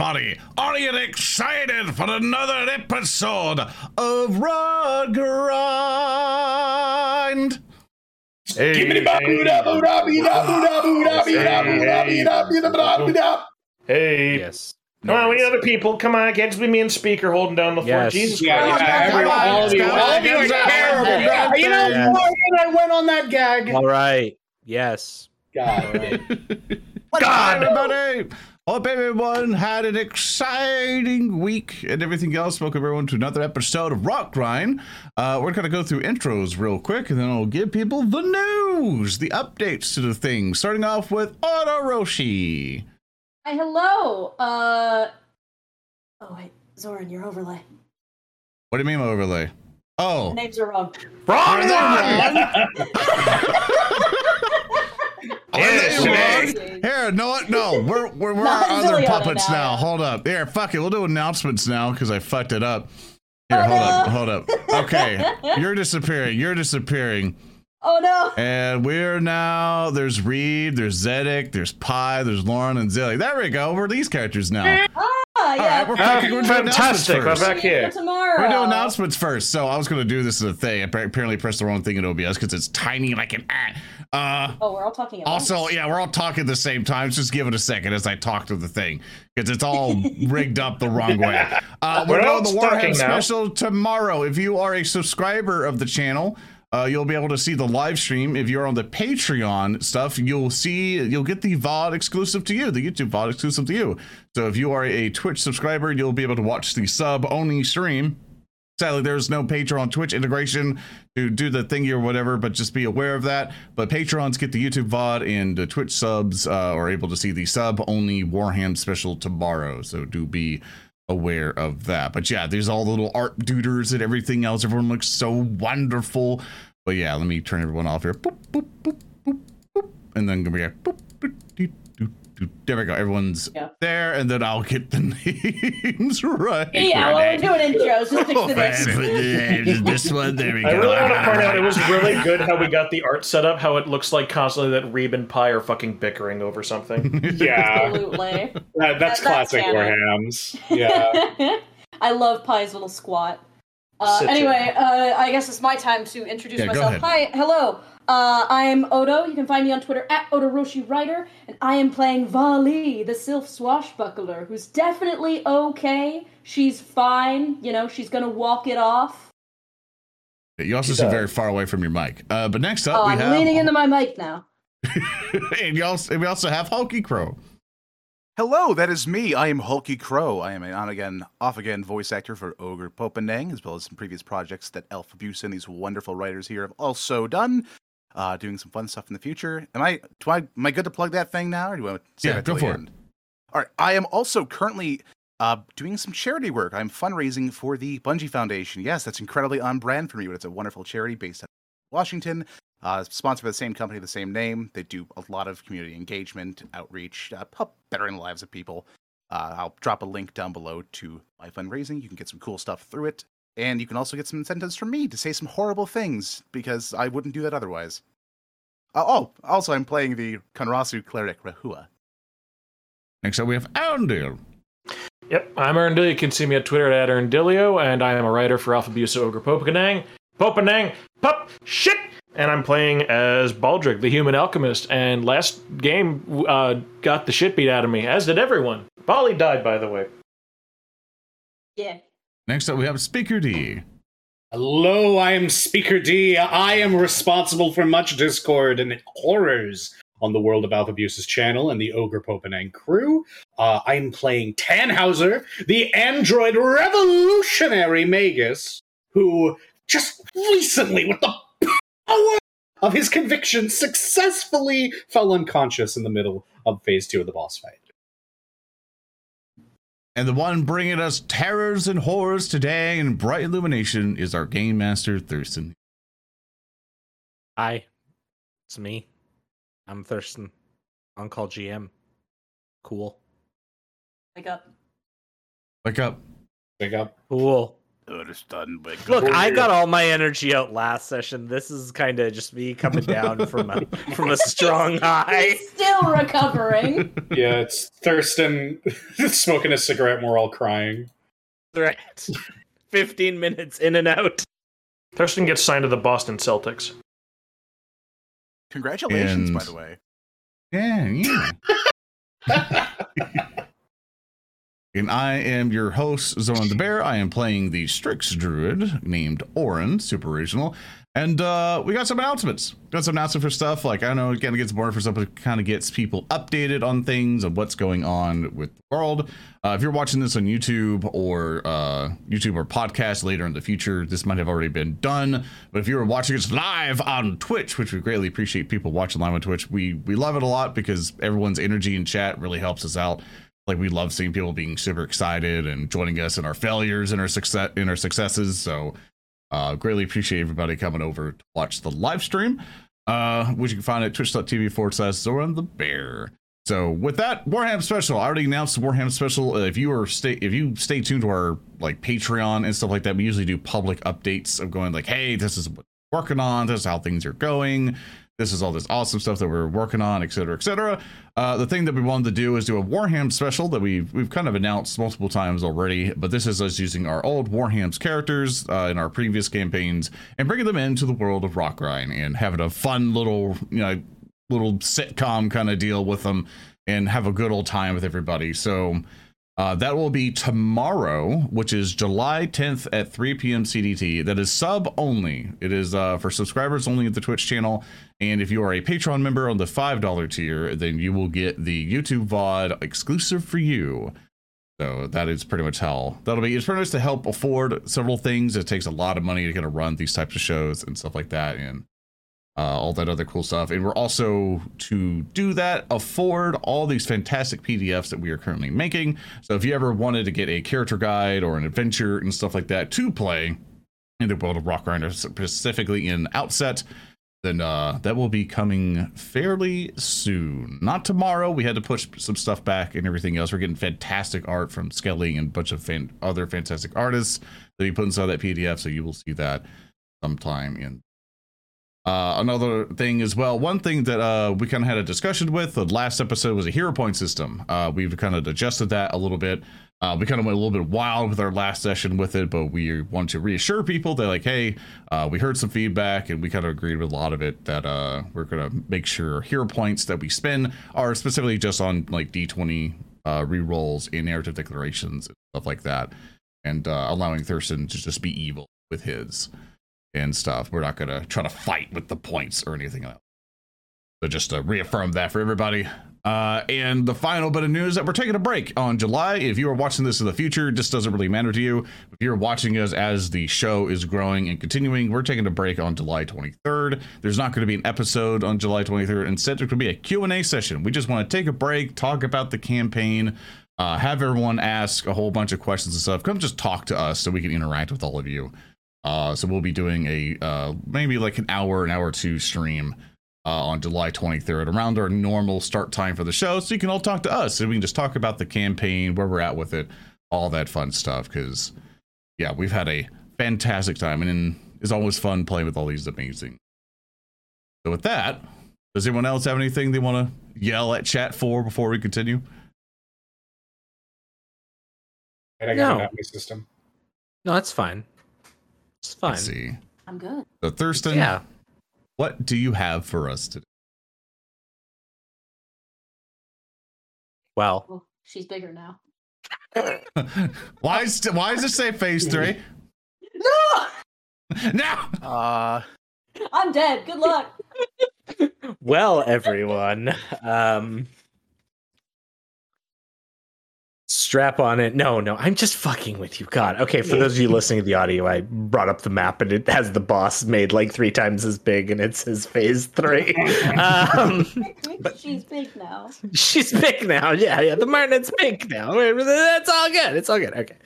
All right, here, everybody. Are you excited for another episode of Rotgrind? Hey, hey. Yes. Come on, we need other people. Come on, it can't just be me and Speaker holding down the fort. Yes. Jesus Yeah, Christ. yeah, every, Come all of you, come all of you are terrible. You know Yes. what? I went on that gag. All right. Yes. God. God, everybody. Hope everyone had an exciting week and everything else. Welcome everyone to another episode of Rotgrind. Uh, we're gonna go through intros real quick, and then I'll give people the news, the updates to the thing. Starting off with Roshi. Hi, hello. Uh. Oh wait, Zoran, your overlay. What do you mean overlay? Oh, Names are wrong. Wrong Are they Yes, wrong? Here, no. No, we're we're, we're our other Zilliana puppets now, now. Hold up. Here, fuck it. We'll do announcements now because I fucked it up. Here, Oh, hold up, hold up. Okay, you're disappearing. You're disappearing. Oh no. And we're now there's Reed, there's Zedek, there's Pi, there's Lauren and Zilly. There we go. We're these characters now. Ah, yeah. right, we're fucking- we're doing fantastic. We're announcements back here. tomorrow. We're doing announcements first. So I was gonna do this as a thing. I apparently pressed the wrong thing in OBS because it's tiny like an ah. Uh Oh, we're all talking about. Also, yeah, we're all talking at the same time. Just give it a second as I talk to the thing because it's all rigged up the wrong way. Uh, we're We're doing all the talking Warhammer now. special tomorrow. If you are a subscriber of the channel, uh, you'll be able to see the live stream. If you're on the Patreon stuff, you'll see you'll get the VOD exclusive to you, the YouTube VOD exclusive to you. So if you are a Twitch subscriber, you'll be able to watch the sub only stream. Sadly, there's no Patreon Twitch integration to do the thingy or whatever, but just be aware of that. But Patrons get the YouTube VOD and the Twitch subs uh, are able to see the sub only Warham special tomorrow. So do be aware of that. But yeah, there's all the little art duders and everything else. Everyone looks so wonderful. But yeah, let me turn everyone off here. Boop, boop, boop, boop, boop. And then gonna be like, boop, boop, doo, doo, doo. There we go. Everyone's Yeah. there, and then I'll get the names right. Yeah, well, we're doing intros. Just fix Oh, the next. this one, there we go. I really want to point out it was really good how we got the art set up, how it looks like constantly that Reeb and Pi are fucking bickering over something. Yeah, Absolutely. that, that's That- that's classic canon. Warhams. Yeah. I love Pie's little squat. Uh, anyway, uh, I guess it's my time to introduce Yeah, myself. Hi, hello. Uh, I am Odo. You can find me on Twitter at Odoroshirider, and I am playing Valli, the Sylph Swashbuckler, who's definitely okay. She's fine. You know, she's gonna walk it off. You also She seem does. very far away from your mic. Uh, but next up, Oh, we I'm have. leaning into my mic now. and, you also, and we also have HulkyKrow. Hello, that is me. I am HulkyKrow. I am an on again, off again voice actor for Ogre Popendang, as well as some previous projects that Elf Abuse and these wonderful writers here have also done. Uh, doing some fun stuff in the future. Am I, do I am I good to plug that thing now, or do I want to Yeah, go for it. end? All right. I am also currently uh, doing some charity work. I'm fundraising for the Bungie Foundation. Yes, that's incredibly on brand for me, but it's a wonderful charity based out of Washington. Uh, sponsored by the same company, the same name. They do a lot of community engagement, outreach, uh, help bettering the lives of people. Uh, I'll drop a link down below to my fundraising. You can get some cool stuff through it. And you can also get some incentives from me to say some horrible things because I wouldn't do that otherwise. Uh, oh, also, I'm playing the Conrasu cleric Rehua. Next up, we have Arundel. Yep, I'm Earndilio. You can see me at Twitter at Earndilio, and I am a writer for Alpha Busa Ogre Popanang. Popanang, Pop! shit! And I'm playing as Baldric, the human alchemist. And last game uh, got the shit beat out of me, as did everyone. Valli died, by the way. Yeah. Next up, we have Speaker D. Hello, I am Speaker D. I am responsible for much discord and horrors on the World of Alpha Abuses channel and the Ogre Popenang crew. Uh, I'm playing Tannhauser, the android revolutionary magus, who just recently, with the power of his conviction, successfully fell unconscious in the middle of phase two of the boss fight. And the one bringing us terrors and horrors today in bright illumination is our Game Master, Thurston. Hi. It's me. I'm Thurston. On call GM. Cool. Wake up. Wake up. Wake up. Cool. Understand my Look, I got all my energy out last session. This is kind of just me coming down from a from a strong high. He's still recovering. yeah, it's Thurston smoking a cigarette, we're all crying. Right. Fifteen minutes in and out. Thurston gets signed to the Boston Celtics. Congratulations, by the way. Yeah, yeah. and I am your host, Zoran the Bear. I am playing the Strix Druid named Oran, super original. And uh, we got some announcements. Got some announcements for stuff. Like, I know it kind of gets boring for stuff, it kind of gets people updated on things and what's going on with the world. Uh, if you're watching this on YouTube or uh, YouTube or podcast later in the future, this might have already been done. But if you were watching us live on Twitch, which we greatly appreciate people watching live on Twitch, we we love it a lot because everyone's energy in chat really helps us out. Like we love seeing people being super excited and joining us in our failures and our success in our successes. So uh, greatly appreciate everybody coming over to watch the live stream, uh, which you can find at twitch.tv forward slash Zoran the Bear. So with that Warhammer special, I already announced the Warhammer special. Uh, if you are stay if you stay tuned to our like Patreon and stuff like that, we usually do public updates of going like, hey, this is what we're working on, this is how things are going, this is all this awesome stuff that we're working on, et cetera, et cetera. Uh, the thing that we wanted to do is do a Warham special that we've we've kind of announced multiple times already, but this is us using our old Warham's characters uh, in our previous campaigns and bringing them into the world of Rotgrind and having a fun little you know little sitcom kind of deal with them and have a good old time with everybody. So uh, that will be tomorrow, which is July 10th at 3 p.m. CDT. That is sub only. It is uh, for subscribers only at the Twitch channel. And if you are a Patreon member on the $5 tier, then you will get the YouTube VOD exclusive for you. So that is pretty much how that'll be. It's pretty much to help afford several things. It takes a lot of money to kind of run these types of shows and stuff like that. And uh, all that other cool stuff. And we're also to do that afford all these fantastic PDFs that we are currently making. So if you ever wanted to get a character guide or an adventure and stuff like that to play in the world of Rock Grinder, specifically in Outset, then uh, that will be coming fairly soon. Not tomorrow. We had to push some stuff back and everything else. We're getting fantastic art from Skelly and a bunch of fan- other fantastic artists that we put inside that PDF. So you will see that sometime in uh, another thing as well, one thing that uh, we kind of had a discussion with the last episode was a hero point system. Uh, we've kind of adjusted that a little bit. Uh, we kind of went a little bit wild with our last session with it, but we want to reassure people that, like, hey, uh, we heard some feedback and we kind of agreed with a lot of it that uh, we're going to make sure hero points that we spend are specifically just on like D20 uh, rerolls in narrative declarations and stuff like that, and uh, allowing Thurston to just be evil with his and stuff. We're not gonna try to fight with the points or anything else. So just to reaffirm that for everybody. Uh, and the final bit of news that we're taking a break on July. If you are watching this in the future, this doesn't really matter to you. If you're watching us as the show is growing and continuing, we're taking a break on July 23rd. There's not going to be an episode on July 23rd. Instead, there's going to be a Q&A session. We just want to take a break, talk about the campaign, uh, have everyone ask a whole bunch of questions and stuff. Come just talk to us so we can interact with all of you. Uh, so we'll be doing a uh, maybe like an hour, an hour or two stream uh, on July 23rd, around our normal start time for the show, so you can all talk to us, and we can just talk about the campaign, where we're at with it, all that fun stuff. Because yeah, we've had a fantastic time, and it's always fun playing with all these amazing. So with that, does anyone else have anything they want to yell at chat for before we continue? And I No. got my system. No, that's fine. It's fine. Let's see. I'm good. So Thurston, Yeah. what do you have for us today? Well, Well, she's bigger now. why is why does it say phase three? No! no. Uh, I'm dead. Good luck. well, everyone. Um strap on it. No, no, I'm just fucking with you. God. Okay, for those of you listening to the audio, I brought up the map and it has the boss made like three times as big and it says phase three. um she's big now. She's big now. Yeah, yeah. The Martinet's big now. That's all good. It's all good. Okay,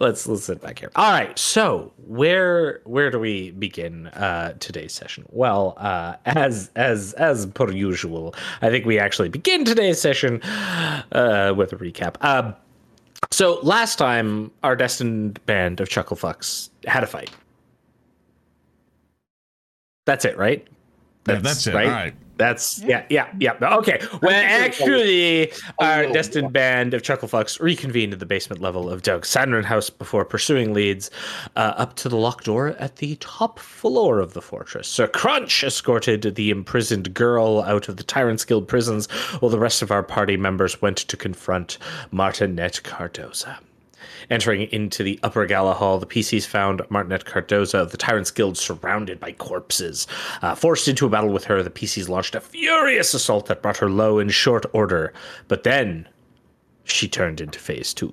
let's let's sit back here. All right. So where where do we begin uh, today's session? Well, uh, as as as per usual, I think we actually begin today's session uh, with a recap. Uh, So last time, our destined band of chucklefucks had a fight. That's it, right? Yeah, that's it. All right. That's yeah, yeah, yeah. Okay. Well, actually, our destined band of chucklefucks reconvened at the basement level of Doug Sandrin House before pursuing leads uh, up to the locked door at the top floor of the fortress. Sir Crunch escorted the imprisoned girl out of the Tyrant's Guild prisons, while the rest of our party members went to confront Martinette Cardoza. Entering into the upper gala hall, the PCs found Martinette Cardoza of the Tyrant's Guild surrounded by corpses. Uh, forced into a battle with her, the PCs launched a furious assault that brought her low in short order. But then she turned into phase two.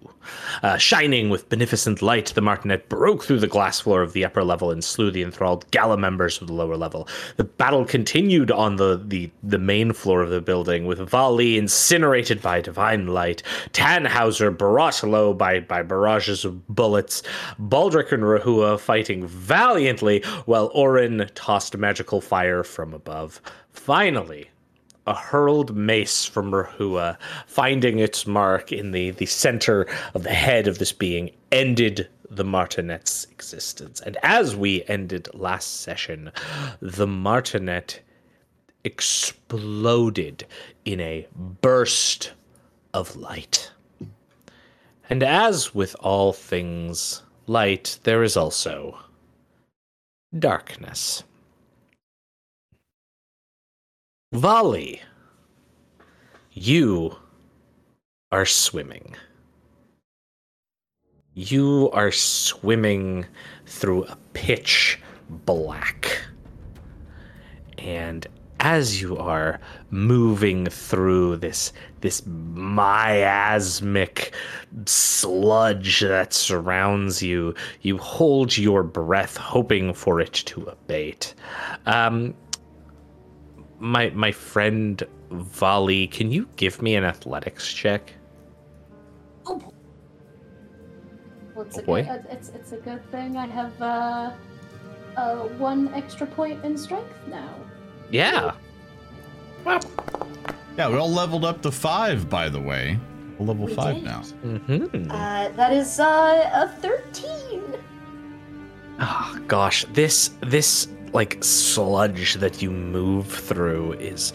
Uh, shining with beneficent light, the Martinet broke through the glass floor of the upper level and slew the enthralled gala members of the lower level. The battle continued on the, the, the main floor of the building, with Valli incinerated by divine light, Tannhauser brought low by, by barrages of bullets, Baldric and Rehua fighting valiantly, while Oran tossed magical fire from above. Finally, a hurled mace from Rehua, finding its mark in the, the center of the head of this being, ended the Martinet's existence. And as we ended last session, the Martinet exploded in a burst of light. And as with all things light, there is also darkness. Valli, you are swimming. You are swimming through a pitch black. And as you are moving through this this miasmic sludge that surrounds you, you hold your breath, hoping for it to abate. Um, my my friend Vali, can you give me an athletics check? Oh, well, it's, Oh, a boy. Good, it's, it's a good thing I have uh, uh, one extra point in strength now. Yeah. Yeah, we all leveled up to five, by the way. We're level We five did. now. Mm-hmm. Uh, that is uh, a 13. Oh gosh, this this like sludge that you move through is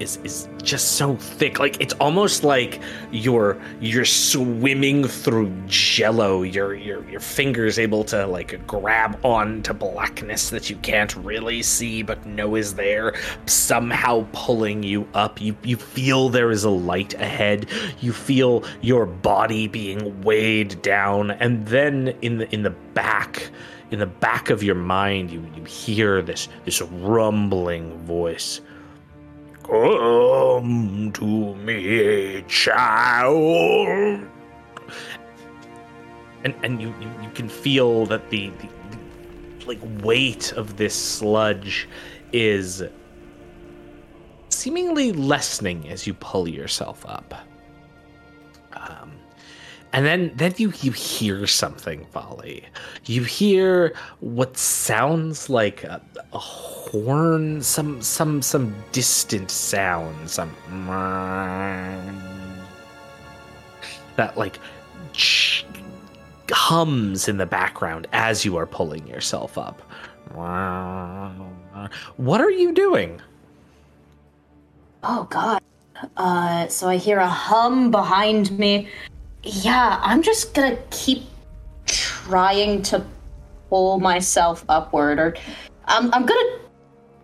is is just so thick. Like it's almost like you're you're swimming through jello. Your your your fingers able to like grab on to blackness that you can't really see but know is there, somehow pulling you up. You you feel there is a light ahead. You feel your body being weighed down, and then in the in the back in the back of your mind you, you hear this this rumbling voice. Come to me child. And and you you, you can feel that the, the, the like weight of this sludge is seemingly lessening as you pull yourself up and then then you you hear something, Valli. You hear what sounds like a, a horn, some some some distant sound, some that like hums in the background as you are pulling yourself up. What are you doing? Oh god. Uh, so I hear a hum behind me. Yeah, I'm just gonna keep trying to pull myself upward, or I'm I'm gonna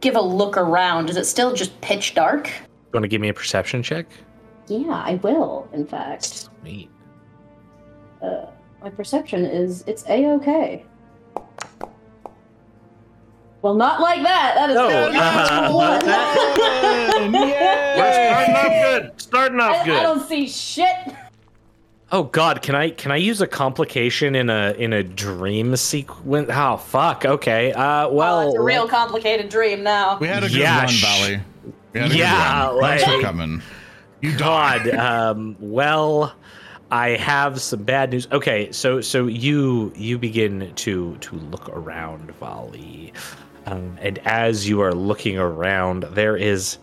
give a look around. Is it still just pitch dark? You want to give me a perception check? Yeah, I will. In fact, Sweet. uh, my perception is it's a okay. Well, not like that. That is No, a natural uh, one. We're starting off good. Starting off I good. I don't see shit. Oh God, can I can I use a complication in a in a dream sequence? Oh fuck. Okay. Uh, well, oh, it's a real complicated dream now. We had a good Yeah, run, Valli. We had a Yeah, good run. Thanks for coming. You God. um, well, I have some bad news. Okay, so so you you begin to to look around, Valli, um, and as you are looking around, there is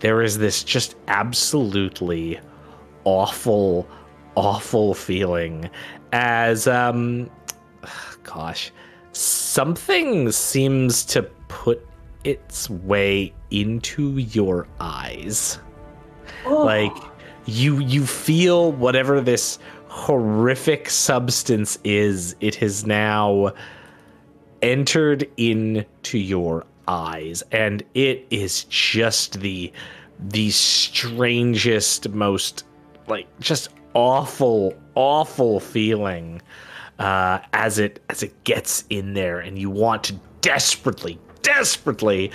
there is this just absolutely awful awful feeling as um gosh something seems to put its way into your eyes Oh. like you you feel whatever this horrific substance is it has now entered into your eyes and it is just the the strangest most like just awful awful feeling uh as it as it gets in there and you want to desperately desperately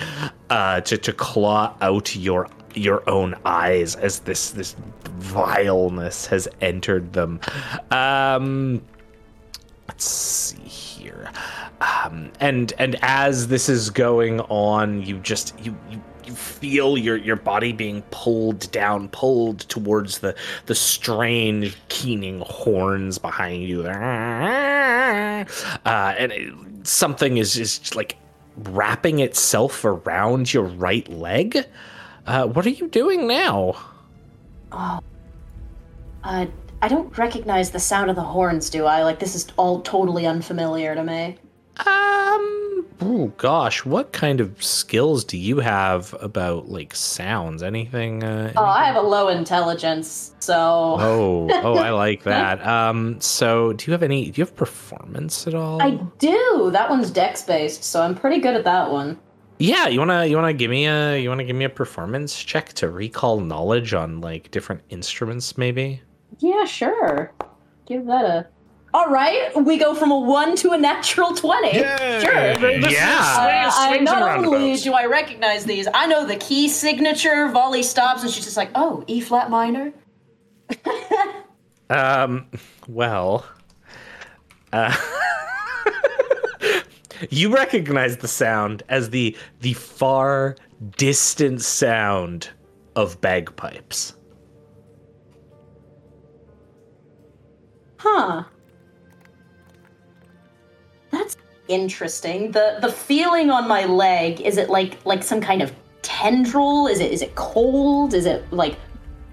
uh to to claw out your your own eyes as this this vileness has entered them. Um let's see here. Um and and as this is going on you just you you feel your your body being pulled down pulled towards the the strange keening horns behind you uh, and it, something is is like wrapping itself around your right leg uh, what are you doing now Oh, Uh, I don't recognize the sound of the horns, do I? Like, this is all totally unfamiliar to me. Um. Oh gosh, what kind of skills do you have about like sounds? Anything? Uh, Oh, I have a low intelligence, so. oh, oh, I like that. Um. So, do you have any? Do you have performance at all? I do! That one's dex based, so I'm pretty good at that one. Yeah. You wanna? You wanna give me a? You wanna give me a performance check to recall knowledge on like different instruments, maybe? Yeah, sure. Give that a. Alright, we go from a 1 to a natural 20. Yay! Sure. This Yeah. is Uh, I not only do I recognize these, I know the key signature. Valli stops, and she's just like, "Oh, E flat minor." Um, well, uh, you recognize the sound as the the far distant sound of bagpipes. Huh. That's interesting. The the feeling on my leg is it like like some kind of tendril? Is it is it cold? Is it like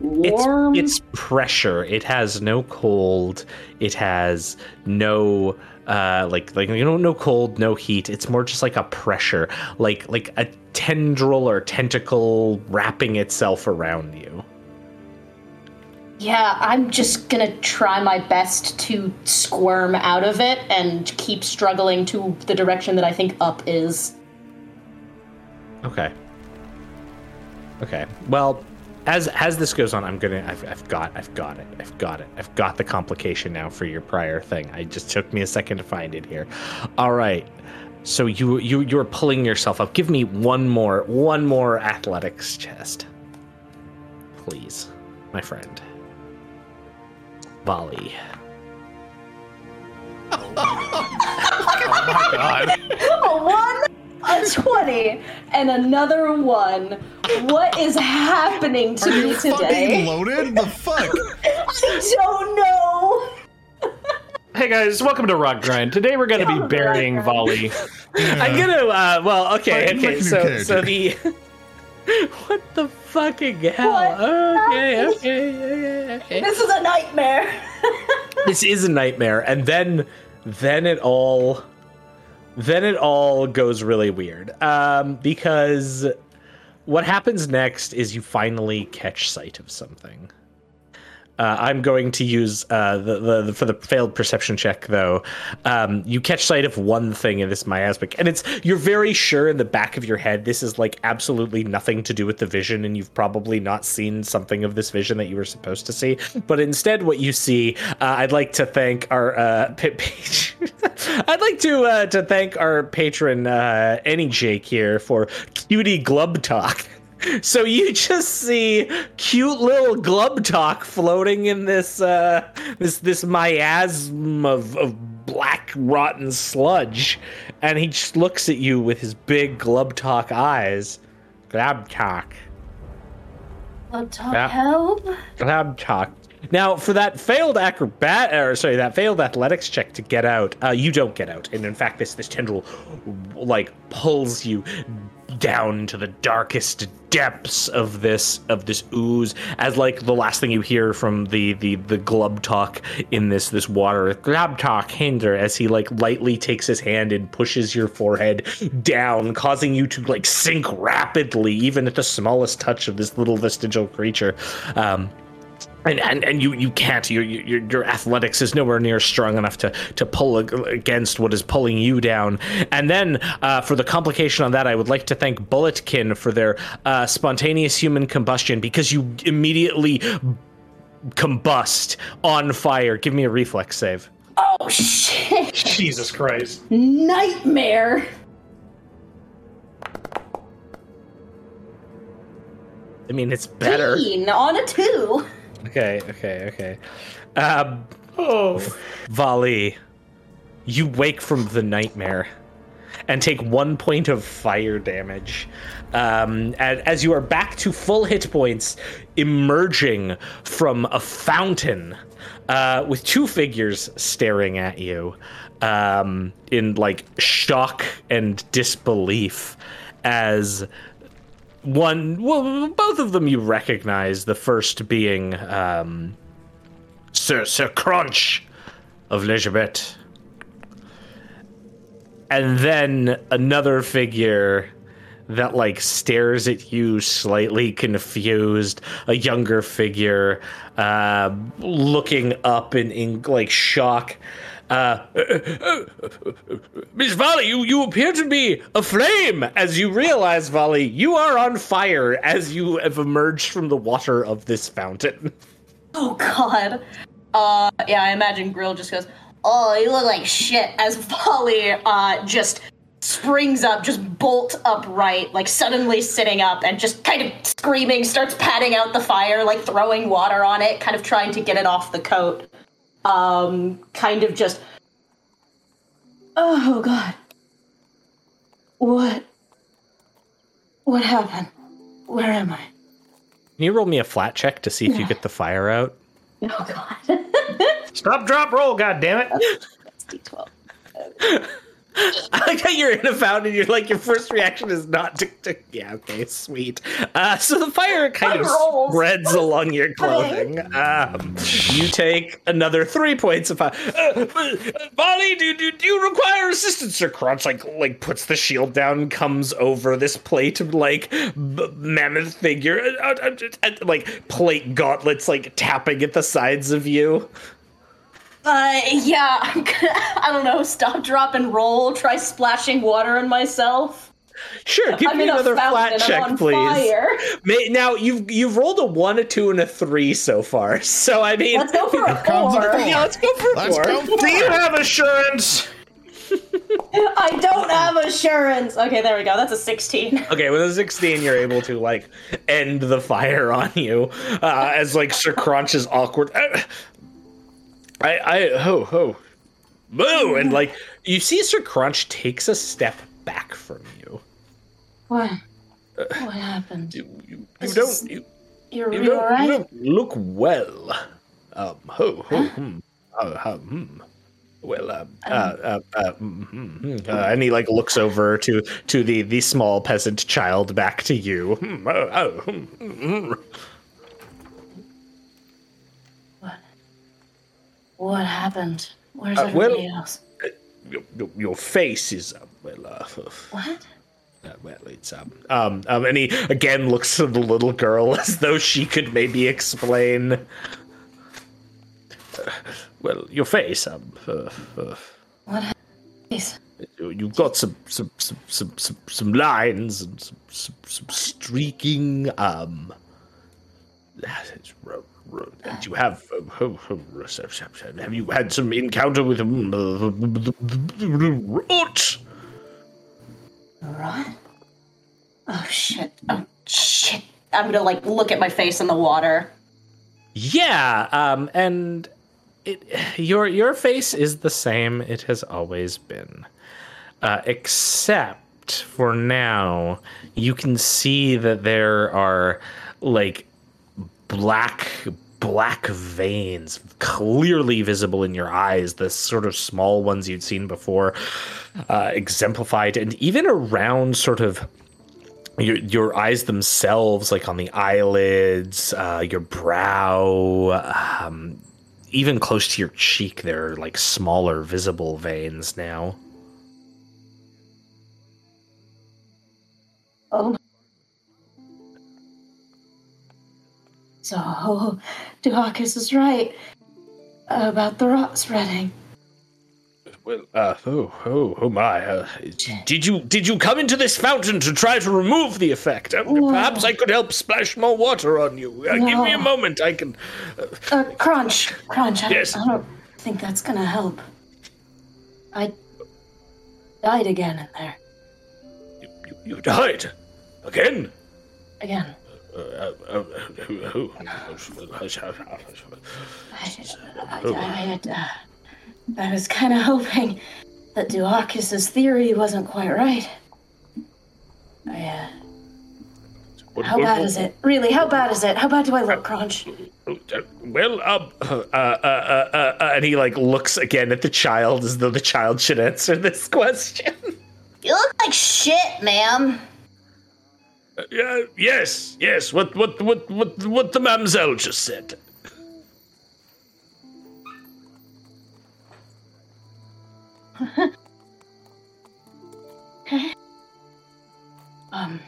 warm? It's, it's pressure. It has no cold. It has no uh like like you know no cold, no heat. It's more just like a pressure, like like a tendril or tentacle wrapping itself around you. Yeah, I'm just gonna try my best to squirm out of it and keep struggling to the direction that I think up is. Okay. Okay. Well, as as this goes on, I'm gonna. I've, I've got. I've got it. I've got it. I've got the complication now for your prior thing. I just took me a second to find it here. All right. So you you you're pulling yourself up. Give me one more one more athletics chest, please, my friend. Valli. A one, a twenty, and another one. What is happening to Are you me fucking loaded? The fuck? I don't know. Hey guys, welcome to Rotgrind. Today we're going to be burying Rock Valli. I'm gonna. Uh, well, okay, okay. So, so the. what the fucking hell? What Okay, happened? okay, okay, okay. This is a nightmare. This is a nightmare, and then, then it all, then it all goes really weird. Um, because what happens next is you finally catch sight of something. Uh, I'm going to use uh, the, the, the for the failed perception check though. Um, you catch sight of one thing in this miasmic, and it's you're very sure in the back of your head this is like absolutely nothing to do with the vision, and you've probably not seen something of this vision that you were supposed to see. But instead, what you see, uh, I'd like to thank our uh, pa- page. I'd like to uh, to thank our patron uh, Any Jake here for cutie glub talk. So you just see cute little glub talk floating in this uh this this miasm of, of black rotten sludge, and he just looks at you with his big glub talk eyes. Glab talk. Love talk Yeah. help. Glab talk. Now, for that failed acrobat, or sorry, that failed athletics check to get out, uh, you don't get out, and in fact, this this tendril like pulls you down to the darkest depths of this of this ooze as like the last thing you hear from the the the glub talk in this this water. Glub talk hinder as he like lightly takes his hand and pushes your forehead down causing you to like sink rapidly even at the smallest touch of this little vestigial creature. Um and, and, and you, you can't your, your your athletics is nowhere near strong enough to to pull against what is pulling you down and then uh, for the complication on that I would like to thank Bulletkin for their uh, spontaneous human combustion because you immediately combust on fire give me a reflex save Oh shit! Jesus Christ. Nightmare. I mean it's better Teen on a two. Okay okay okay um Oh. Valli, you wake from the nightmare and take one point of fire damage. Um, and as you are back to full hit points, emerging from a fountain uh, with two figures staring at you um, in like shock and disbelief as one well both of them you recognize the first being um Sir Sir Crunch of Legerbet. And then another figure that like stares at you slightly confused, a younger figure uh looking up in, in like shock. Uh, Miss Valli, you, you appear to be aflame as you realize, Valli, you are on fire as you have emerged from the water of this fountain. Oh god. Uh, yeah, I imagine Grill just goes, "Oh, you look like shit." As Valli uh just springs up, just bolt upright, like suddenly sitting up and just kind of screaming, starts patting out the fire, like throwing water on it, kind of trying to get it off the coat. Um, kind of just. Oh god. What? What happened? Where am I? Can you roll me a flat check to see if you get the fire out? Oh god. Stop, drop, roll, God damn it. That's D12. I like how you're in a fountain. You're like your first reaction is not to, to yeah okay sweet. Uh, so the fire kind of spreads along your clothing. Um, you take another three points of fire. Uh, uh, do, do do you require assistance? Sir Crunch like like puts the shield down, comes over this plate of like b- mammoth figure, uh, uh, uh, like plate gauntlets like tapping at the sides of you. Uh, yeah, I'm gonna, I don't know, stop, drop, and roll, try splashing water on myself. Sure, give I'm me in a another fountain, flat check, I'm on please. fire. May, now you've you've rolled a one, a two, and a three so far. So I mean, Let's go for a comes a four. four. yeah, let's go for Let's four. go for Do you have assurance? I don't have assurance. Okay, there we go. That's a 16. Okay, with a sixteen, you're able to like end the fire on you uh, as like Sir Crunch is awkward. Uh, I I ho ho, boo, and like you see Sir Crunch takes a step back from you. What? What happened? You, you, you don't is- you, You're, you don't, alright? you don't look well. Um, ho ho hmm. Oh, uh, hmm. Well, um, uh, uh, uh, mm, mm, mm, uh, and he like looks over to to the the small peasant child back to you. Oh, oh, What happened? Where's Uh, well- everybody else? Your, your, your face is uh, well, uh, What? uh, well, it's um, um, um, and he again looks to the little girl as though she could maybe explain. Uh, well, your face, um, uh, uh, Please. You- You've got some some some some some, some lines and some, some, some streaking. Um, it's ro- ro- and you have ho- ho- have you had some encounter with um, uh, rot? Rot? Oh shit. Oh shit. I'm gonna like look at my face in the water. Yeah, um, and it your your face is the same it has always been, uh, except for now you can see that there are like black black veins clearly visible in your eyes the sort of small ones you'd seen before uh, exemplified and even around sort of your your eyes themselves, like on the eyelids, uh, your brow, um, even close to your cheek, there are like smaller visible veins now. Oh. So, Duhakis is right about the rot spreading. Well, uh, oh, oh, oh my! Uh, did you did you come into this fountain to try to remove the effect? Uh, Perhaps I could help splash more water on you. Uh, Give me a moment. I can. Uh, crunch, crunch. I, Yes. I don't think that's gonna help. I died again in there. You, you, you died again. Again. Uh, uh, uh, who, who? I, I, I, I, uh, I was kind of hoping that Duakis's theory wasn't quite right. I, uh, What- how what- bad is it? Really, how bad is it? How bad do I look, Crunch? Uh, Well, um, uh, uh, uh, uh, uh, and he like looks again at the child as though the child should answer this question. You look like shit, ma'am. Uh, yeah, yes, yes. What, what, what, what, what the mamselle just said. Um,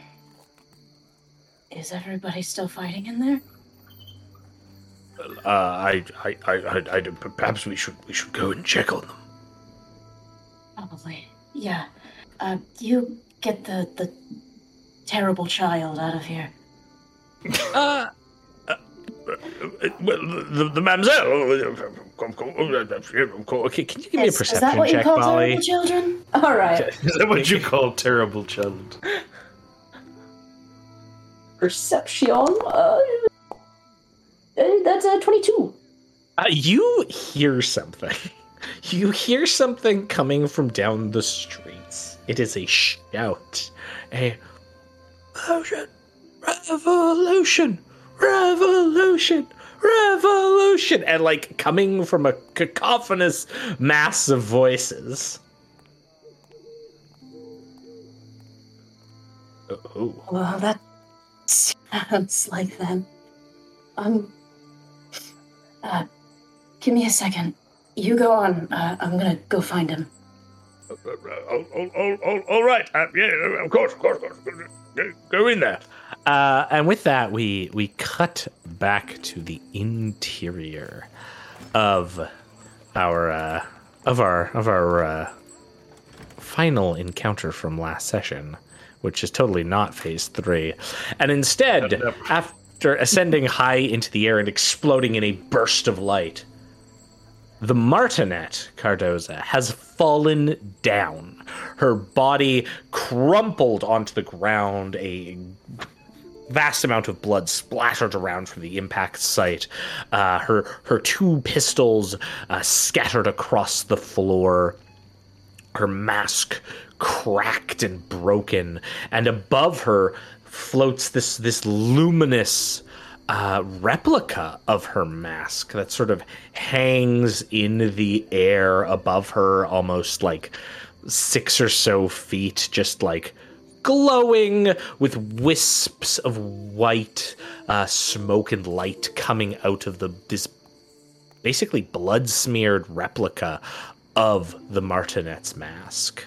is everybody still fighting in there? Uh, I, I, I, I, I, perhaps we should, we should go and check on them. Probably. Yeah. Uh, you get the the terrible child out of here. Uh, uh, well, the, the mamselle. Okay, can you give me a Is, is perception that what you check, call Molly? terrible children? All right. Is that what you call terrible child? Perception. Uh, uh, that's a twenty-two. Uh, you hear something. You hear something coming from down the streets. It is a shout. A revolution, revolution, revolution, revolution, and like coming from a cacophonous mass of voices. Oh, Well, that sounds like them. Um. Uh, give me a second. You go on. Uh, I'm gonna go find him. all, all, all, all right. Uh, yeah, of course, of course, of course. Go, go in there. Uh, and with that, we we cut back to the interior of our uh, of our of our uh, final encounter from last session, which is totally not phase three, and instead, Yep, yep. after ascending high into the air and exploding in a burst of light, the martinet Cardoza has fallen down. Her body crumpled onto the ground, a vast amount of blood splattered around from the impact site. Uh, her her two pistols uh, scattered across the floor. Her mask cracked and broken, and above her floats this this luminous uh, replica of her mask that sort of hangs in the air above her, almost like six or so feet, just like glowing with wisps of white uh, smoke and light coming out of the this basically blood smeared replica of the martinet's mask.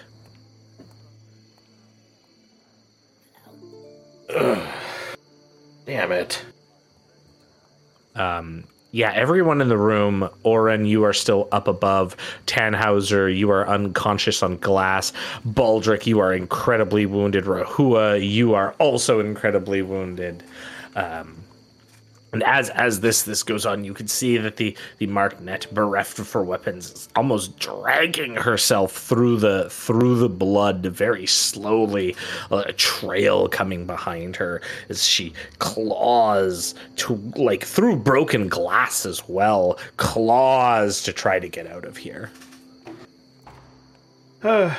Damn it. Um, yeah, everyone in the room. Oran, you are still up above. Tannhauser, you are unconscious on glass. Baldric, you are incredibly wounded. Rehua, you are also incredibly wounded. Um, and as as this this goes on, you can see that the the martinet, bereft of her weapons, is almost dragging herself through the through the blood very slowly. A trail coming behind her as she claws to like through broken glass as well, claws to try to get out of here.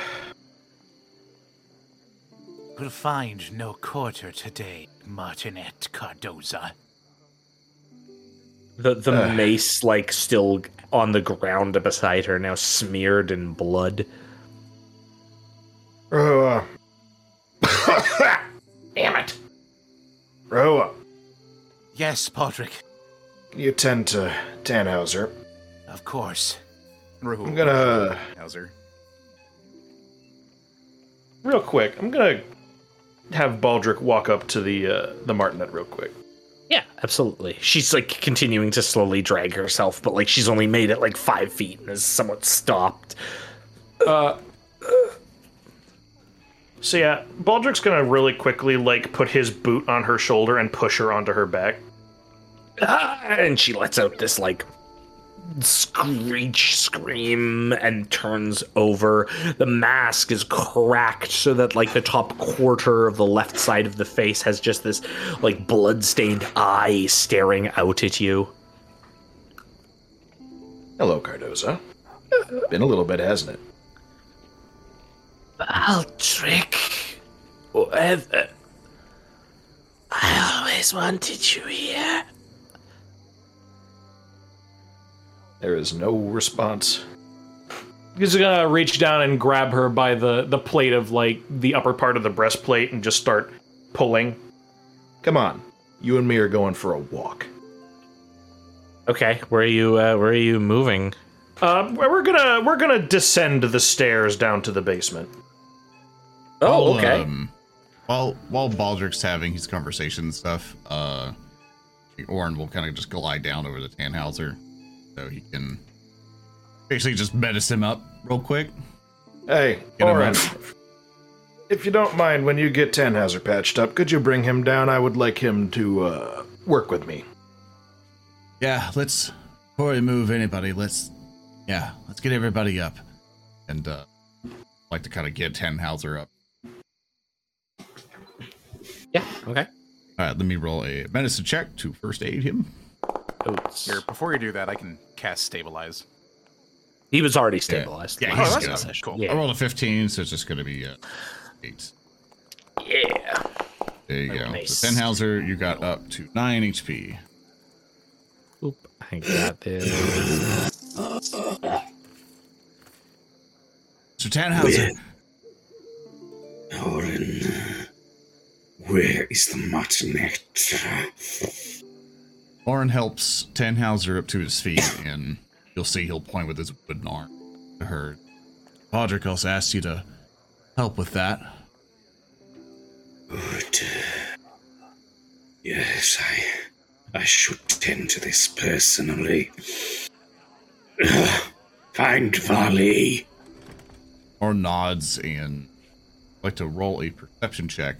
We'll find no quarter today, Martinet Cardoza. The the mace like still on the ground beside her, now smeared in blood. Uh, Damn it. Roa, Yes, Podrick. you tend to Tannhauser. Of course. Ruhu. I'm gonna Hauser. real quick. I'm gonna have Baldric walk up to the uh, the Martinet real quick. Yeah, absolutely. She's like continuing to slowly drag herself, but like she's only made it like five feet and is somewhat stopped. Uh, so yeah, Baldric's gonna really quickly like put his boot on her shoulder and push her onto her back. Ah, and she lets out this like screech scream and turns over the mask is cracked so that like the top quarter of the left side of the face has just this like blood-stained eye staring out at you Hello, Cardoza. Been a little bit, hasn't it? Baldric whatever i always wanted you here There is no response. He's gonna reach down and grab her by the the plate of like the upper part of the breastplate and just start pulling. Come on, you and me are going for a walk. okay where are you uh, where are you moving Uh, we're gonna we're gonna descend the stairs down to the basement. oh I'll, okay Um, while while Baldric's having his conversation and stuff, uh, Oran will kind of just glide down over to Tannhauser, so he can basically just menace him up real quick. Hey, Get him Oran, if you don't mind, when you get Tannhauser patched up, could you bring him down? I would like him to uh, work with me. Yeah, let's before we move anybody, let's yeah, let's get everybody up, and uh, like to kind of get Tannhauser up. yeah okay All right, let me roll a medicine check to first aid him. Oops. Here, before you do that, I can cast Stabilize. He was already stabilized. Yeah, last he's that's good. good. Cool. Yeah. I rolled a 15, so it's just going to be uh, eight. yeah. There you go. Nice. So Tannhauser, you got up to nine HP. Oop. I got this. So Tannhauser, Oran, where is the martinet? Lauren helps Tannhauser up to his feet, and you'll see he'll point with his wooden arm to her. Podrick also asked you to help with that. Good. Yes, I, I should tend to this personally. Find Vali. Or nods and like to roll a perception check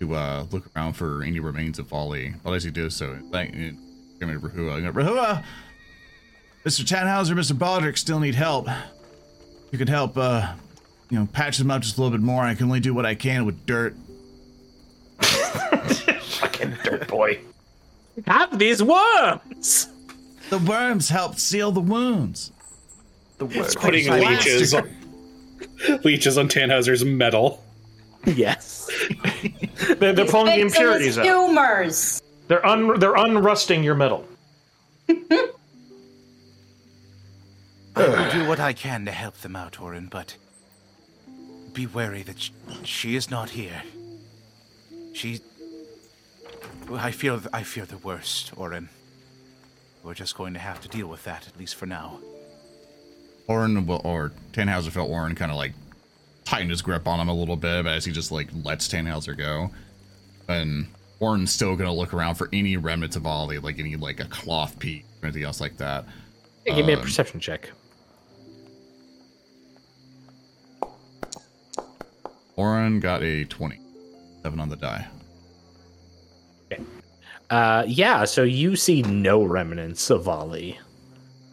to uh, look around for any remains of Valli. But as he does so, thank you, give me Rehua. Rehua, Mr. Tannhauser, Mr. Baldric still need help. You could help, uh, you know, patch them up just a little bit more. I can only do what I can with dirt. Fucking dirt boy. Have these worms. The worms help seal the wounds. The word. Putting leeches on, leeches on Tannhauser's metal. Yes. They're, they're pulling the Fixing impurities his out. Tumors. They're un they're unrusting your metal. I will do what I can to help them out, Oran, but be wary that sh- she is not here. She. I feel I fear the worst, Oran. We're just going to have to deal with that, at least for now. Oran will, or Tannhauser felt Oran kind of like tighten his grip on him a little bit, but as he just like lets Tannhauser go, and Oran's still gonna look around for any remnants of Ollie, like any like a cloth piece or anything else like that. Hey, give me a Um, perception check. Oran got a twenty, seven on the die. Uh, yeah, so you see no remnants of Valli.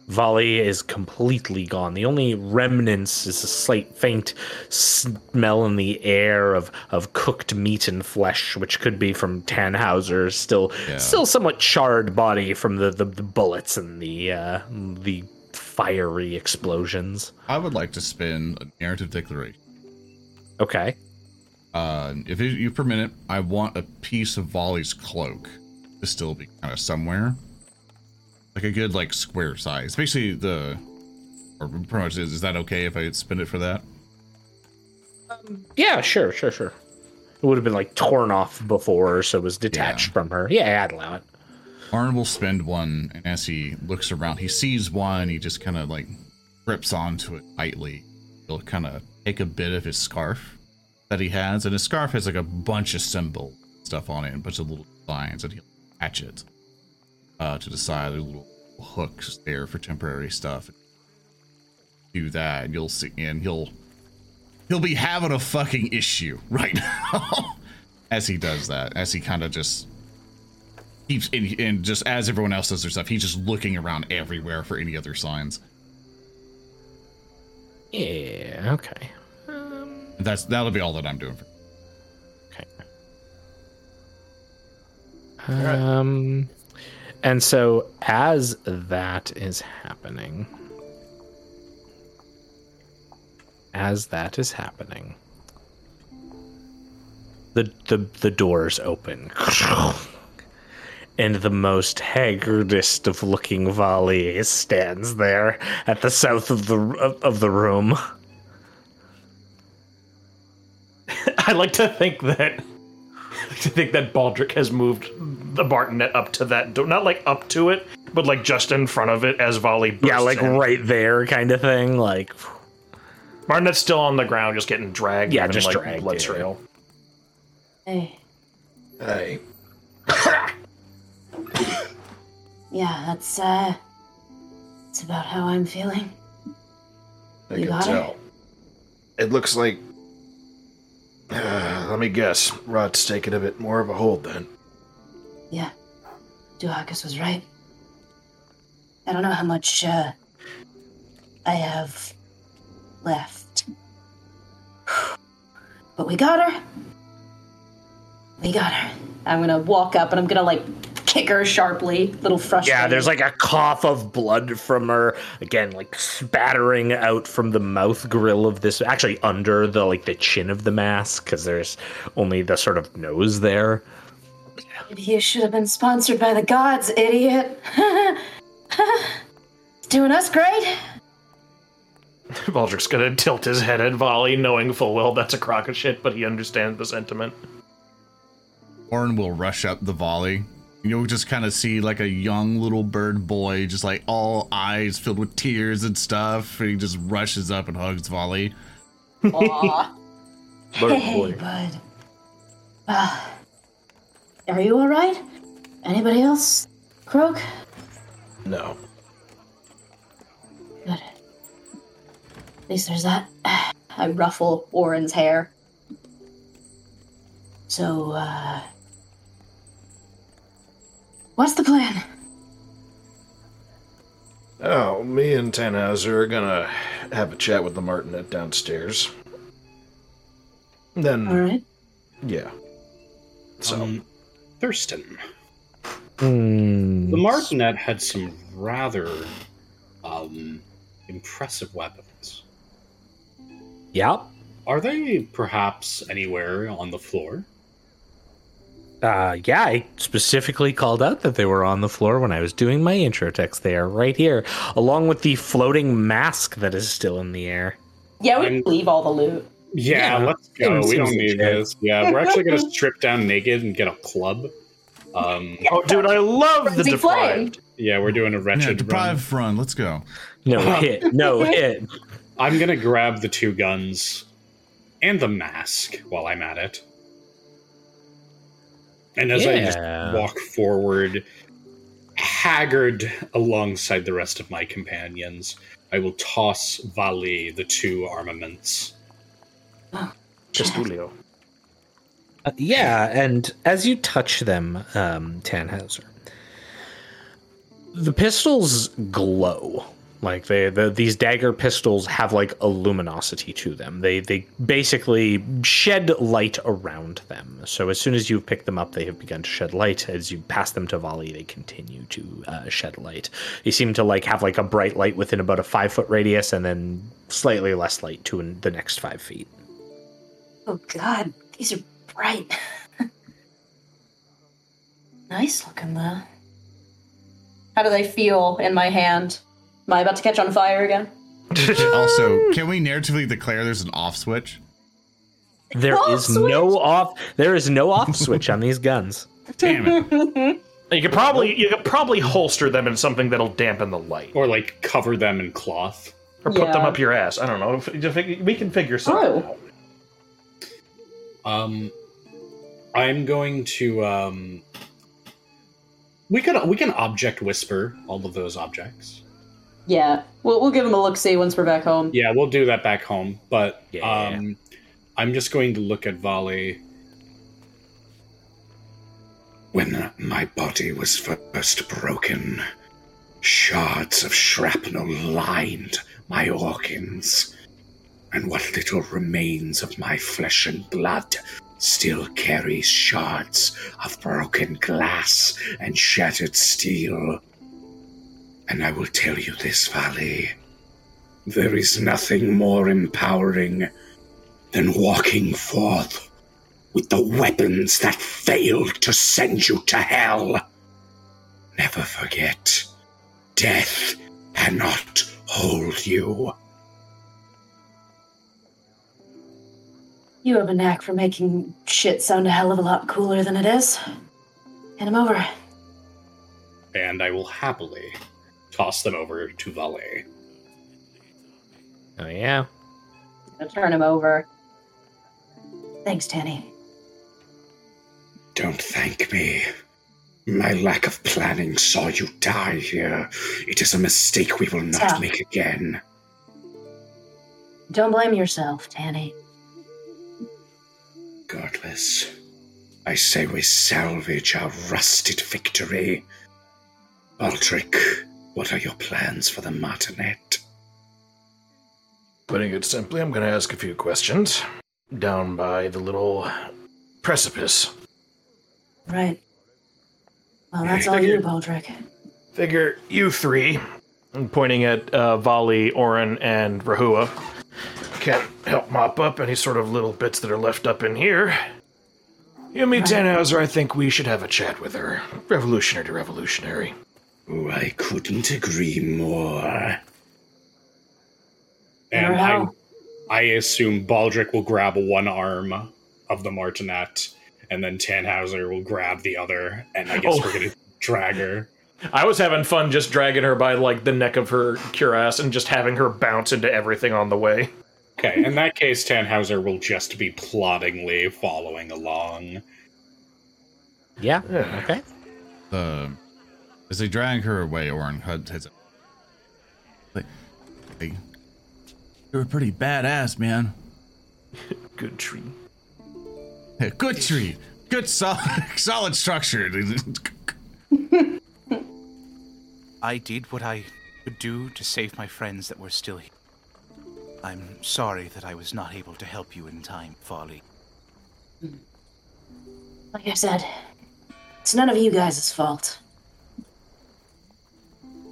Valli is completely gone. The only remnants is a slight faint smell in the air of, of cooked meat and flesh, which could be from Tannhauser's still Yeah. still somewhat charred body from the, the, the bullets and the uh, the fiery explosions. I would like to spin a narrative declaration. Okay. Uh, if you- you permit it, I want a piece of Valli's cloak to still be kind of somewhere, like a good like square size. Basically, the or pretty much is, is that okay if I spin it for that? Yeah, sure, sure, sure. It would have been like torn off before, so it was detached Yeah. from her. Yeah, I'd allow it. Arn will spend one, and as he looks around, he sees one. He just kind of like grips onto it tightly. He'll kind of take a bit of his scarf that he has, and his scarf has like a bunch of symbol stuff on it, and a bunch of little lines, and he'll attach it uh, to the side. There's little hooks there for temporary stuff. Do that, and you'll see, and he'll he'll be having a fucking issue right now as he does that. As he kind of just keeps and, and just as everyone else does their stuff, he's just looking around everywhere for any other signs. Yeah, okay. Um, that's that'll be all that I'm doing. For, okay. Um, and so as that is happening, as that is happening, the the the doors open. And the most haggardest of looking Valli stands there at the south of the of, of the room. I like to think that I like to think that Baldric has moved the Martinet up to that door, not like up to it, but like just in front of it as Valli. Bursts Yeah, like in. right there, kind of thing. Like, Martinet's still on the ground, just getting dragged. Yeah, just like, dragged, Blood yeah. trail. Hey. Hey, Yeah, that's uh that's about how I'm feeling. I You can got her? tell. It looks like. let me guess. Rod's taking a bit more of a hold then. Yeah. Duhakis was right. I don't know how much uh I have left. But we got her. We got her. I'm gonna walk up and I'm gonna like kick her sharply, little frustrated. yeah, there's like a cough of blood from her. Again, like spattering out from the mouth grill of this, actually under the like the chin of the mask, because there's only the sort of nose there. Maybe you should have been sponsored by the gods, idiot. it's doing us great. Baldric's gonna tilt his head at Valli, knowing full well that's a crock of shit, but he understands the sentiment. Oran will rush up the Valli. You'll just kind of see like a young little bird boy, just like all eyes filled with tears and stuff. And he just rushes up and hugs Valli. Aw. Bird hey, boy. bud. Uh, are you alright? Anybody else? Croak? No. Good. At least there's that. I ruffle Oran's hair. So, uh. What's the plan? Oh, me and Tannhauser are gonna have a chat with the Martinet downstairs. Then, Alright. yeah. So, Um, Thurston. Hmm. The Martinet had some rather um, impressive weapons. Yep. Are they perhaps anywhere on the floor? Uh, yeah, I specifically called out that they were on the floor when I was doing my intro text. They are right here, along with the floating mask that is still in the air. Yeah, we I'm- leave all the loot. Yeah, Yeah, let's go. seems- We don't need legit. this. Yeah, we're actually gonna strip down naked and get a club. Um, Oh, dude, I love the Frenzy flame. deprived. yeah, we're doing a Yeah, wretched run. deprive run. Let's go. No hit, no hit. I'm gonna grab the two guns and the mask while I'm at it. And as I just walk forward, haggard alongside the rest of my companions, I will toss Valli the two armaments. Pistolio. Uh, yeah, and as you touch them, um, Tannhauser, the pistols glow. Like they, the, these dagger pistols have like a luminosity to them. They they basically shed light around them. So as soon as you pick them up, they have begun to shed light. As you pass them to Valli, they continue to uh, shed light. They seem to like have like a bright light within about a five foot radius, and then slightly less light to the next five feet. Oh god, these are bright. nice looking though. How do they feel in my hand? Am I about to catch on fire again? Also, can we narratively declare there's an off switch? There Off is no off. There is no off switch on these guns. Damn it. You could probably you could probably holster them in something that'll dampen the light, Or like cover them in cloth. or put them up your ass. I don't know. If- if- We can figure something True. out. Um, I'm going to um. We can we can object whisper all of those objects. Yeah, we'll we'll give them a look. See once we're back home. Yeah, we'll do that back home. But Yeah. um, I'm just going to look at Valli. When my body was first broken, shards of shrapnel lined my organs, and what little remains of my flesh and blood still carries shards of broken glass and shattered steel. And I will tell you this, Valli. There is nothing more empowering than walking forth with the weapons that failed to send you to hell. Never forget, death cannot hold you. You have a knack for making shit sound a hell of a lot cooler than it is. Hand him over. and I will happily toss them over to Valet. Oh yeah. Gonna turn him over. Thanks, Tanny. Don't thank me. My lack of planning saw you die here. It is a mistake we will not Stop. make again. Don't blame yourself, Tanny. Regardless, I say we salvage our rusted victory. Baldric, what are your plans for the Martinet? Putting it simply, I'm going to ask a few questions. Down by the little precipice. Right. Well, that's all you, Baldric. Figure you three I'm pointing at uh, Valli, Oran, and Rehua. Can help mop up any sort of little bits that are left up in here. You meet Tannhauser, I think we should have a chat with her. Revolutionary to revolutionary. Oh, I couldn't agree more. And I, how. I assume Baldric will grab one arm of the Martinet, and then Tannhauser will grab the other, and I guess Oh. we're gonna drag her. I was having fun just dragging her by like the neck of her cuirass and just having her bounce into everything on the way. Okay, in that case, Tannhauser will just be ploddingly following along. Yeah. Yeah. Okay. Uh, as they drag her away, Oran head- heads up. Like, hey, you're a pretty badass, man. Good tree. Hey, good tree. Good solid, solid structure. I did what I could do to save my friends that were still here. I'm sorry that I was not able to help you in time, Folly. Like I said, it's none of you guys' fault.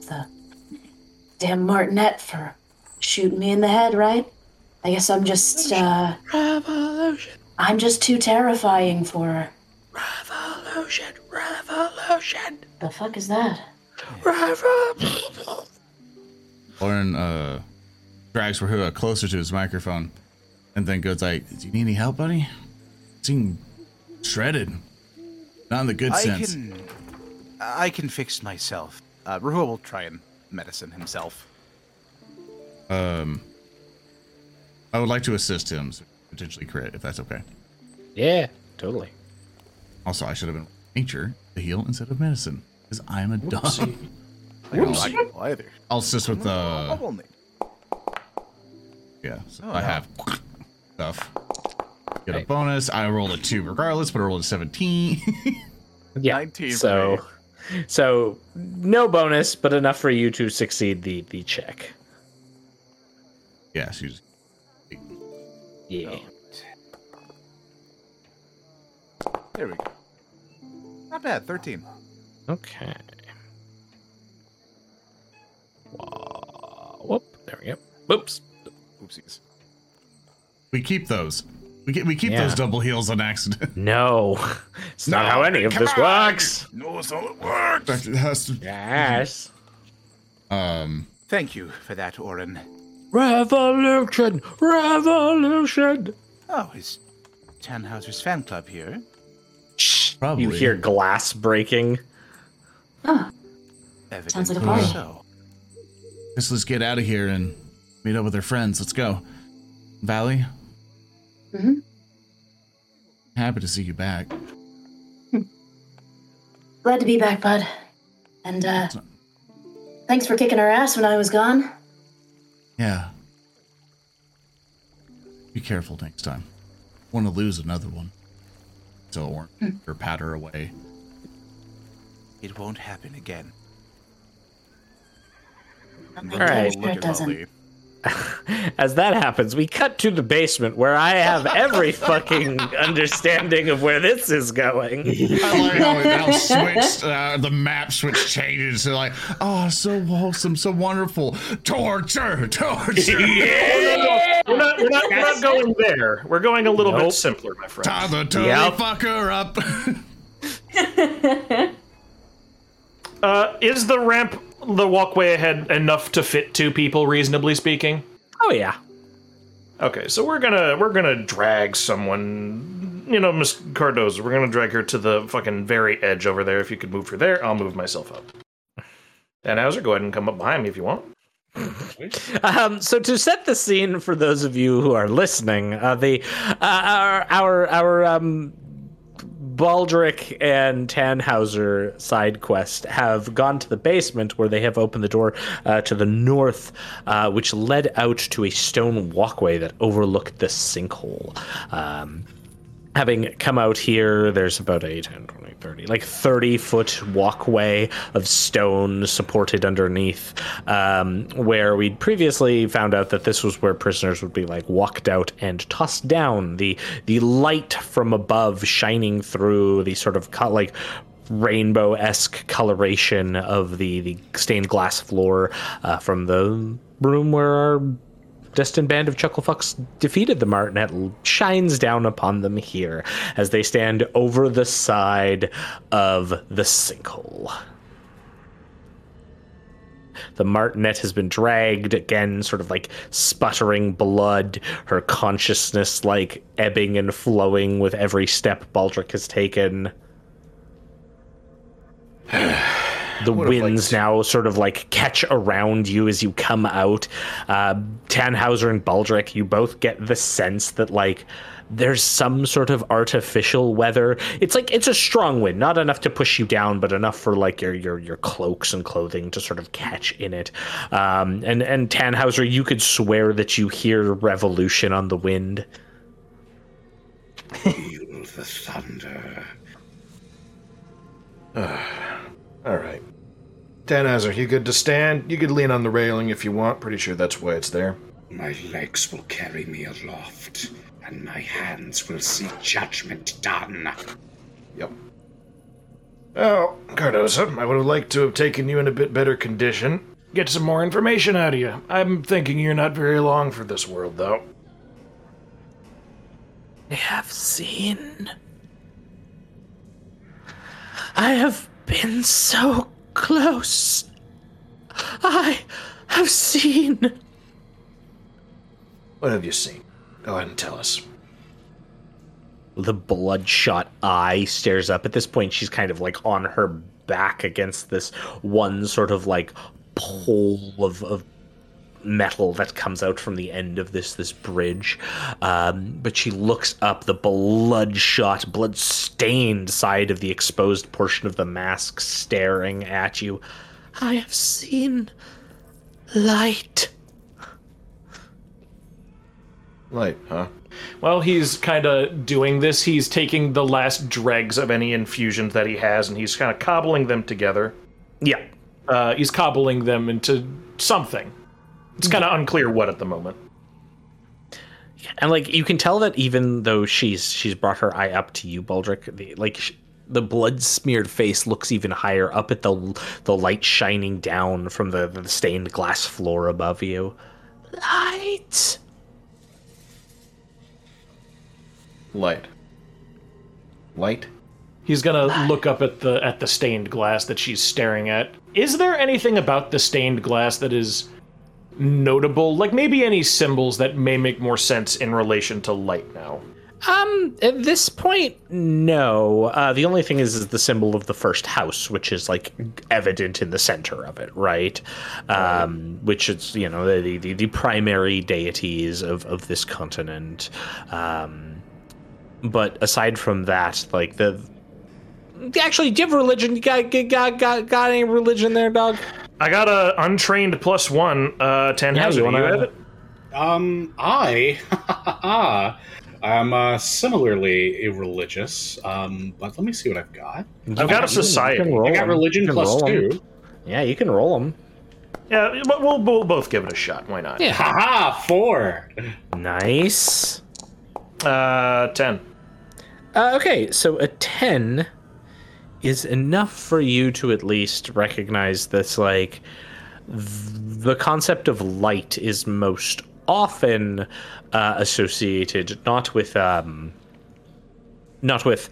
The damn Martinet for shooting me in the head, right? I guess I'm just, uh. Revolution. I'm just too terrifying for her. Revolution. Revolution. The fuck is that? Revolution. Orin uh, drags Rehua closer to his microphone and then goes like, do you need any help, buddy? Seem shredded. Not in the good I sense. can, I can fix myself. Uh, Rehua will try and medicine himself. Um, I would like to assist him, so potentially crit, if that's okay. Yeah. Totally. Also, I should have been nature to heal instead of medicine, because I'm a dog. I don't like it either. I'll assist with the only- yeah. So Oh, I no. have stuff. Get a bonus. I rolled a two regardless, but I rolled a seventeen. Yeah. 19 So, me. so no bonus, but enough for you to succeed the the check. yeah, she's Yeah. There we go. Not bad. 13. Okay. Whoa. Whoop. There we go. Whoops. Oopsies. we keep those. We get we keep Yeah. those double heels on accident. No, it's not No, how any of come this on. works. No, it's how it works. That has to- Yes. um, Thank you for that, Oran. Revolution. Revolution. Oh, is Tannhauser's fan club here. Probably. You hear glass breaking. Ah, Evidently Sounds like a party. so. Guess let's get out of here and meet up with our friends. Let's go. Valli? Mhm. Happy to see you back. glad to be back, bud. And uh, thanks for kicking our ass when I was gone. Yeah. Be careful next time. Want to lose another one. So, or, or pat her away. It won't happen again. And All right. Look at It doesn't. Lovely. As that happens, we cut to the basement where I have every fucking understanding of where this is going. I like how it now switched, uh, the map switch changes to like, oh, so wholesome, so wonderful. Torture, torture. We're not, we're not, we're not going there. We're going a little Nope. bit simpler, my friend. Time to totally Yep. fuck her up. Uh, is the ramp, the walkway ahead, enough to fit two people, reasonably speaking? Oh yeah. Okay, so we're gonna we're gonna drag someone, you know, Miss Cardoza. We're gonna drag her to the fucking very edge over there. If you could move her there, I'll move myself up. Tannhauser, go ahead and come up behind me if you want. Um, so to set the scene for those of you who are listening, uh, the uh, our our our um, Baldric and Tannhauser side quest have gone to the basement where they have opened the door uh, to the north, uh, which led out to a stone walkway that overlooked the sinkhole. Um, having come out here, there's about a 10, 20, 30, like 30 foot walkway of stone supported underneath, um, where we'd previously found out that this was where prisoners would be like walked out and tossed down. The the light from above shining through the sort of like rainbow esque coloration of the the stained glass floor uh, from the room where our destined band of chucklefucks defeated the martinet shines down upon them here as they stand over the side of the sinkhole. The martinet has been dragged again sort of like sputtering blood her consciousness like ebbing and flowing with every step baldric has taken the winds now sort of like catch around you as you come out. Uh, Tannhauser and Baldric, you both get the sense that like there's some sort of artificial weather. It's like it's a strong wind, not enough to push you down, but enough for like your your your cloaks and clothing to sort of catch in it. Um, and and Tannhauser, you could swear that you hear revolution on the wind. Feel the thunder. All right. Dan Hazard, you good to stand? You could lean on the railing if you want. Pretty sure that's why it's there. My legs will carry me aloft, and my hands will see judgment done. Yep. Well, Cardoza, I would have liked to have taken you in a bit better condition. Get some more information out of you. I'm thinking you're not very long for this world, though. I have seen. I have been so close. I have seen. What have you seen? Go ahead and tell us. The bloodshot eye stares up. At this point, she's kind of like on her back against this one sort of like pole of, of metal that comes out from the end of this this bridge. Um, but she looks up the bloodshot, blood-stained side of the exposed portion of the mask, staring at you. I have seen light. Light, huh? While he's kind of doing this, he's taking the last dregs of any infusions that he has, and he's kind of cobbling them together. Yeah, Uh, he's cobbling them into something. It's kind of unclear what at the moment. and like you can tell that even though she's she's brought her eye up to you, Baldric, the, like sh- the blood smeared face looks even higher up at the the light shining down from the, the stained glass floor above you. Light. Light. Light? He's gonna look up at the at the stained glass that she's staring at. Is there anything about the stained glass that is notable? Like maybe any symbols that may make more sense in relation to light now. Um, at this point, no. Uh, the only thing is, is the symbol of the first house, which is like evident in the center of it, right? Um, which is you know the the, the primary deities of of this continent. Um, but aside from that, like the actually, do you have religion? You got got got got any religion there, dog? I got a untrained plus one, uh, ten Yeah, hazard. you You wanna- have it? Um, I am uh, similarly irreligious. Um, but let me see what I've got. I've got a society. You I got 'em. religion You can plus roll 'em. two. Yeah, you can roll them. Yeah, but we'll, we'll both give it a shot. Why not? Yeah. Haha, four. Nice. Uh, ten. Uh, okay, so a 10 is enough for you to at least recognize this, like, th- the concept of light is most often uh, associated not with, um, not with,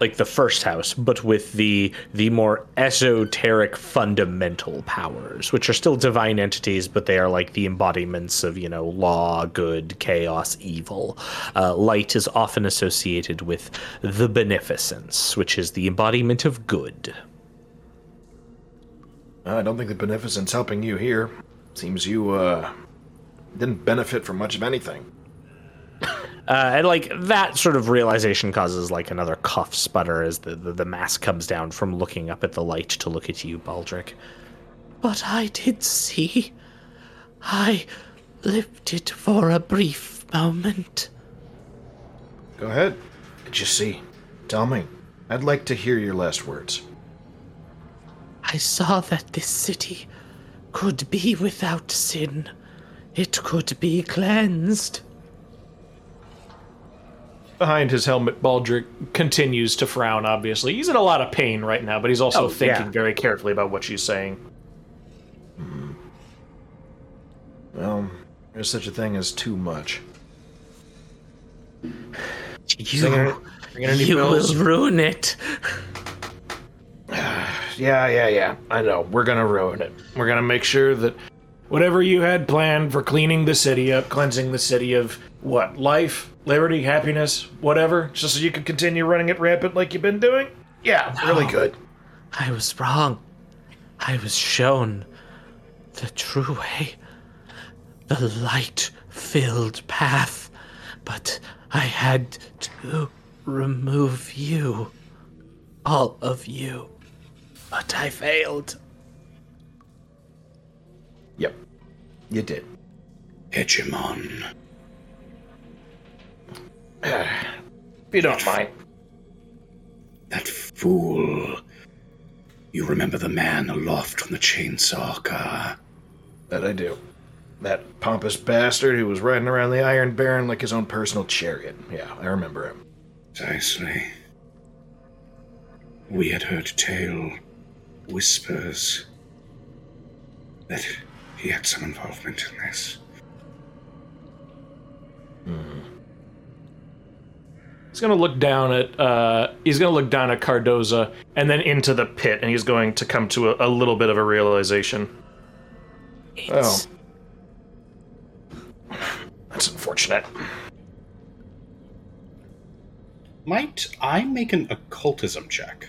like, the first house, but with the the more esoteric fundamental powers, which are still divine entities, but they are like the embodiments of you know law, good, chaos, evil. Uh, light is often associated with the beneficence, which is the embodiment of good. I don't think the beneficence helping you here. Seems you, uh, didn't benefit from much of anything. Uh, and like that sort of realization causes like another cough sputter as the, the, the mask comes down from looking up at the light to look at you, Baldric. But I did see. I lived it for a brief moment. Go ahead. Did you see? Tell me. I'd like to hear your last words. I saw that this city could be without sin. It could be cleansed. Behind his helmet, Baldric continues to frown, obviously. He's in a lot of pain right now, but he's also Oh, thinking yeah. very carefully about what she's saying. Hmm. Well, there's such a thing as too much. You, Singer, bring any you will ruin it. Yeah, yeah, yeah. I know. We're gonna ruin it. We're gonna make sure that whatever you had planned for cleaning the city up, cleansing the city of what? Life, liberty, happiness, whatever, just so you can continue running it rampant like you've been doing? Yeah, really good. I was wrong. I was shown the true way, the light filled path, but I had to remove you. All of you. But I failed. Yep. You did. Hegemon. If you don't mind. That fool. You remember the man aloft on the chainsaw car? That I do. That pompous bastard who was riding around the Iron Baron like his own personal chariot. Yeah, I remember him. Precisely. We had heard tale, whispers, that he had some involvement in this. Hmm. He's gonna look down at uh he's gonna look down at Cardoza and then into the pit and he's going to come to a, a little bit of a realization. Oh. That's unfortunate. Might I make an occultism check?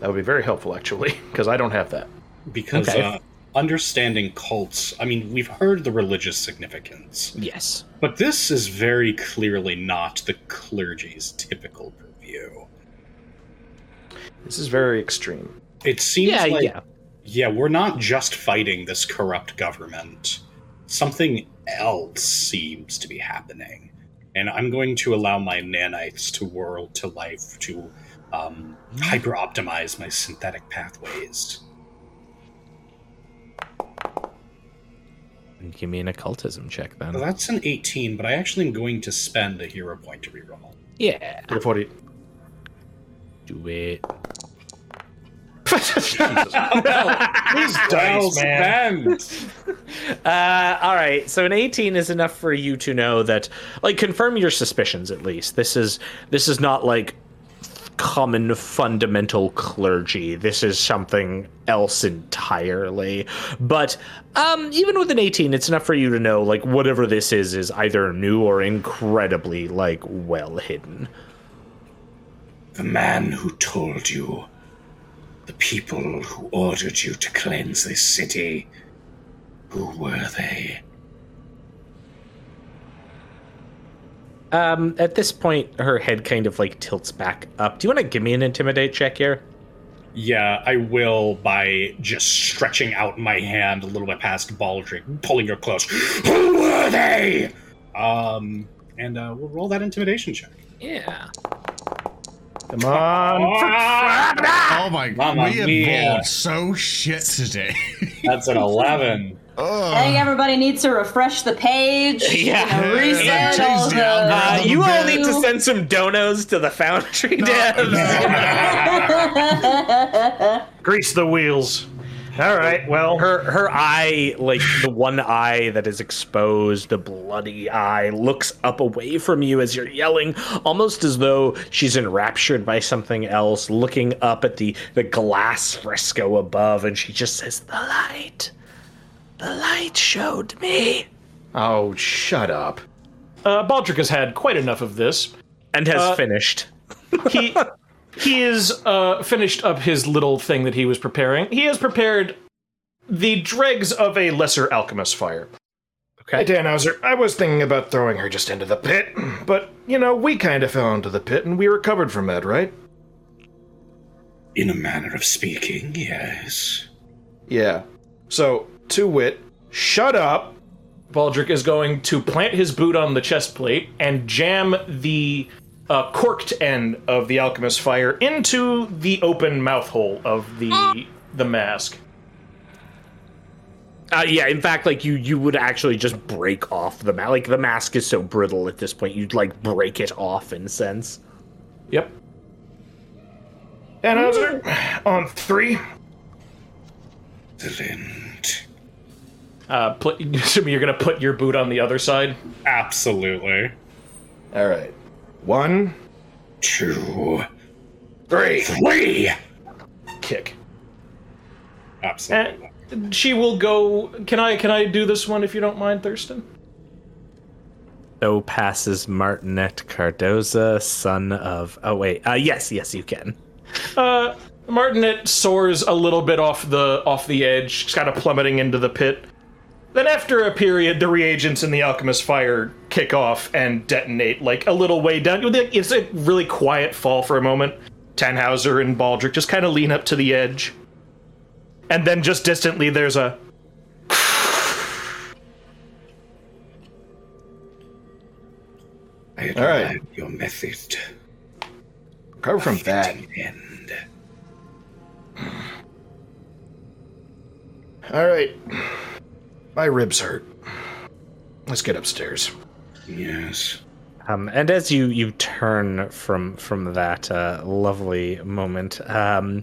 That would be very helpful actually, because I don't have that. Because Okay. uh, understanding cults, I mean, we've heard the religious significance, Yes. but this is very clearly not the clergy's typical purview. This is very extreme. It seems Yeah, like yeah. yeah, we're not just fighting this corrupt government. Something else seems to be happening. And I'm going to allow my nanites to whirl to life to um, hyper optimize my synthetic pathways. Give me an occultism check then. That's an 18, but I actually am going to spend a hero point to reroll. Yeah. Before he- Do it. These dice, man. Uh, all right. So an 18 is enough for you to know that, like, confirm your suspicions at least. This is this is not like common fundamental clergy. This is something else entirely. But um, even with an 18, it's enough for you to know like whatever this is is either new or incredibly like well hidden. The man who told you, the people who ordered you to cleanse this city, who were they? Um, at this point, her head kind of like tilts back up. Do you want to give me an intimidate check here? Yeah, I will by just stretching out my hand a little bit past Baldric, pulling her close. Who were they? Um, and uh, we'll roll that intimidation check. Yeah. Come on. Oh my god, we have mia. rolled so shit today. That's an 11. I think everybody needs to refresh the page. Yeah. you know, reset Yeah, all the the. Uh, you all need to send some donos to the Foundry devs. Grease the wheels. All right. Well, Her her eye, like the one eye that is exposed, the bloody eye, looks up away from you as you're yelling, almost as though she's enraptured by something else, looking up at the, the glass fresco above, and she just says, The light. The light showed me. oh, shut up. Uh, Baldric has had quite enough of this. And has Uh, finished. he he is uh, finished up his little thing that he was preparing. He has prepared the dregs of a lesser alchemist fire. Hey, Tannhauser, I was thinking about throwing her just into the pit, but, you know, we kind of fell into the pit and we recovered from that, right? In a manner of speaking, yes. Yeah. So, to wit, shut up. Baldric is going to plant his boot on the chest plate and jam the uh, corked end of the alchemist fire into the open mouth hole of the the mask. Uh, yeah, in fact, like you, you would actually just break off the mask. Like the mask is so brittle at this point, you'd like break it off in a sense. Yep. Tannhauser, on three. Excellent. Uh, put, assuming you're going to put your boot on the other side. Absolutely. All right. One, Two, three. three. Kick. Absolutely. And she will go. Can I? Can I do this one if you don't mind, Thurston? So passes Martinet Cardoza, son of. Oh wait, uh, yes, yes, you can. Uh, Martinet soars a little bit off the off the edge, kind of plummeting into the pit. Then, after a period, the reagents in the alchemist fire kick off and detonate like a little way down. It's a really quiet fall for a moment. Tannhauser and Baldric just kind of lean up to the edge, and then just distantly, there's a I All right. admire your method. Recover from that. End. All right. My ribs hurt. Let's get upstairs. Yes. Um, and as you you turn from from that uh, lovely moment, um,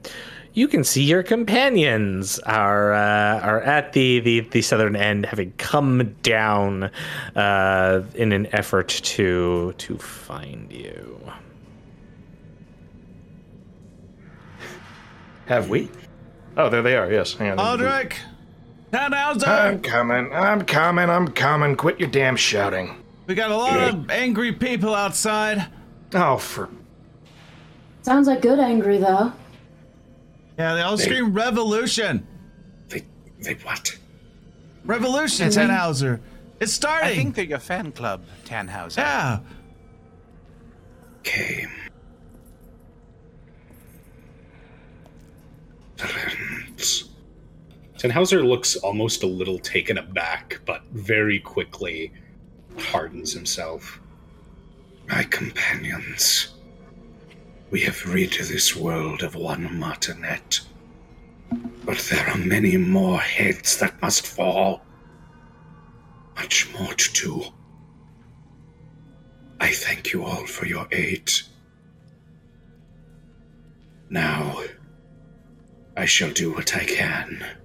you can see your companions are uh, are at the, the the southern end, having come down uh, in an effort to to find you. Have we? Oh, there they are. Yes. Hang on. Aldrich! Tannhauser! I'm coming. I'm coming. I'm coming. Quit your damn shouting. We got a lot of angry people outside. Oh, for Sounds like good angry though. Yeah, they all scream revolution! They, they what? Revolution, Tannhauser! It's starting! I think they're your fan club, Tannhauser. yeah. Came. Excellent. Tannhauser looks almost a little taken aback, but very quickly hardens himself. My companions. We have rid this world of one martinet. But there are many more heads that must fall. Much more to do. I thank you all for your aid. Now, I shall do what I can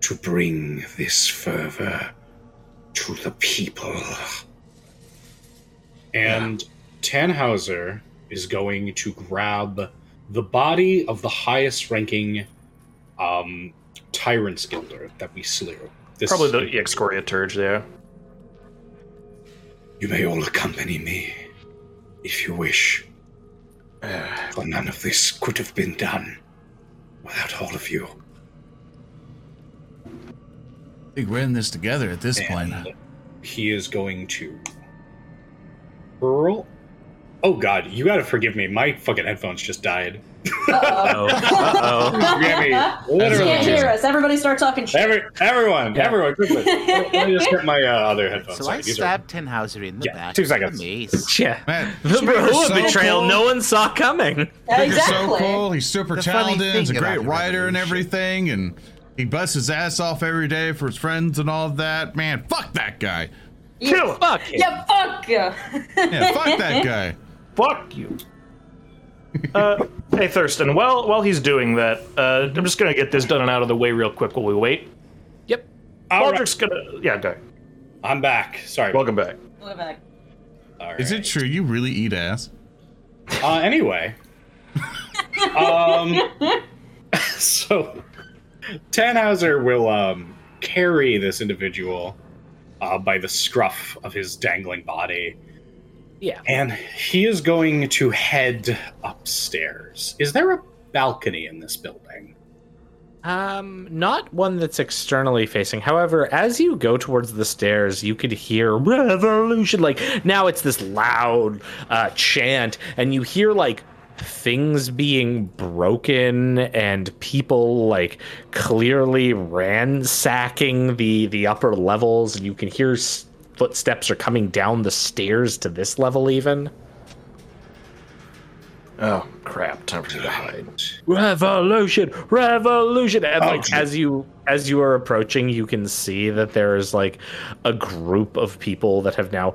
to bring this fervor to the people. And Tannhauser is going to grab the body of the highest ranking um, Tyrant's Guilder that we slew. This Probably the excoriaturge, yeah. You may all accompany me, if you wish. For none of this could have been done without all of you. I think we're in this together at this point. he is going to hurl. Oh god, you gotta forgive me. My fucking headphones just died. Oh, uh-oh. You can't hear us. Everybody start talking shit. Every, everyone, everyone, quickly. Let me just get my uh, other headphones. So Sorry, I these are- stabbed Tannhauser in the Yeah, back. two seconds. mace. Yeah. Man, The Speaker's so betrayal cool. no one saw coming. Speaker's exactly. so cool. He's super The talented. He's a great writer and everything, and he busts his ass off every day for his friends and all of that. Man, fuck that guy. Kill him! Fuck it. Yeah, fuck ya. Yeah, fuck that guy. Fuck you. Uh, hey Thurston. While while he's doing that, uh, I'm just gonna get this done and out of the way real quick while we wait. Yep. All right, Baldric's gonna. Yeah, go. I'm back. Sorry. Welcome back. Look back. All Is it true you really eat ass? Uh, anyway. um, so, Tannhauser will um, carry this individual uh, by the scruff of his dangling body, Yeah. and he is going to head upstairs. Is there a balcony in this building? Um, not one that's externally facing. However, as you go towards the stairs, you could hear revolution. Like now, it's this loud uh, chant, and you hear like things being broken and people like clearly ransacking the the upper levels. You can hear footsteps are coming down the stairs to this level, even. Oh crap! Time for you to hide. revolution revolution and like Okay. as you as you are approaching you can see that there's like a group of people that have now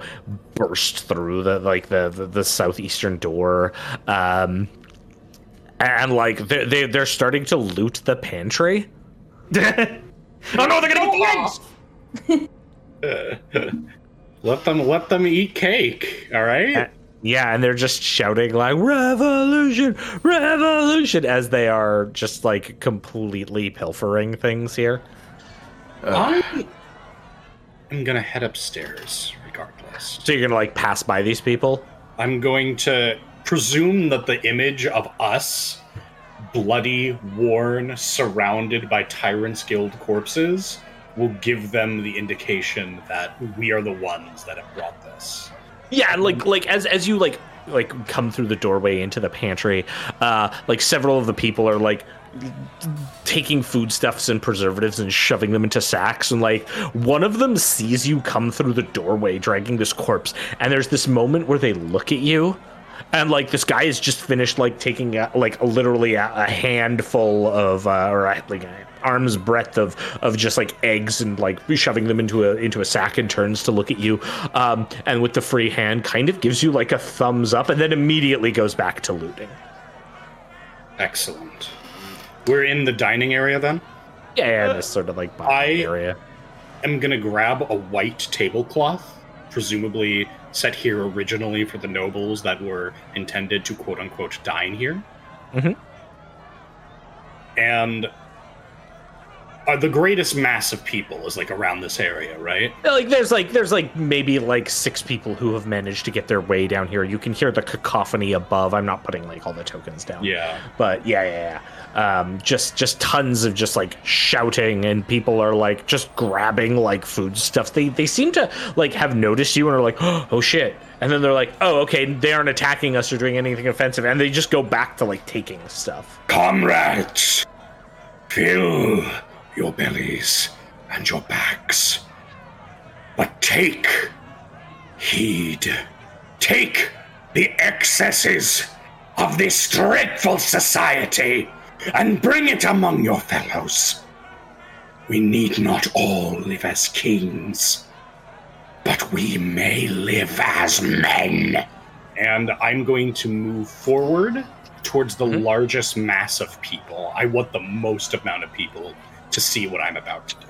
burst through the like the the, the southeastern door um and like they they they're starting to loot the pantry oh no, they're gonna get the eggs. Let them let them eat cake. All right. Yeah and they're just shouting like revolution revolution as they are just like completely pilfering things here uh, I am gonna head upstairs regardless. so you're gonna like pass by these people I'm going to presume that the image of us, bloody, worn, surrounded by Tyrant's Guild corpses, will give them the indication that we are the ones that have brought this. Yeah, like like as as you like like come through the doorway into the pantry, uh, like several of the people are like taking foodstuffs and preservatives and shoving them into sacks and like one of them sees you come through the doorway dragging this corpse and there's this moment where they look at you and like this guy has just finished like taking a, like literally a, a handful of uh, or like arm's breadth of of just like eggs and like shoving them into a into a sack and turns to look at you um and with the free hand kind of gives you like a thumbs up and then immediately goes back to looting Excellent. We're in the dining area then. yeah, this sort of like I- area I'm gonna grab a white tablecloth, presumably set here originally for the nobles that were intended to quote unquote dine here. Mhm. And uh, the greatest mass of people is like around this area, right? like there's like there's like maybe like six people who have managed to get their way down here. You can hear the cacophony above. I'm not putting like all the tokens down. Yeah. but yeah yeah yeah. Um just just tons of just like shouting and people are like just grabbing like food stuff. They they seem to like have noticed you and are like oh shit. And then they're like oh okay they aren't attacking us or doing anything offensive. And they just go back to like taking stuff. Comrades, fill your bellies and your backs. But take heed. Take the excesses of this dreadful society and bring it among your fellows. We need not all live as kings, but we may live as men. And I'm going to move forward towards the mm-hmm. largest mass of people. I want the most amount of people to see what I'm about to do.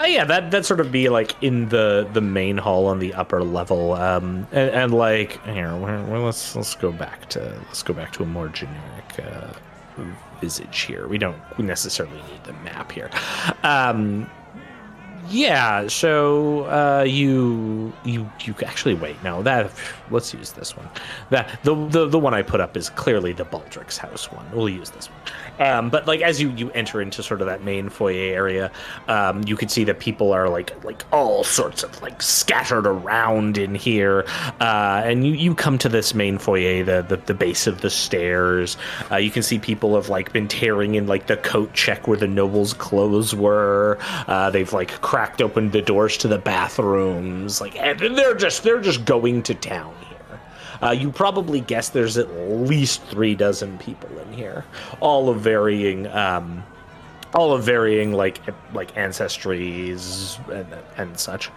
Uh, yeah, that that sort of be like in the the main hall on the upper level, um, and, and like here, well, let's let's go back to let's go back to a more generic uh, visage here. We don't necessarily need the map here. Um, yeah, so uh, you you you actually wait. No, that let's use this one. That the, the the one I put up is clearly the Baldric's house one. We'll use this one. Um, but like as you you enter into sort of that main foyer area, um, you can see that people are like like all sorts of like scattered around in here. Uh, and you you come to this main foyer, the the, the base of the stairs. Uh, you can see people have like been tearing in like the coat check where the nobles' clothes were. Uh, they've like cracked open the doors to the bathrooms. Like and they're just they're just going to town. Uh, you probably guess there's at least three dozen people in here, all of varying, um, all of varying like like ancestries and, and such.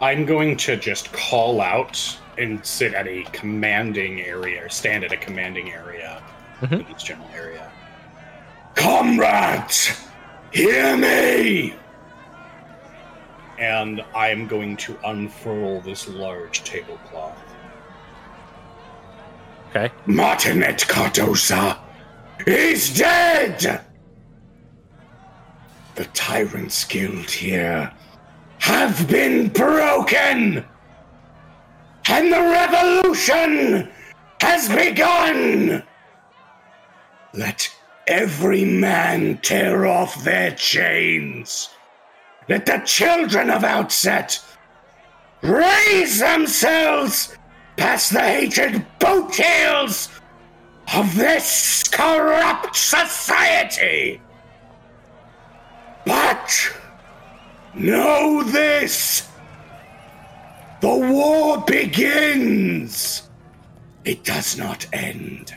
I'm going to just call out and sit at a commanding area, or stand at a commanding area Mhm. in this general area. Comrades, hear me! And I'm going to unfurl this large tablecloth. Okay. Martinet Cardosa is dead! The Tyrant's Guild here have been broken! And the revolution has begun! Let every man tear off their chains. Let the children of Outset raise themselves past the hated boot heels of this corrupt society. But know this the war begins, it does not end.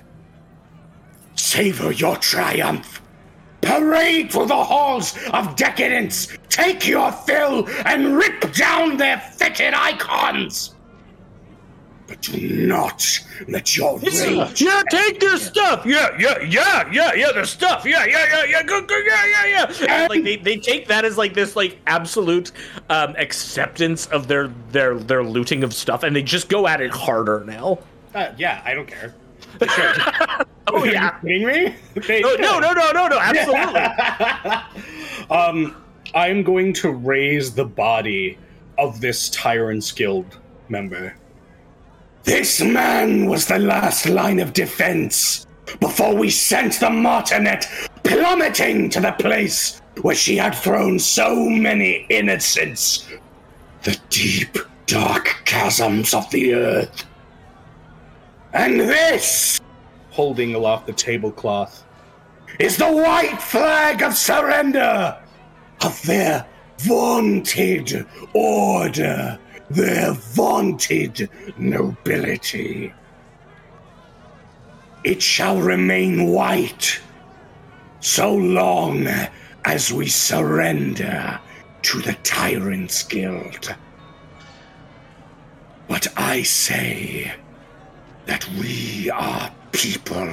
Savor your triumph. Parade through the halls of decadence. Take your fill and rip down their fetid icons. But do not let your rage. Yeah, take this stuff. Yeah, yeah, yeah, yeah, yeah, their stuff. Yeah, yeah, yeah, yeah, good, good, yeah, yeah, yeah. And, like they, they take that as like this like absolute um, acceptance of their their their looting of stuff, and they just go at it harder now. Uh, yeah, I don't care. Oh Are you yeah. kidding me? They Oh, no, no, no, no, no, absolutely. um, I'm going to raise the body of this Tyrant's Guild member. This man was the last line of defense before we sent the Martinet plummeting to the place where she had thrown so many innocents. The deep, dark chasms of the earth. And this Holding aloft the tablecloth. is the white flag of surrender of their vaunted order, their vaunted nobility. It shall remain white so long as we surrender to the Tyrant's Guild. But I say that we are people.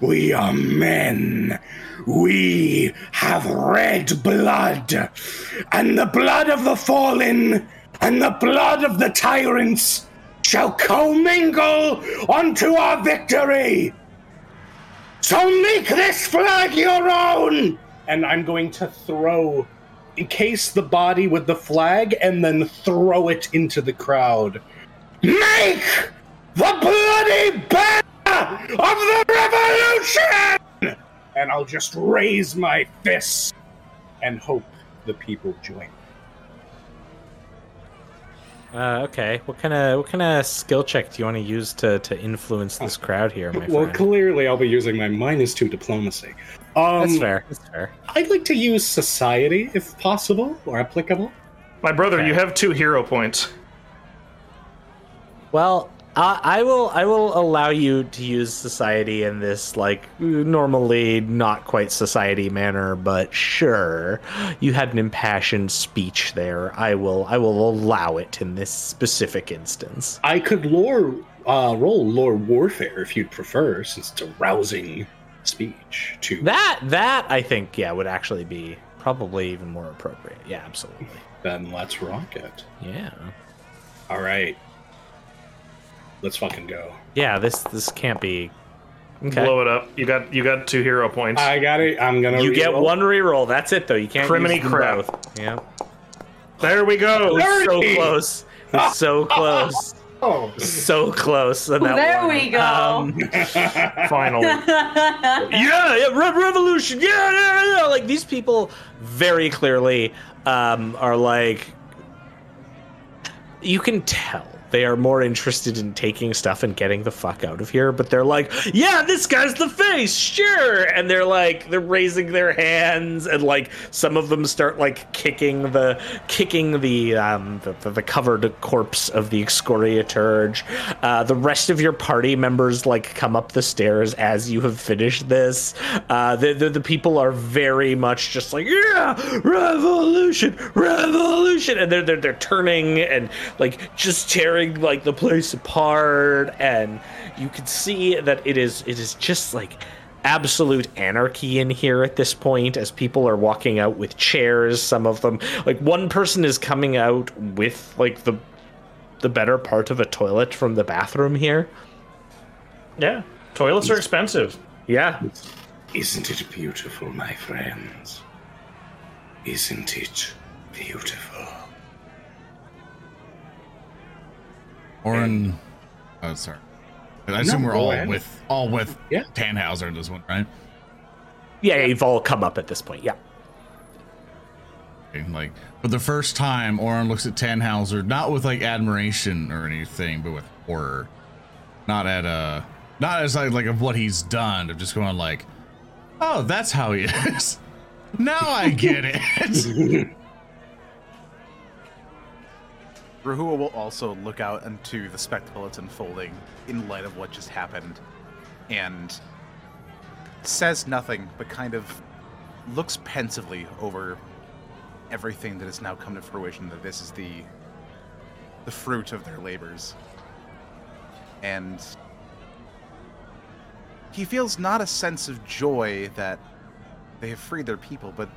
We are men. We have red blood. And the blood of the fallen and the blood of the tyrants shall commingle unto our victory. So make this flag your own. And I'm going to throw, encase the body with the flag, and then throw it into the crowd. Make the bloody banner of the revolution! And I'll just raise my fists and hope the people join. Uh, okay, what kind of what kind of skill check do you want to use to to influence this crowd here, my Well, friend? clearly I'll be using my minus two diplomacy. Um, That's fair. That's fair. I'd like to use society if possible or applicable. My brother, Okay. you have two hero points. Well, I, I will I will allow you to use society in this like normally not quite society manner, but sure, you had an impassioned speech there. I will I will allow it in this specific instance. I could lore uh, roll lore warfare if you'd prefer, since it's a rousing speech. To That that I think yeah would actually be probably even more appropriate. Yeah, absolutely. Then let's rock it. Yeah. All right. Let's fucking go. Yeah, this this can't be. Okay. Blow it up. You got you got two hero points. I got it. I'm gonna. You get reroll. one reroll. That's it, though. You can't. Criminy use crap. both. Yeah. there we go. So close. So close. Oh, So close. on that There one. we go. Um, Finally. yeah, yeah, Re- revolution. Yeah, yeah, yeah. Like these people very clearly um, are like you can tell they are more interested in taking stuff and getting the fuck out of here, but they're like, yeah, this guy's the face, sure. And they're like, they're raising their hands, and like some of them start like kicking the kicking the um the, the, covered corpse of the excoriaturge. Uh, the rest of your party members like come up the stairs as you have finished this. Uh, the, the the people are very much just like, yeah, revolution, revolution, and they're they're they're turning and like just tearing like the place apart, and you can see that it is it is just like absolute anarchy in here at this point as people are walking out with chairs some of them like one person is coming out with like the the better part of a toilet from the bathroom here Yeah. Toilets are expensive. yeah Isn't it beautiful, my friends? Isn't it beautiful? Oran. Oh, sorry. I assume we're all ahead. with all with Yeah. Tannhauser in this one, right? yeah you've all come up at this point yeah Okay, Like for the first time, Oran looks at Tannhauser not with like admiration or anything, but with horror. Not at uh not as like, like of what he's done, of just going like, oh, that's how he is. now I get it. Rehua will also look out into the spectacle that's unfolding in light of what just happened and says nothing, but kind of looks pensively over everything that has now come to fruition that this is the the fruit of their labors. And he feels not a sense of joy that they have freed their people, but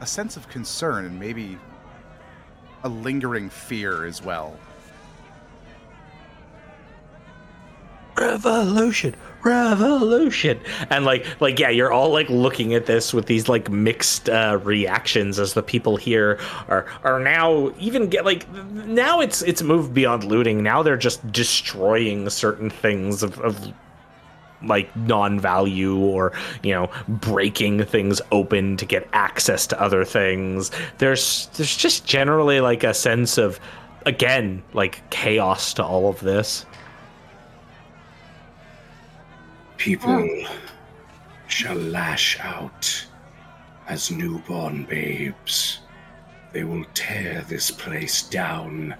a sense of concern and maybe a lingering fear as well. revolution! Revolution! And like like yeah you're all like looking at this with these like mixed uh reactions as the people here are are now even get like now it's it's moved beyond looting. Now they're just destroying certain things of, of like non-value or you know breaking things open to get access to other things there's there's just generally like a sense of again like chaos to all of this People oh. shall lash out as newborn babes. They will tear this place down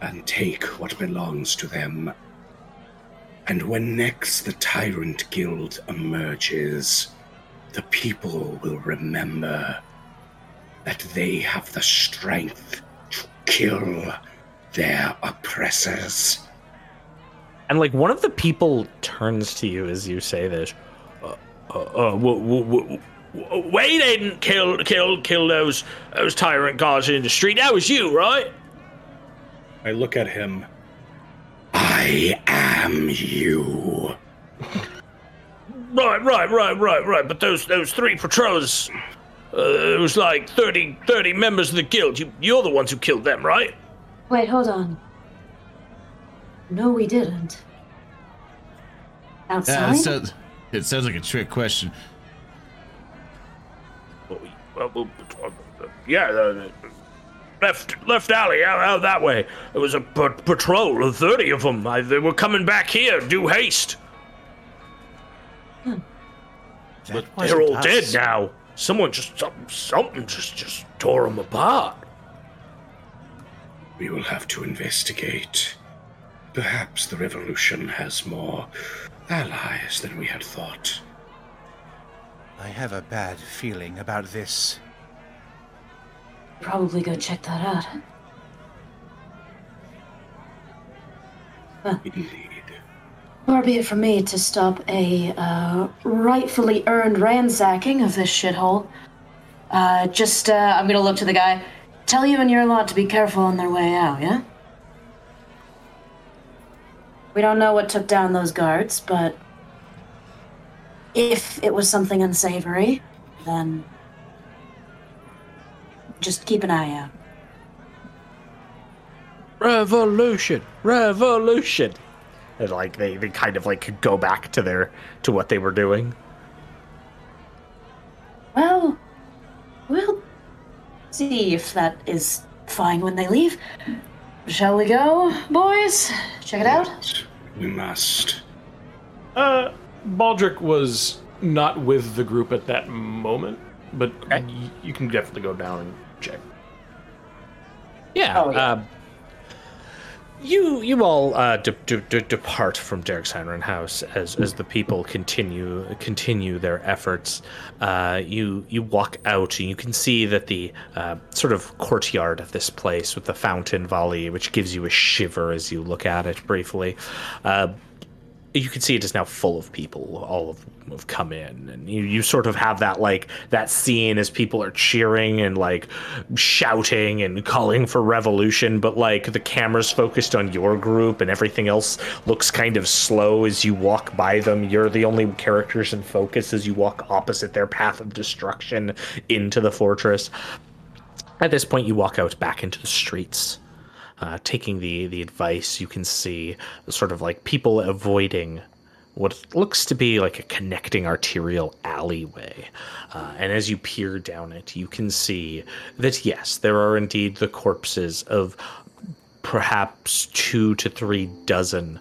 and take what belongs to them. And when next the Tyrant Guild emerges, the people will remember that they have the strength to kill their oppressors. And like one of the people turns to you as you say this. Uh, uh, uh, w- w- w- we didn't kill kill kill those those tyrant guards in the street. That was you, right? I look at him. I am you. Right, right, right, right, right. But those those three patrols, uh, it was like 30, 30 members of the guild. You you're the ones who killed them, right? Wait, hold on. No, we didn't. Yeah, Outside? it, says, it sounds like a trick question. Well, well, uh, yeah, the, the left left alley out, out that way. It was a p- patrol of thirty of them. I, they were coming back here. Do haste. Hmm. But They're all us. dead now. Someone just something, something just just tore them apart. We will have to investigate. Perhaps the revolution has more allies than we had thought. I have a bad feeling about this. Probably go check that out. Indeed. Far be it from me to stop a uh, rightfully earned ransacking of this shithole. Uh, just, uh, I'm gonna look to the guy. Tell you and your lot to be careful on their way out, yeah? We don't know what took down those guards, but if it was something unsavory, then just keep an eye out. Revolution, revolution. And like they, they kind of like go back to their to what they were doing. Well, we'll see if that is fine when they leave. Shall we go, boys? Check it out. We must. Uh, Baldric was not with the group at that moment, but y- you can definitely go down and check. Yeah. Oh, yeah. Uh, you you all uh, de- de- de- depart from Derek Siren House as, as the people continue continue their efforts. Uh, you you walk out and you can see that the uh, sort of courtyard of this place with the fountain volley, which gives you a shiver as you look at it briefly. You can see it is now full of people. All of them have come in, and you, you sort of have that like that scene as people are cheering and like shouting and calling for revolution, but like the camera's focused on your group, and everything else looks kind of slow as you walk by them. You're the only characters in focus as you walk opposite their path of destruction into the fortress. At this point, you walk out back into the streets uh, taking the the advice, you can see sort of like people avoiding what looks to be like a connecting arterial alleyway. Uh, and as you peer down it, you can see that yes, there are indeed the corpses of perhaps two to three dozen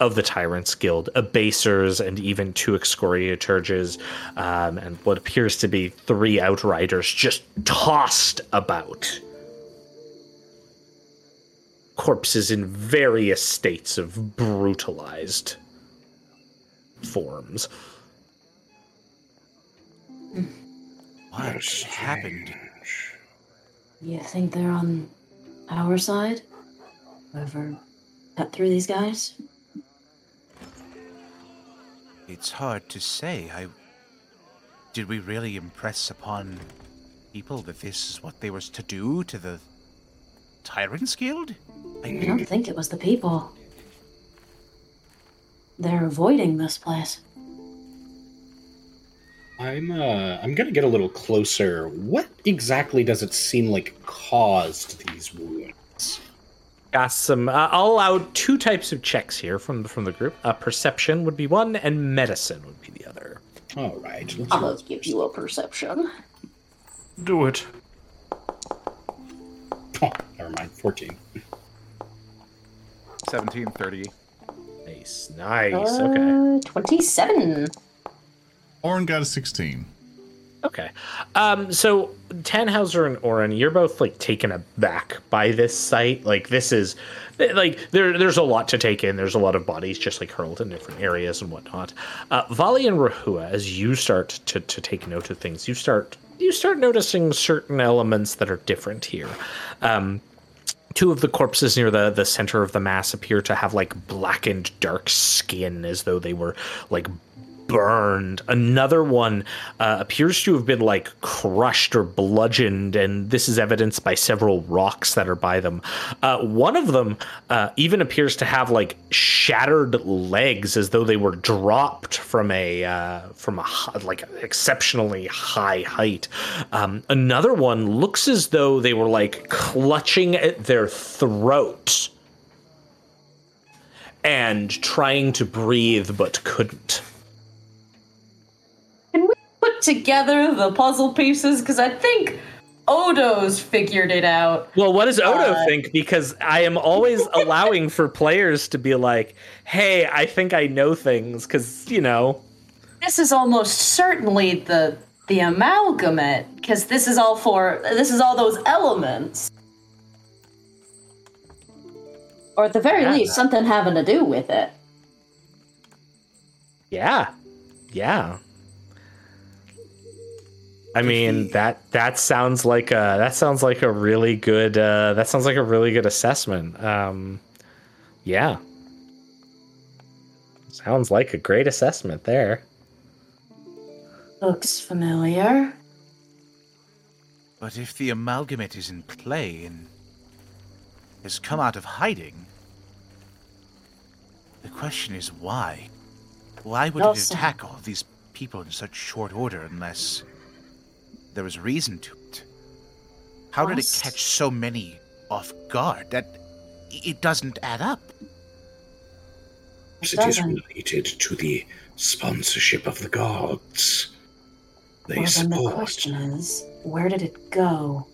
of the Tyrants Guild, abasers, and even two excoriaturges, um, and what appears to be three outriders just tossed about corpses in various states of brutalized forms. What happened? You think they're on our side? Whoever cut uh, through these guys? It's hard to say. I did we really impress upon people that this is what they were to do to the Tyrants Guild? I don't think it was the people. They're avoiding this place. I'm uh I'm gonna get a little closer. What exactly does it seem like caused these wounds? Got some. Uh, I'll allow two types of checks here from from the group. Uh, perception would be one, and medicine would be the other. All right. let's- I'm gonna give you a perception. Do it. Oh, never mind. Fourteen. 1730. Nice, nice. Okay, Uh, 27. Oran got a 16. okay. Um, so Tannhauser and Oran, you're both like taken aback by this site. Like this is, like there, there's a lot to take in. There's a lot of bodies just like hurled in different areas and whatnot. Uh, Valli and Rehua, as you start to to take note of things, you start you start noticing certain elements that are different here. Um, two of the corpses near the the center of the mass appear to have like blackened dark skin as though they were like burned. Another one uh, appears to have been like crushed or bludgeoned and this is evidenced by several rocks that are by them. Uh, one of them uh, even appears to have like shattered legs as though they were dropped from a uh, from a like exceptionally high height. Um, another one looks as though they were like clutching at their throat and trying to breathe but couldn't put together the puzzle pieces? Because I think Odo's figured it out. Well, what does Odo Uh, think? Because I am always allowing for players to be like, "Hey, I think I know things," because you know. This is almost certainly the the amalgamate, because this is all for this is all those elements. Or at the very Yeah. least, something having to do with it. Yeah, yeah. I mean that that sounds like a that sounds like a really good uh, that sounds like a really good assessment. Um, yeah, sounds like a great assessment there. Looks familiar. But if the amalgamate is in play and has come out of hiding, the question is why? Why would Well it attack all these people in such short order unless there was reason to it? How did it catch so many off guard? That it doesn't add up. Perhaps it is related to the sponsorship of the gods. They Well, then the question is, where did it go?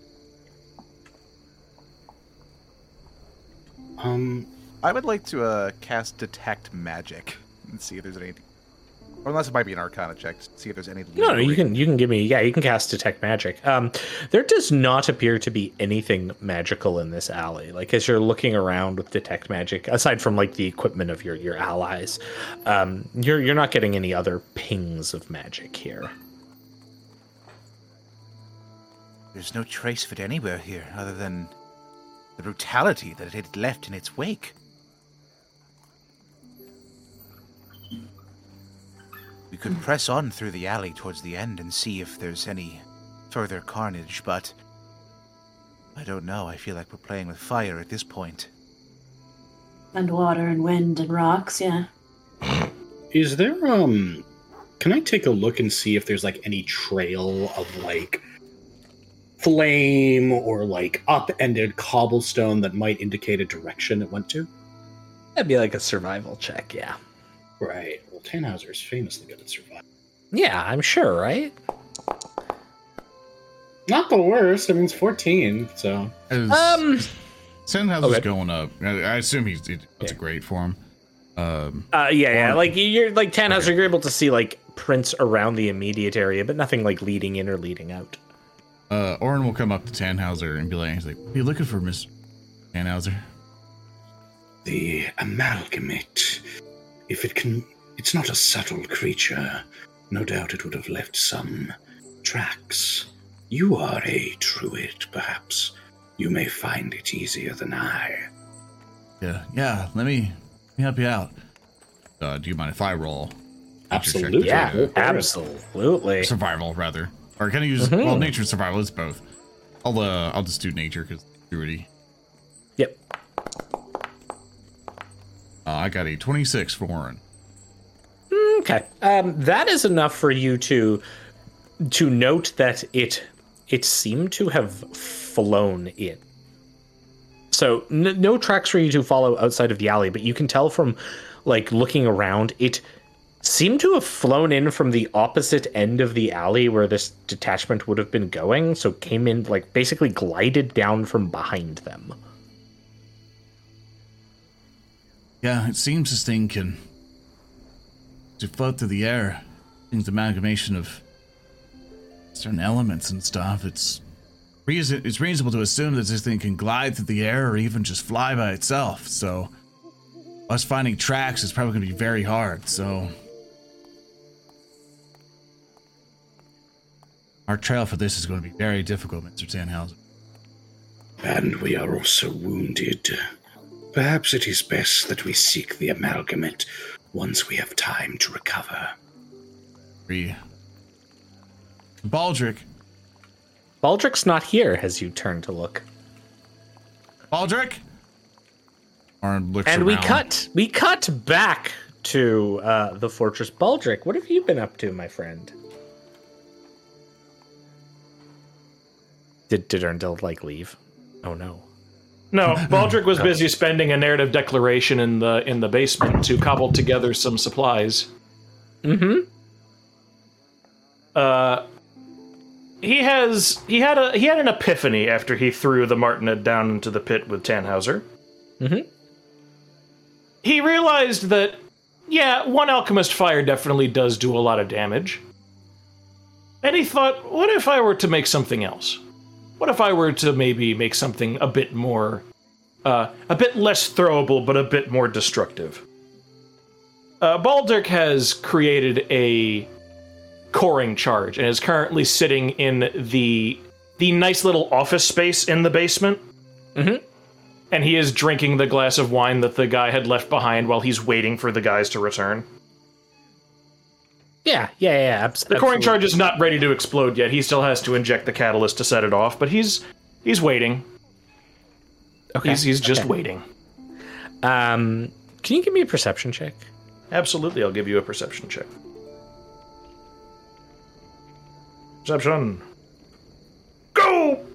Um, I would like to uh, cast detect magic and see if there's anything. Or unless it might be an Arcana check, to see if there's any. No, no, you can you can give me yeah, you can cast detect magic. Um, there does not appear to be anything magical in this alley. Like as you're looking around with detect magic, aside from like the equipment of your your allies, um, you're you're not getting any other pings of magic here. There's no trace of it anywhere here, other than the brutality that it had left in its wake. We could press on through the alley towards the end and see if there's any further carnage, but I don't know. I feel like we're playing with fire at this point. And water and wind and rocks, yeah. is there um? Can I take a look and see if there's like any trail of like flame or like upended cobblestone that might indicate a direction it went to? That'd be like a survival check, yeah. Right. Well, Tannhauser is famously good at survival. Yeah, I'm sure, right? Not the worst. I mean, it's 14, so. As Um, Sandhauser's okay. going up. I, I assume he's it, it's Yeah. great for him. Um, uh, yeah, yeah. Like you're like Tannhauser, you're able to see like prints around the immediate area, but nothing like leading in or leading out. uh, Oran will come up to Tannhauser and be like, he's like, what are you looking for, Miss Tannhauser? The amalgamate. If it can. It's not a subtle creature. No doubt it would have left some tracks. You are a druid, perhaps. You may find it easier than I. Yeah, yeah. Let me, let me help you out. Uh, do you mind if I roll? Nature check to Absolutely. Yeah, to- go for it. absolutely. survival rather, or can I use Mhm. well nature and survival? It's both. I'll uh, I'll just do nature because druidy. Yep. Uh, I got a twenty-six for Oran. Okay. Um, that is enough for you to to note that it it seemed to have flown in. So n- no tracks for you to follow outside of the alley, but you can tell from like looking around, it seemed to have flown in from the opposite end of the alley where this detachment would have been going. So came in like basically glided down from behind them. Yeah, it seems this thing can to float through the air. Things amalgamation of certain elements and stuff. It's reason it's reasonable to assume that this thing can glide through the air or even just fly by itself. So us finding tracks is probably going to be very hard. So our trail for this is going to be very difficult, Mister Tannhauser. And we are also wounded. Perhaps it is best that we seek the amalgamate once we have time to recover. Three. Baldric, Baldric's not here as you turn to look. Baldric. Oran looks And we cut we cut back to uh, the fortress Baldric. What have you been up to, my friend? Did did Earndil like leave? Oh no. No, Baldric was busy spending a narrative declaration in the in the basement to cobble together some supplies. Mm-hmm. Uh, he has he had a he had an epiphany after he threw the Martinet down into the pit with Tannhauser. Mhm. He realized that yeah, one alchemist fire definitely does do a lot of damage. And he thought, what if I were to make something else? What if I were to maybe make something a bit more uh, a bit less throwable but a bit more destructive? Uh, Baldric has created a coring charge and is currently sitting in the the nice little office space in the basement. Mhm. And he is drinking the glass of wine that the guy had left behind while he's waiting for the guys to return. Yeah, yeah, yeah. abs- The coring charge is not ready to explode yet. He still has to inject the catalyst to set it off, but he's he's waiting. Okay. He's he's just okay. waiting. Um, can you give me a perception check? Absolutely, I'll give you a perception check. Perception. Go!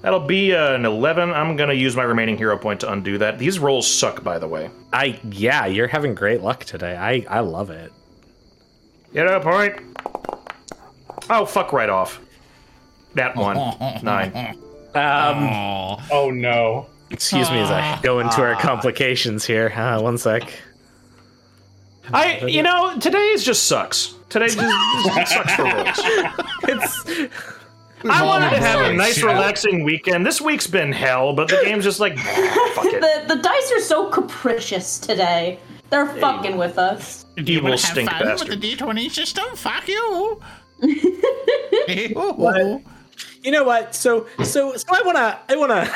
That'll be uh, an 11. I'm going to use my remaining hero point to undo that. These rolls suck, by the way. I yeah, you're having great luck today. I I love it. Hero point. Oh, fuck right off. That one. Nine. Um, Oh no. excuse me as I go into our complications here. Uh, one sec. I, you know, today's just sucks. Today just, just sucks for rolls. It's I wanted to have a nice, relaxing weekend. This week's been hell, but the game's just like, fuck it. The the dice are so capricious today. They're fucking with us. Do you Evil stink bastard. With the D20 system? Fuck you. you know what? So so so I wanna I wanna.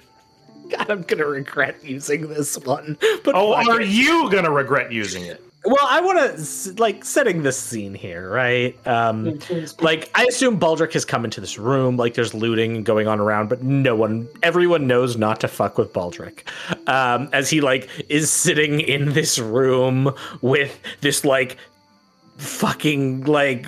God, I'm gonna regret using this one. But Oh, fuck are it. you gonna regret using it? Well, I want to like setting this scene here, right? Um, like I assume Baldric has come into this room, like there's looting going on around, but no one, everyone knows not to fuck with Baldric, um, as he like is sitting in this room with this like fucking like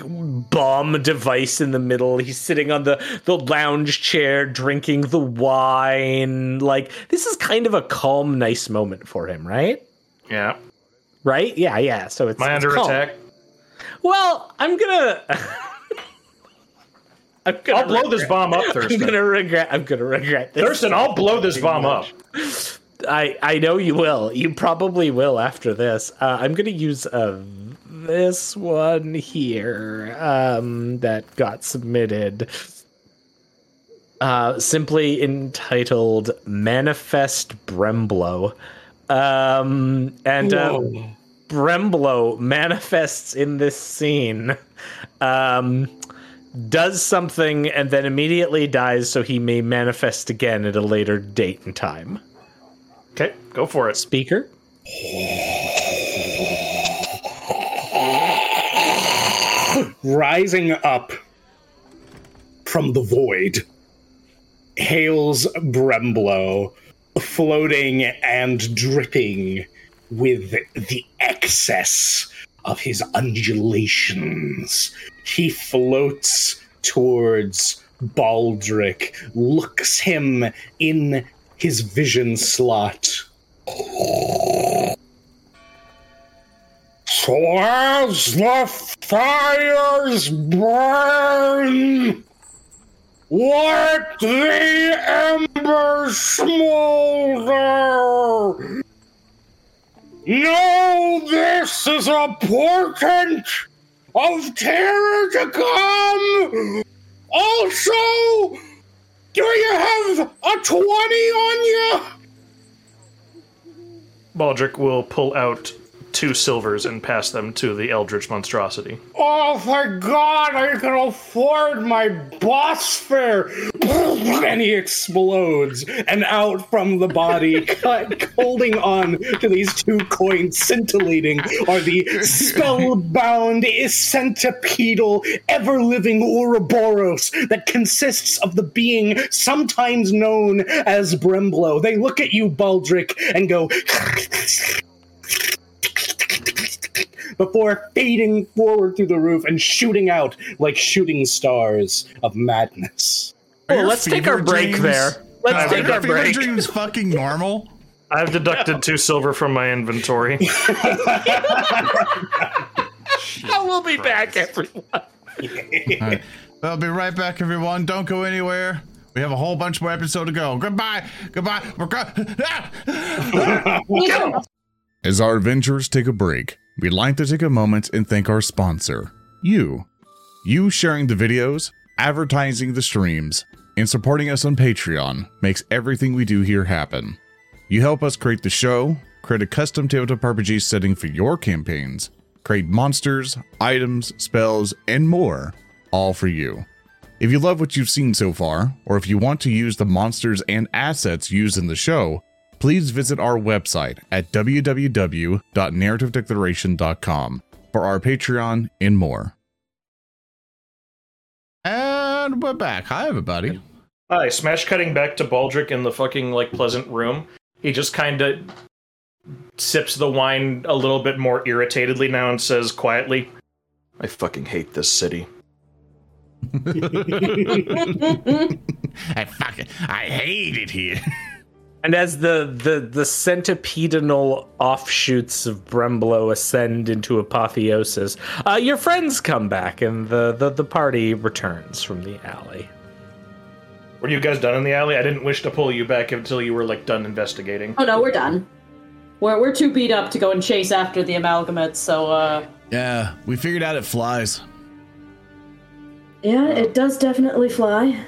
bomb device in the middle. He's sitting on the the lounge chair drinking the wine. Like this is kind of a calm, nice moment for him, right? Yeah. Right? Yeah, yeah. So it's Am I it's under attack? Well, I'm gonna. I'm gonna I'll blow this bomb up, I'm gonna regret. I'm gonna regret this. Thurston, I'll blow this bomb up. I I know you will. You probably will after this. Uh, I'm gonna use uh, this one here um, that got submitted. Uh, simply entitled "Manifest Bremblo," um, and uh, Bremblo manifests in this scene, um, does something, and then immediately dies, so he may manifest again at a later date and time. Okay, go for it. Speaker. Rising up from the void, hails Bremblo, floating and dripping with the excess of his undulations. He floats towards Baldric, looks him in his vision slot. So as the fires burn, let the embers smolder. No, this is a portent of terror to come. Also, do you have a 20 on you? Baldric will pull out two silvers and pass them to the Eldritch monstrosity. Oh, thank God I can afford my boss fare. And he explodes, and out from the body, cut, holding on to these two coins scintillating, are the spellbound, centipedal, ever living Ouroboros that consists of the being sometimes known as Bremblo. They look at you, Baldric, and go. Before fading forward through the roof and shooting out like shooting stars of madness. Are Well, your let's take our break dreams- there. Let's Are take our fever break. dreams fucking normal? I've deducted two silver from my inventory. I will be back, everyone. Alright. I'll be right back, everyone. Don't go anywhere. We have a whole bunch more episode to go. Goodbye. Goodbye. We're go- ah! As our adventurers take a break, we'd like to take a moment and thank our sponsor, you. You sharing the videos, advertising the streams, and supporting us on Patreon makes everything we do here happen. You help us create the show, create a custom tabletop RPG setting for your campaigns, create monsters, items, spells, and more, all for you. If you love what you've seen so far, or if you want to use the monsters and assets used in the show, please visit our website at www.narrativedeclaration.com. for our Patreon, and more. And we're back. Hi, everybody. Hi, smash cutting back to Baldric in the fucking like pleasant room. He just kind of sips the wine a little bit more irritatedly now and says quietly, "I fucking hate this city." I fucking I hate it here. And as the the the centipedal offshoots of Bremblo ascend into apotheosis, uh, your friends come back, and the, the the party returns from the alley. Were you guys done in the alley? I didn't wish to pull you back until you were like done investigating. Oh no, we're done. We're we're too beat up to go and chase after the amalgamates. So uh, Yeah, we figured out it flies. Yeah, it does definitely fly.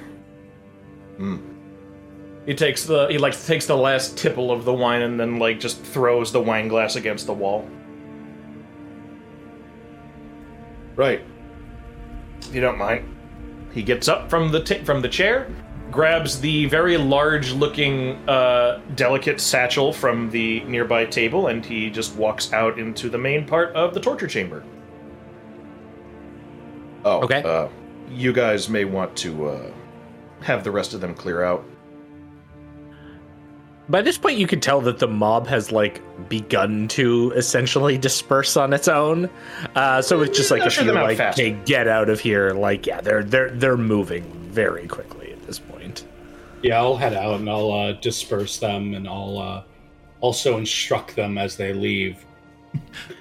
He takes the he like takes the last tipple of the wine and then like just throws the wine glass against the wall. Right. If you don't mind. He gets up from the t- from the chair, grabs the very large-looking, uh, delicate satchel from the nearby table, and he just walks out into the main part of the torture chamber. Oh, Okay. Uh, you guys may want to uh, have the rest of them clear out. By this point, you can tell that the mob has like begun to essentially disperse on its own. Uh, so it's just like if you them like, faster. okay, get out of here. Like, yeah, they're they're they're moving very quickly at this point. Yeah, I'll head out and I'll uh, disperse them and I'll uh, also instruct them as they leave.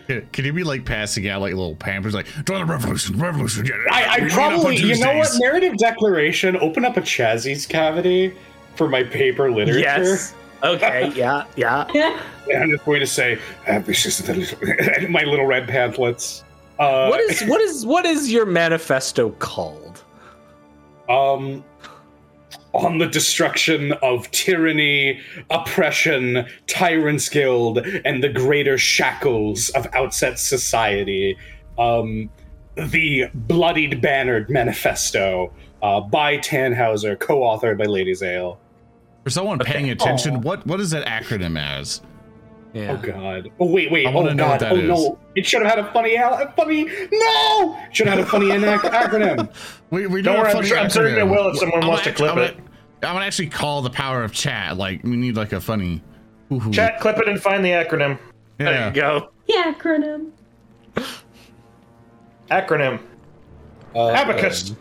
Can you be like passing out like little pampers, like join the revolution, revolution? I, I probably, you know what? Narrative declaration. Open up a Chazzy's cavity for my paper literature. Yes. Okay. yeah. Yeah. And I'm just going to say, uh, this is the little, my little red pamphlets. Uh, What is what is what is your manifesto called? um on the destruction of tyranny, oppression, tyrants guild, and the greater shackles of outset society. Um, the bloodied bannered manifesto uh, by Tannhauser, co-authored by Lady Zale. For someone paying attention, what what is that acronym as? Yeah. Oh god. Oh wait, wait. I wanna oh know what god. that oh is. no. It should have had a funny, al- a funny. No. Should have had a funny anac- acronym. We we Don't know a worry, I'm sure- I'm certain it will if someone I'm wants to gonna clip I'm it. gonna- I'm gonna actually call the power of chat. Like we need like a funny. hoo-hoo. Chat, clip it and find the acronym. There you go. yeah, acronym. Acronym. Uh, Abacus. um,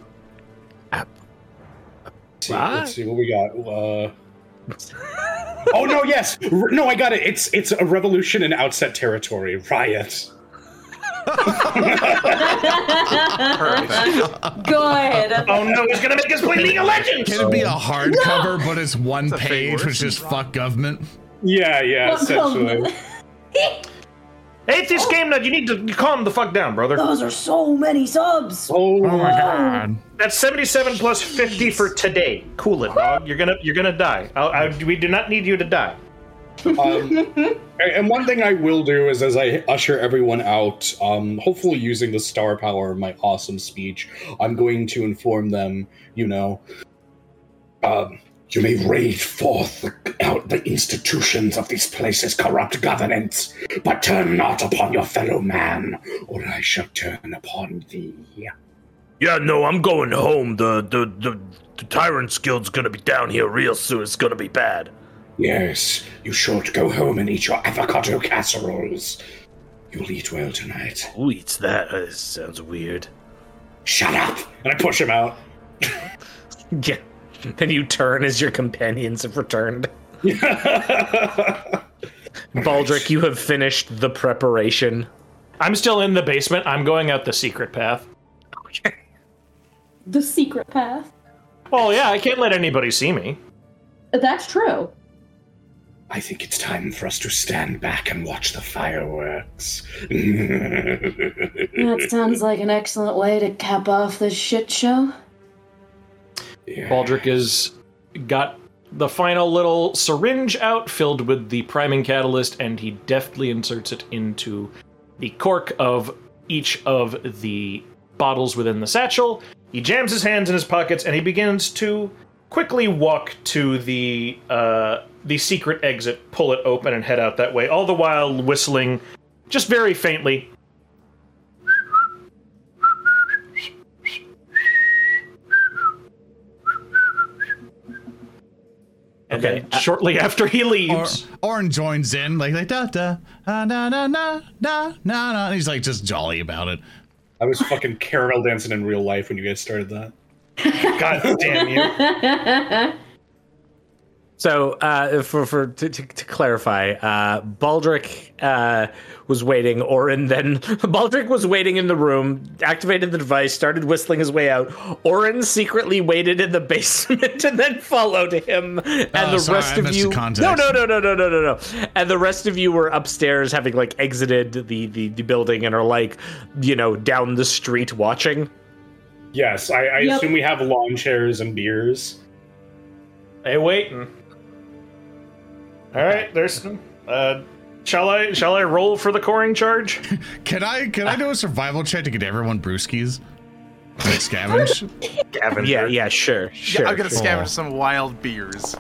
let's, see, let's see what we got. Uh, oh no! Yes. No, I got it. It's it's a revolution in outset territory. Riot. Good. Oh no, he's gonna make us play League of Legends! Can it be a hardcover, but it's one a fake page, which is fuck government? Yeah, yeah. Essentially. Atheist Game Nut, you need to calm the fuck down, brother. Those are so many subs. Oh, Oh my god. That's 77 plus 50 for today. Cool it, dog. You're gonna you're gonna die. I, I, we do not need you to die. um, and- and one thing I will do is, as I usher everyone out, um, hopefully using the star power of my awesome speech, I'm going to inform them. You know, Um, you may rage forth the, out the institutions of these places' corrupt governance, but turn not upon your fellow man, or I shall turn upon thee. Yeah, no, I'm going home. The the the, the Tyrant's Guild's gonna be down here real soon. It's gonna be bad. Yes, you should go home and eat your avocado casseroles. You'll eat well tonight. Who eats that? Uh, sounds weird. Shut up! and I push him out. Yeah. Then you turn as your companions have returned. Baldric, you have finished the preparation. I'm still in the basement. I'm going out the secret path. The secret path. Well, yeah, I can't let anybody see me. Uh, that's true. I think it's time for us to stand back and watch the fireworks. That sounds like an excellent way to cap off this shit show. Yeah. Baldric has got the final little syringe out filled with the priming catalyst, and he deftly inserts it into the cork of each of the bottles within the satchel. He jams his hands in his pockets, and he begins to quickly walk to the uh, the secret exit, pull it open, and head out that way. All the while whistling, just very faintly, Okay. uh, Shortly after he Or, leaves, Oran joins in, like, like da da da da da da da da da. He's like just jolly about it. I was fucking caramel dancing in real life when you guys started that. God damn you! So, uh, for for to, to, to clarify, uh, Baldric uh, was waiting, Oran then Baldric was waiting in the room, activated the device, started whistling his way out. Oran secretly waited in the basement and then followed him, and Oh, the sorry, rest I of you. No, no, no, no, no, no, no, no. And the rest of you were upstairs, having like exited the the, the building, and are like, you know, down the street watching. Yes, I, I Yep. assume we have lawn chairs and beers. Hey, waiting. All right, there's. Uh, shall I? Shall I roll for the coring charge? Can I can I do a survival check to get everyone brewskis? Like scavenge? Gavin. Yeah, yeah, sure, sure. I'm gonna sure. scavenge some wild beers.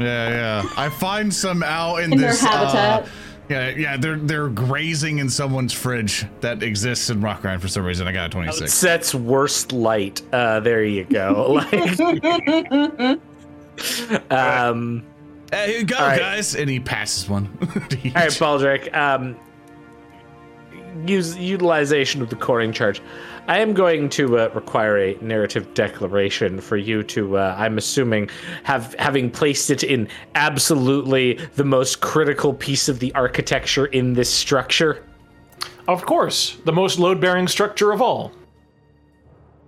yeah, yeah. I find some out in, In their this habitat. Uh, yeah, yeah. They're they're grazing in someone's fridge that exists in Rotgrind for some reason. I got a 26. Sets worst light. Uh, there you go. Like, um, Hey, here you go, All right. guys. And he passes one. all right, Baldric. Um, use utilization of the coring charge. I am going to uh, require a narrative declaration for you to. Uh, I'm assuming have having placed it in absolutely the most critical piece of the architecture in this structure. Of course, the most load-bearing structure of all.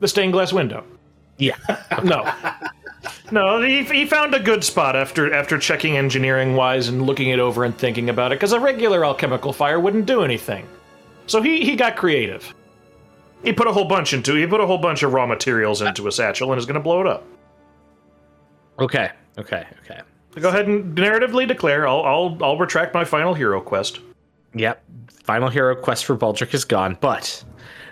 The stained glass window. Yeah. No. No, he, he found a good spot after after checking engineering wise and looking it over and thinking about it, because a regular alchemical fire wouldn't do anything. So he, he got creative. He put a whole bunch into he put a whole bunch of raw materials into a satchel and is gonna blow it up. Okay. Okay. Okay. Go ahead and narratively declare. I'll I'll I'll retract my final hero quest. Yep. Final hero quest for Baldric is gone, but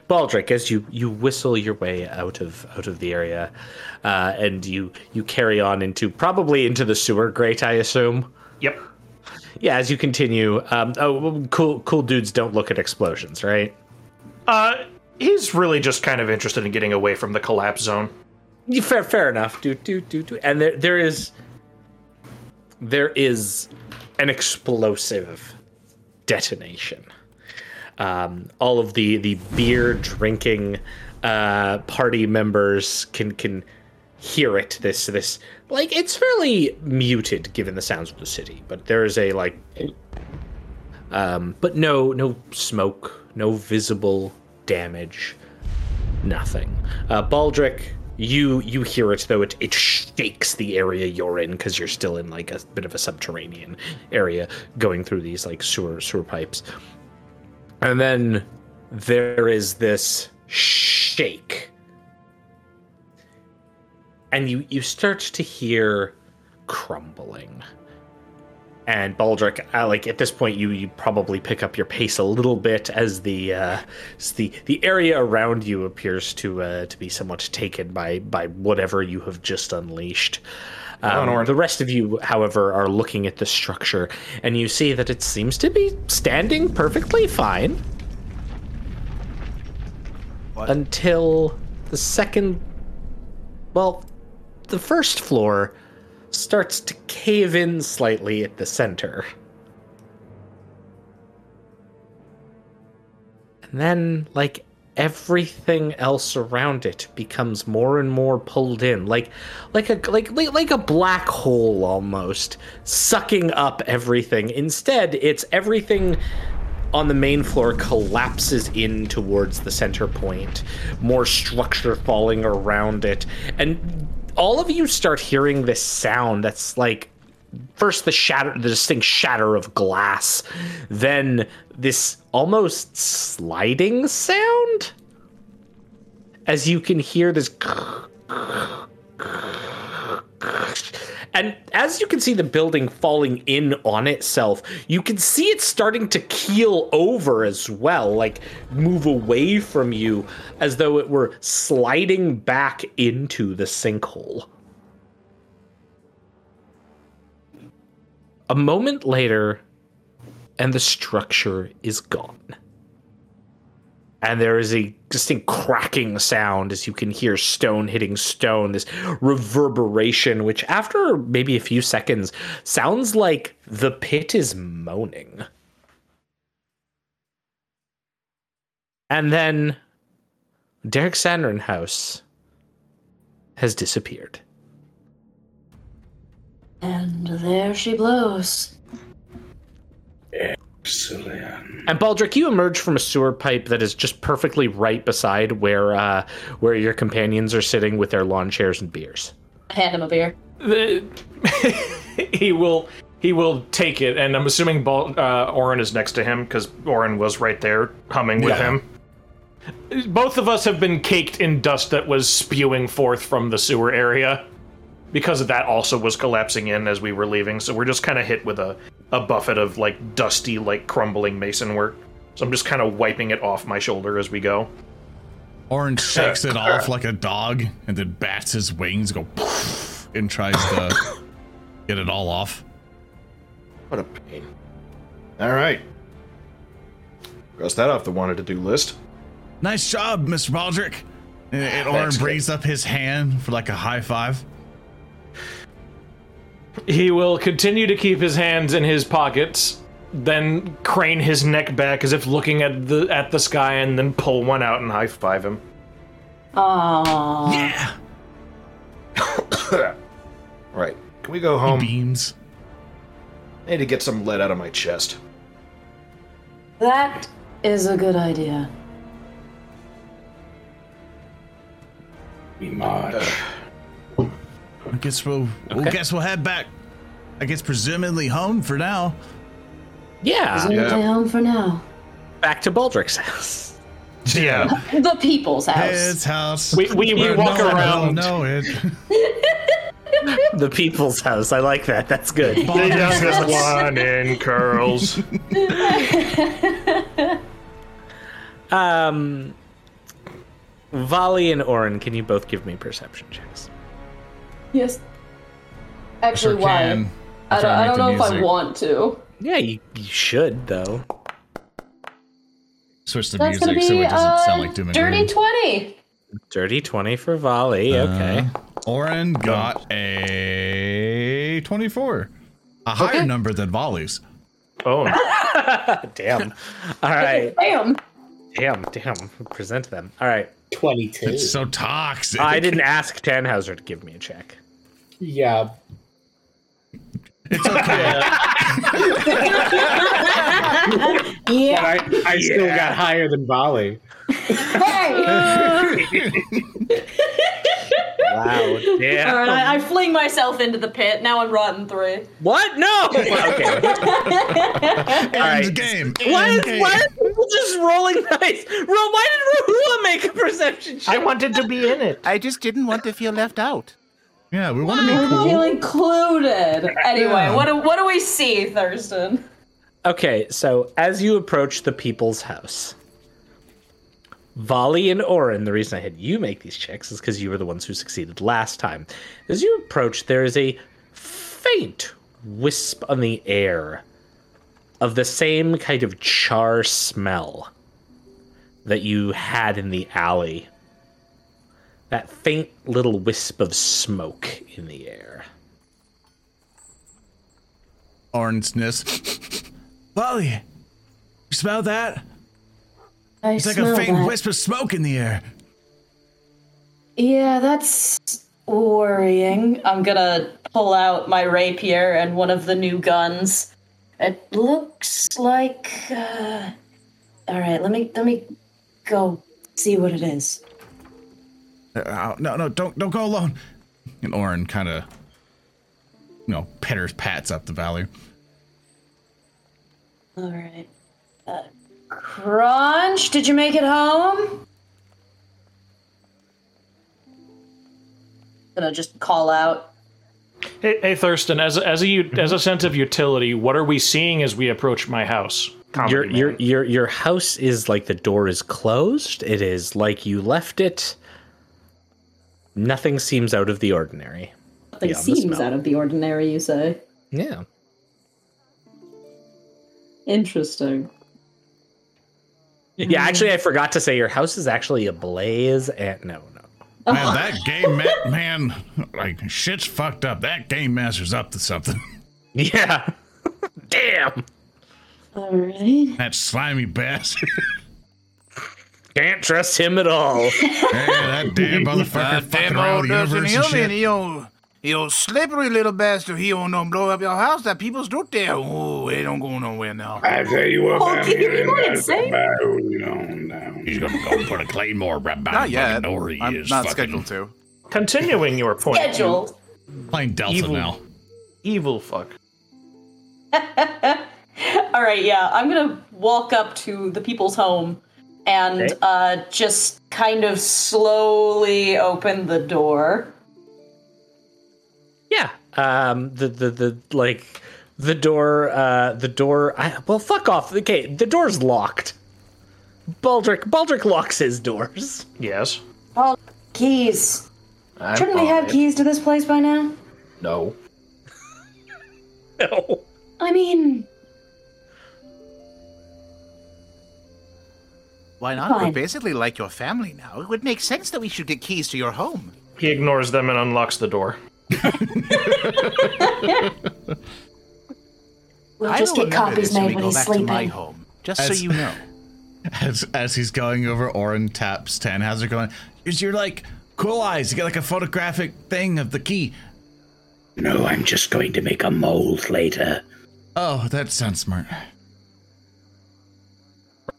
Baldric, as you you whistle your way out of out of the area, uh, and you you carry on into probably into the sewer grate, I assume. Yep. Yeah, as you continue. Um, oh, cool cool dudes don't look at explosions, right? Uh he's really just kind of interested in getting away from the collapse zone. Yeah, Fair, fair enough. Do, do, do, do. And there, there is, there is an explosive detonation. Um, all of the the beer drinking uh, party members can can hear it. This this like it's fairly muted given the sounds of the city, but there is a like, um, but no no smoke, no visible damage nothing. Uh, Baldric, you you hear it though it it shakes the area you're in because you're still in like a bit of a subterranean area going through these like sewer sewer pipes. And then there is this shake. And you you start to hear crumbling. And Baldric, uh, like at this point, you you probably pick up your pace a little bit as the uh, as the the area around you appears to uh, to be somewhat taken by by whatever you have just unleashed. Um, the rest of you, however, are looking at the structure, and you see that it seems to be standing perfectly fine What? until the second. Well, the first floor starts to cave in slightly at the center. And then, like, everything else around it becomes more and more pulled in. Like like a like like, a black hole almost sucking up everything. Instead it's everything on the main floor collapses in towards the center point, more structure falling around it. And all of you start hearing this sound that's like first the shatter the distinct shatter of glass, then this almost sliding sound as you can hear this and as you can see the building falling in on itself, you can see it starting to keel over as well, like move away from you as though it were sliding back into the sinkhole. A moment later, and the structure is gone. and there is a distinct cracking sound as you can hear stone hitting stone, this reverberation, which after maybe a few seconds sounds like the pit is moaning. And then Derek Sandernhouse has disappeared. And there she blows. Excellent. And Baldric, you emerge from a sewer pipe that is just perfectly right beside where uh, where your companions are sitting with their lawn chairs and beers. I Hand him a beer. The- he will he will take it, and I'm assuming Bal- uh, Oran is next to him because Oran was right there humming with Yeah. him. Both of us have been caked in dust that was spewing forth from the sewer area. Because of that, also was collapsing in as we were leaving. So we're just kind of hit with a, a buffet of like dusty, like crumbling mason work. So I'm just kind of wiping it off my shoulder as we go. Orange shakes it off like a dog and then bats his wings, go poof, and tries to get it all off. What a pain. All right. Cross that off the wanted to do list. Nice job, Mr. Baldric. And, ah, and Oran Thanks, brings up his hand for like a high five. He will continue to keep his hands in his pockets, then crane his neck back as if looking at the at the sky, and then pull one out and high five him. Aww. Yeah. Right. Can we go home? Beams. I need to get some lead out of my chest. That is a good idea. We march. I guess we'll, we'll guess we'll head back. I guess presumably home for now. Yeah, Isn't Yeah. home for now? back to Baldric's house. Yeah, The people's house. His house. we we, we walk no around. know it. the people's house. I like that. That's good. The youngest one in curls. Um, Valli and Oran, can you both give me perception checks? Yes. Actually, Sure why? can. I don't, I don't the know if I want to. Yeah, you, you should though. Switch the That's music be so it doesn't uh, sound like doom and dirty gloom. twenty. Dirty twenty for Valli. Okay. Uh, Oran got a 24. A higher number than Valli's. Oh, damn. All right. Damn. Damn. Damn. Present them. All right. 22. It's so toxic. I didn't ask Tannhauser to give me a check. Yeah. It's okay. Yeah. But I, I still got higher than Valli. Hey. Wow. Damn. All right, I, I fling myself into the pit. Now I'm rotten three. What? No. Okay. End right. game. Why End is, game. why is people just rolling dice? Ro, why did Rehua make a perception check? I wanted to be in it. I just didn't want to feel left out. Yeah, we want to I be feel included. Anyway, Yeah. what do, what do we see, Thurston? Okay, so as you approach the people's house, Valli and Oran, the reason I had you make these checks is because you were the ones who succeeded last time. As you approach, there is a faint wisp on the air of the same kind of char smell that you had in the alley. That faint little wisp of smoke in the air. Orange sniffs. Valli, you smell that? I It's like smell a faint that. wisp of smoke in the air. Yeah, that's worrying. I'm gonna pull out my rapier and one of the new guns. It looks like. Uh... All right, let me let me go see what it is. Uh, no, no, don't don't go alone. And Oran kind of, you know, petters pats up the valley. All right. Uh, Crunch, did you make it home? Gonna just call out. Hey, hey Thurston, as a, as a u- as a sense of utility, what are we seeing as we approach my house? Comedy your man. your your your house is like the door is closed. It is like you left it. Nothing seems out of the ordinary. Nothing seems out of the ordinary, you say. Yeah. Interesting. Yeah, actually, I forgot to say your house is actually ablaze. And no, no. Man, that game ma- man, like shit's fucked up. That game master's up to something. Yeah. Damn. All right. That slimy bastard. Can't trust him at all. yeah, that damn motherfucker fucking around the universe and shit. He old, he old slippery little bastard. He don't know blow up your house. That people's do there. Oh, he don't go nowhere now. I tell you what, Oh, I'm keep your hearing mind down, down. He's gonna go put a claymore right behind Not yet. Know where he I'm is. not fucking scheduled to. Continuing your point. Scheduled. Playing Delta Evil. now. Evil fuck. All right, yeah, I'm gonna walk up to the people's home and Okay. uh, just kind of slowly open the door. Yeah. Um. The the the like the door. Uh. The door. I, well, fuck off. Okay. The door's locked. Baldric. Baldric locks his doors. Yes. Oh, keys. I'm Shouldn't we have it. keys to this place by now? No. No. I mean, Why not? We're basically like your family now. It would make sense that we should get keys to your home. He ignores them and unlocks the door. we'll I just will get copies made when go he's back to my sleeping. home. Just so you know. As as he's going over, Orin taps ten. How's it going? Is your like cool eyes? You got like a photographic thing of the key. No, I'm just going to make a mold later. Oh, that sounds smart.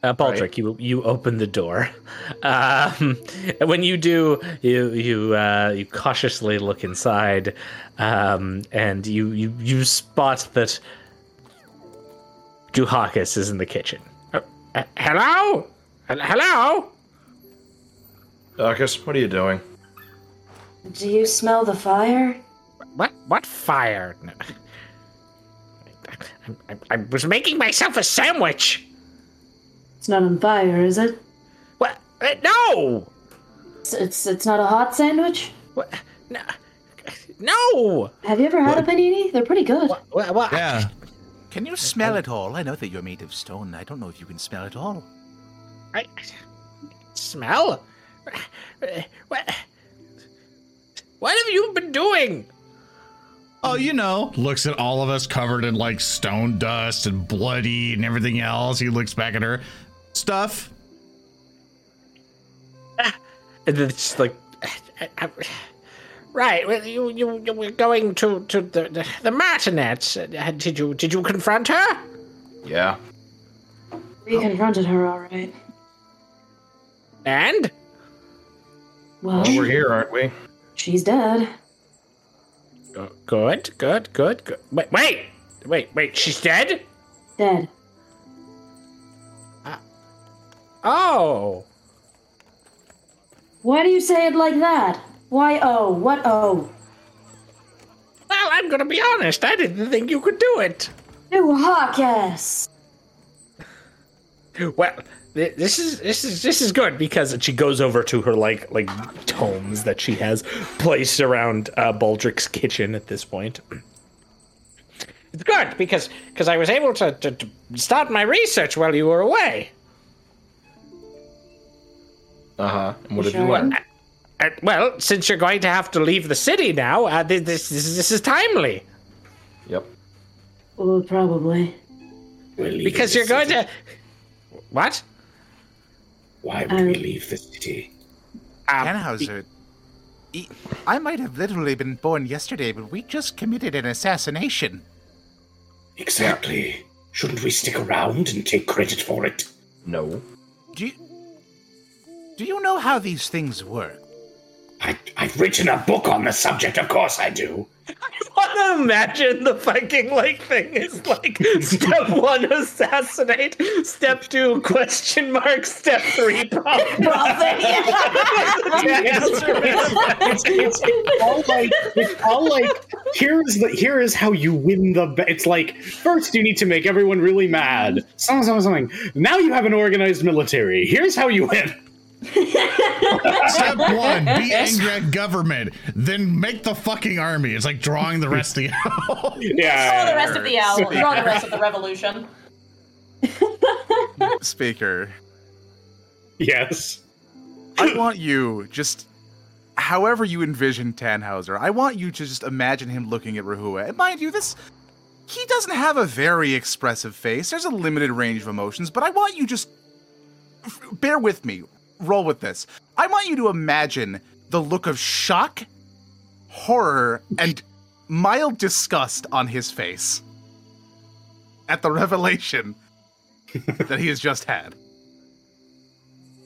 Uh, Baldric, you you open the door. Um, when you do, you you uh, you cautiously look inside, um, and you you you spot that Duhakis is in the kitchen. Uh, uh, hello, hello. Darkus, what are you doing? Do you smell the fire? What what fire? No. I, I, I was making myself a sandwich. It's not on fire, is it? What? Uh, no. It's it's, it's not a hot sandwich. What? No. No. Have you ever had a panini? They're pretty good. What, what? Yeah. Can you smell it all? I know that you're made of stone. I don't know if you can smell it all. I smell. What? What have you been doing? Oh, you know, looks at all of us covered in like stone dust and bloody and everything else. He looks back at her. Stuff. And then it's just like, right. Well, you you you were going to to the the, the martinets. Uh, Did you did you confront her? Yeah. We confronted her, all right. And Well, Well, we're here, aren't we? she's dead. Good, good, good, good. Wait, wait, wait, wait. She's dead. Dead. Oh. Why do you say it like that? Why oh? What oh? Well, I'm gonna be honest. I didn't think you could do it. New Hawkes. Well, th- this is this is this is good because she goes over to her like like tomes that she has placed around uh, Baldric's kitchen at this point. It's good because because I was able to, to, to start my research while you were away. Uh huh. And what have Sure. you learned? Uh, well, since you're going to have to leave the city now, uh, thi- this, this this is timely Yep. Well, probably. We're leaving because you're going to what? Why would Um, we leave the city? Um, Tannhauser. e- I might have literally been born yesterday, but we just committed an assassination. Exactly. Shouldn't we stick around and take credit for it? No. Do you, do you know how these things work? I, I've written a book on the subject, of course I do. I want to imagine the fucking like thing is like step one assassinate step two question mark step three profit it's, it's, it's all like it's all like here's the here is how you win the ba- it's like first you need to make everyone really mad. Something something something. Now you have an organized military. Here's how you win Step one, be angry at government. Then make the fucking army. It's like drawing the rest of the out. yeah Draw the rest of the owl. Draw the rest of the revolution. Speaker. Yes. I want you just, however you envision Tannhauser, I want you to just imagine him looking at Rehua. And mind you, this he doesn't have a very expressive face. There's a limited range of emotions, but I want you just f- bear with me. Roll with this. I want you to imagine the look of shock, horror, and mild disgust on his face at the revelation that he has just had.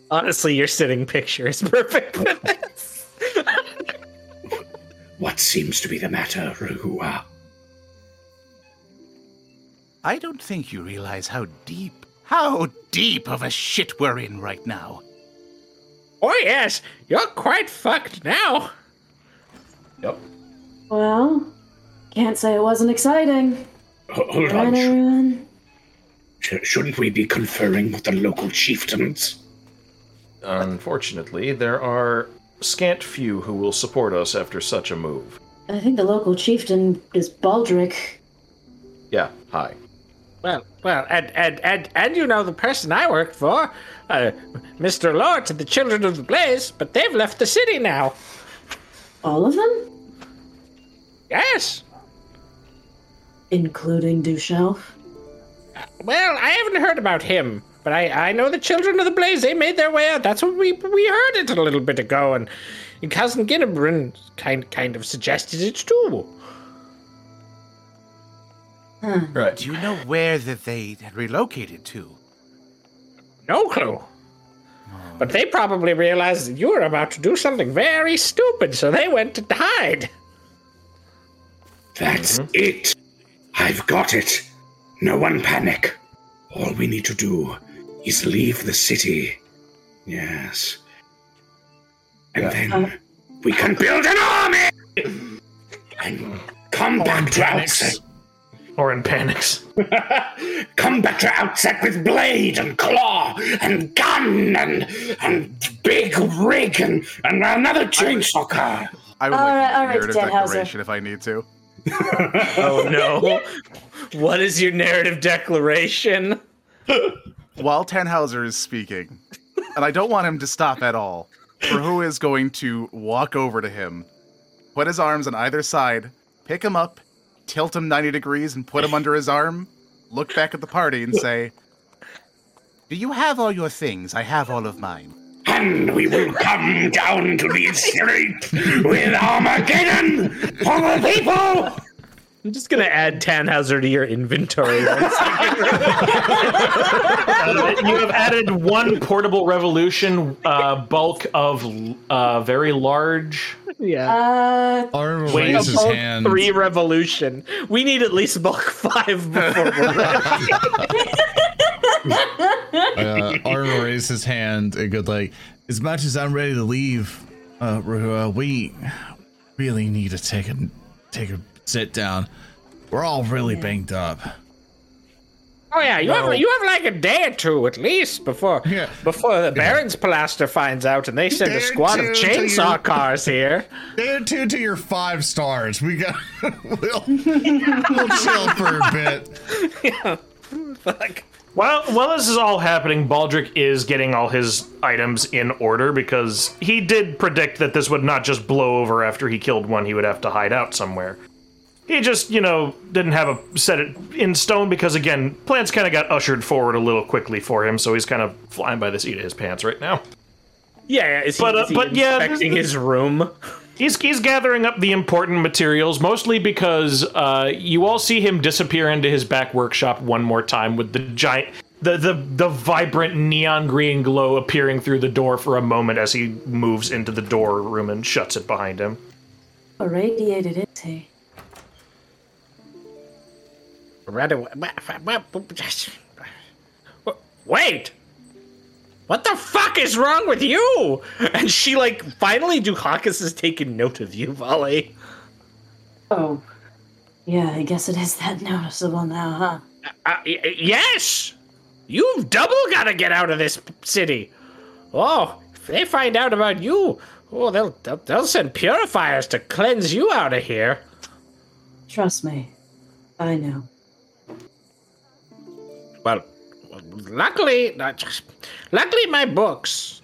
Honestly, your sitting picture is perfect for this. What seems to be the matter, Rehua? I don't think you realize how deep, how deep of a shit we're in right now. Oh yes, you're quite fucked now. Yep. Well, can't say it wasn't exciting. Ho- Hold on. everyone? Sh- shouldn't we be conferring with the local chieftains? Unfortunately, there are scant few who will support us after such a move. I think the local chieftain is Baldric. Yeah, hi. Well, well, and and and and you know the person I worked for, uh, Mr. Lord to the Children of the Blaze, but they've left the city now. All of them? Yes. Including Dushelf? Well, I haven't heard about him, but I I know the Children of the Blaze. They made their way out. That's what we we heard it a little bit ago, and, and cousin Ginnebrand kind kind of suggested it too. Hmm. Right. Do you know where that they had relocated to? No clue. But they probably realized that you were about to do something very stupid, so they went to hide. That's it. I've got it. No one panic. All we need to do is leave the city. Yes. And then we can build an army and come back to outset. Or in panics. Come back to outset with blade and claw and gun and and big rig and, and another chainsaw car. I would All like right, a all right, narrative Deadhauser. declaration if I need to. Oh no. what is your narrative declaration? While Tannhauser is speaking, and I don't want him to stop at all, Rehua is going to walk over to him, put his arms on either side, pick him up, tilt him 90 degrees, and put him under his arm, look back at the party, and say, Do you have all your things? I have all of mine. And we will come down to the street with Armageddon for the people. I'm just gonna add Tannhauser to your inventory. Uh, you have added one portable revolution uh, bulk of uh, very large. yeah. Uh, Arm raises his Bulk hand. Three revolution. We need at least bulk five before we're ready. uh, Arm raised his hand and goes like, "As much as I'm ready to leave, uh, Rehua, we really need to take a take a sit down. We're all really banged up. Oh yeah, you have you have like a day or two at least before Yeah. before the Baron's Plaster finds out and they send Day a squad of chainsaw you- cars here. Day or two to your five stars. We got we'll, we'll chill for a bit. Yeah. Fuck. While while this is all happening, Baldric is getting all his items in order because he did predict that this would not just blow over after he killed one; he would have to hide out somewhere. He just, you know, didn't have a set it in stone because again, plans kind of got ushered forward a little quickly for him, so he's kind of flying by the seat of his pants right now. Yeah, yeah. Is he, But, uh, is he but yeah, inspecting this- his room? He's he's gathering up the important materials, mostly because uh, you all see him disappear into his back workshop one more time with the giant, the the the vibrant neon green glow appearing through the door for a moment as he moves into the door room and shuts it behind him. irradiated, is he? Wait! What the fuck is wrong with you? And she like finally Dukakis has taken note of you, Valli. Oh. Yeah, I guess it is that noticeable now, huh? Uh, y- yes! You've double gotta get out of this city. Oh, if they find out about you, oh, they'll, they'll, they'll send purifiers to cleanse you out of here. Trust me. I know. Well, well luckily, luckily, my books,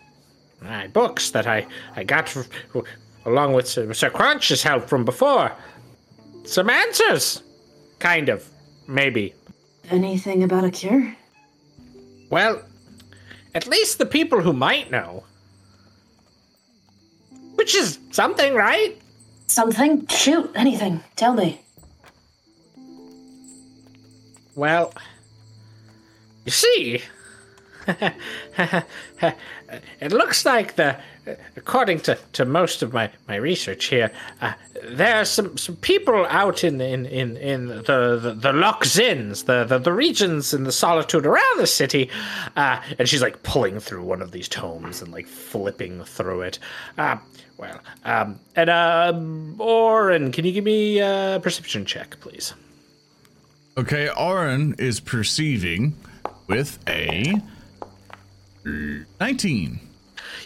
my books that I I got along with Sir, Sir Crunch's help from before, some answers, kind of, maybe. Anything about a cure? Well, at least the people who might know. Which is something, right? Something? Shoot, anything. Tell me. Well, you see, it looks like the, according to, to most of my, my research here, uh, there are some, some people out in in, in, in the the, the Loch Zins, the, the the regions in the solitude around the city, uh, and she's like pulling through one of these tomes and like flipping through it. Uh, well, um, and uh, Oran, can you give me a perception check, please? Okay, Oran is perceiving with a 19.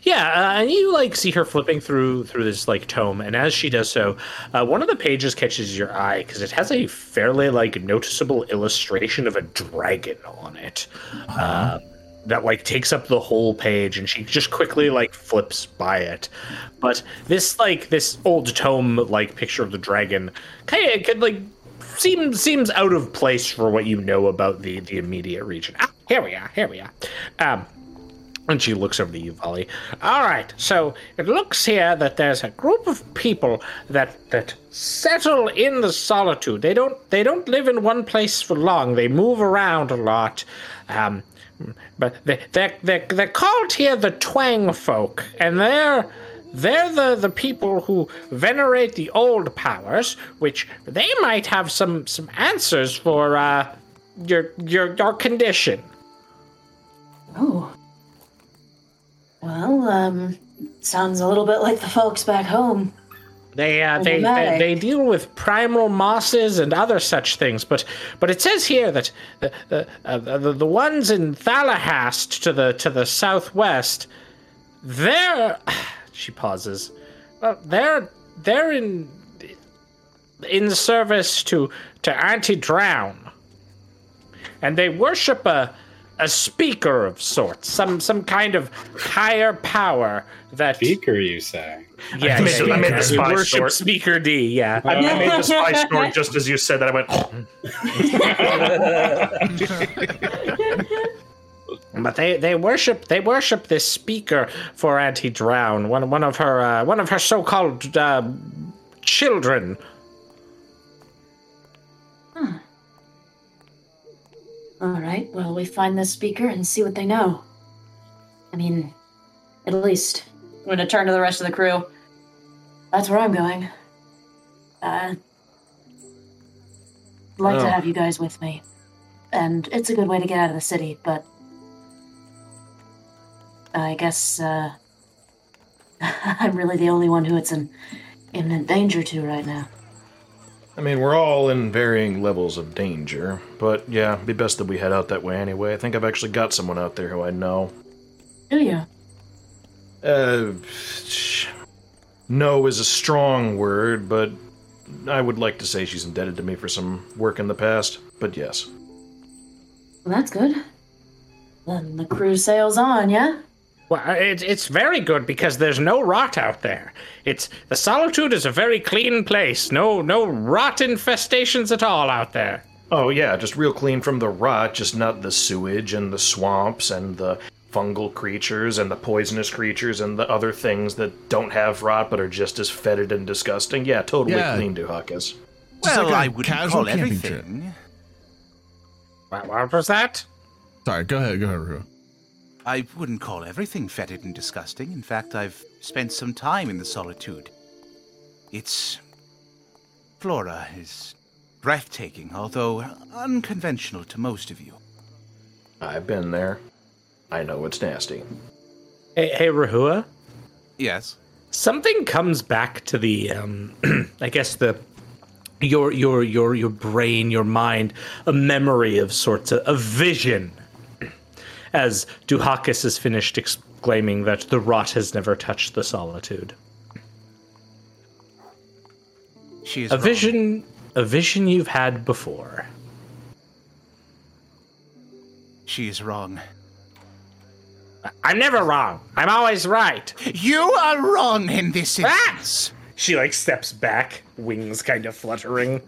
Yeah, uh, and you like see her flipping through through this like tome, and as she does so, uh, one of the pages catches your eye because it has a fairly like noticeable illustration of a dragon on it. Uh, that like takes up the whole page, and she just quickly like flips by it. But this like this old tome like picture of the dragon kind of could like seems seems out of place for what you know about the the immediate region. Ah, here we are. Here we are. Um, and she looks over to you. All right, so it looks here that there's a group of people that that settle in the solitude. They don't they don't live in one place for long. They move around a lot. Um, but they, they're, they're, they're called here the Twang folk, and they're they're the, the people who venerate the old powers, which they might have some some answers for uh, your your your condition. Oh. Well, um, sounds a little bit like the folks back home. They, uh, they, they they deal with primal mosses and other such things, but but it says here that the the, uh, the, the ones in Thalahast to the to the southwest, they're she pauses. Well, they're they're in in service to to anti drown, and they worship a a speaker of sorts, some some kind of higher power that Speaker, you say? yeah, I made the- I made the spy worship snort. Speaker D. Yeah, I, I made the spy snort just as you said that. I went. but they, they worship they worship this speaker for anti drown. One one of her uh, one of her so called uh, children. All right, well, we find this speaker and see what they know. I mean, at least. I'm gonna turn to the rest of the crew. That's where I'm going. Uh, I'd like Oh. to have you guys with me. And it's a good way to get out of the city, but. I guess, uh. I'm really the only one who it's in imminent danger to right now. I mean, we're all in varying levels of danger, but yeah, be best that we head out that way anyway. I think I've actually got someone out there who I know. Do you? Uh, no is a strong word, but I would like to say she's indebted to me for some work in the past. But yes, Well, that's good. Then the crew sails on, yeah? Well, it, it's very good because there's no rot out there. It's the solitude is a very clean place. No no rot infestations at all out there. Oh yeah, just real clean from the rot, just not the sewage and the swamps and the fungal creatures and the poisonous creatures and the other things that don't have rot but are just as fetid and disgusting. Yeah, totally Yeah. clean, Duhakas. Well, like a I wouldn't call everything. What, what was that? Sorry, go ahead, go ahead, Ru. I wouldn't call everything fetid and disgusting. In fact, I've spent some time in the solitude. Its flora is breathtaking, although unconventional to most of you. I've been there. I know it's nasty. Hey, hey Rehua. Yes. something comes back to the um i guess the your your your your brain your mind a memory of sorts of a vision as duhakis is finished exclaiming that the rot has never touched the solitude She is a wrong. vision a vision you've had before She is wrong. I'm never wrong. I'm always right. You are wrong in this Ah! She like steps back, wings kind of fluttering.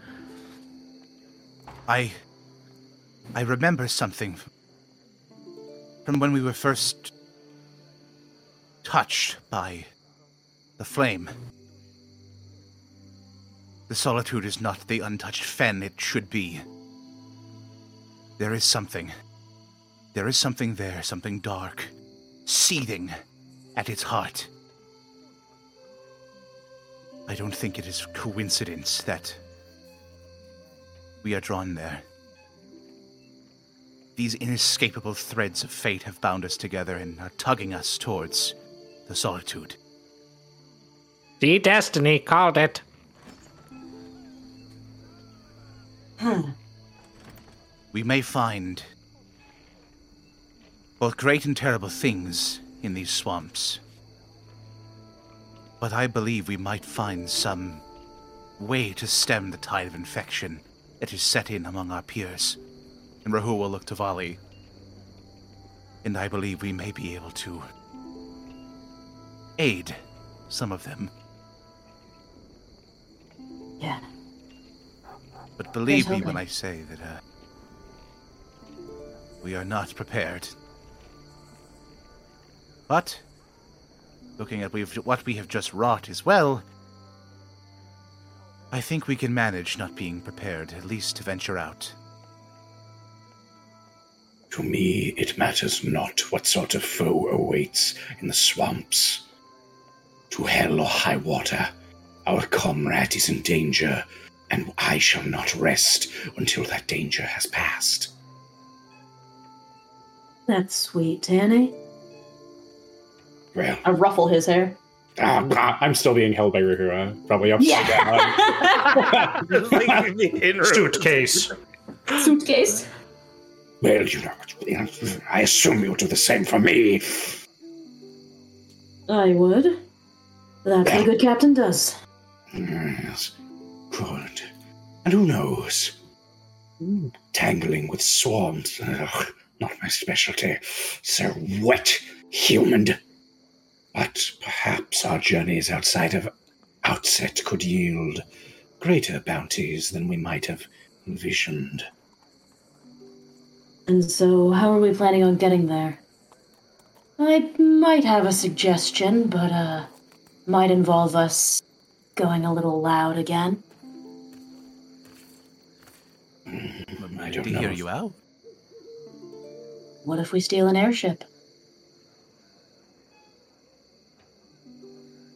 I. I remember something from when we were first touched by the flame. The solitude is not the untouched fen it should be. There is something. There is something there, something dark, seething at its heart. I don't think it is coincidence that we are drawn there. These inescapable threads of fate have bound us together and are tugging us towards the solitude. The destiny called it. Hmm. We may find both great and terrible things in these swamps. But I believe we might find some way to stem the tide of infection that is set in among our peers. And Rahu will look to Valli. And I believe we may be able to aid some of them. Yeah. But believe me when. I say that uh, we are not prepared. But looking at what we have just wrought as well, I think we can manage not being prepared, at least to venture out. To me, it matters not what sort of foe awaits in the swamps. To hell or high water, our comrade is in danger, and I shall not rest until that danger has passed. That's sweet, Tanny. Well, I ruffle his hair. Ah, ah, I'm still being held by Ruhura, probably upside down. Suitcase. Suitcase. Well, you know, I assume you'll do the same for me. I would. That's what a good captain does. Yes, good. And who knows? Hmm. Tangling with swarms, ugh, not my specialty. So wet, humid. But perhaps our journeys outside of Outset could yield greater bounties than we might have envisioned. And so, how are we planning on getting there? I might have a suggestion, but, uh, might involve us going a little loud again. I don't to know. hear you out. What if we steal an airship?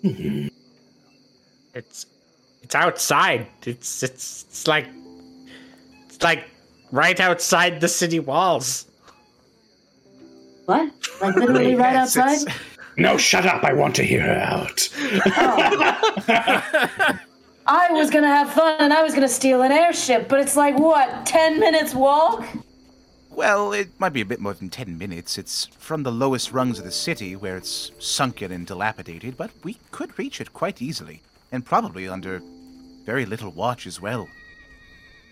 Mhm. It's it's outside. It's it's it's like it's like right outside the city walls. What? Like literally right Yes, outside? it's- No, shut up. I want to hear her out. Oh. I was gonna have fun and I was gonna steal an airship, but it's like what, 10 minutes walk? Well, it might be a bit more than 10 minutes. It's from the lowest rungs of the city where it's sunken and dilapidated, but we could reach it quite easily, and probably under very little watch as well.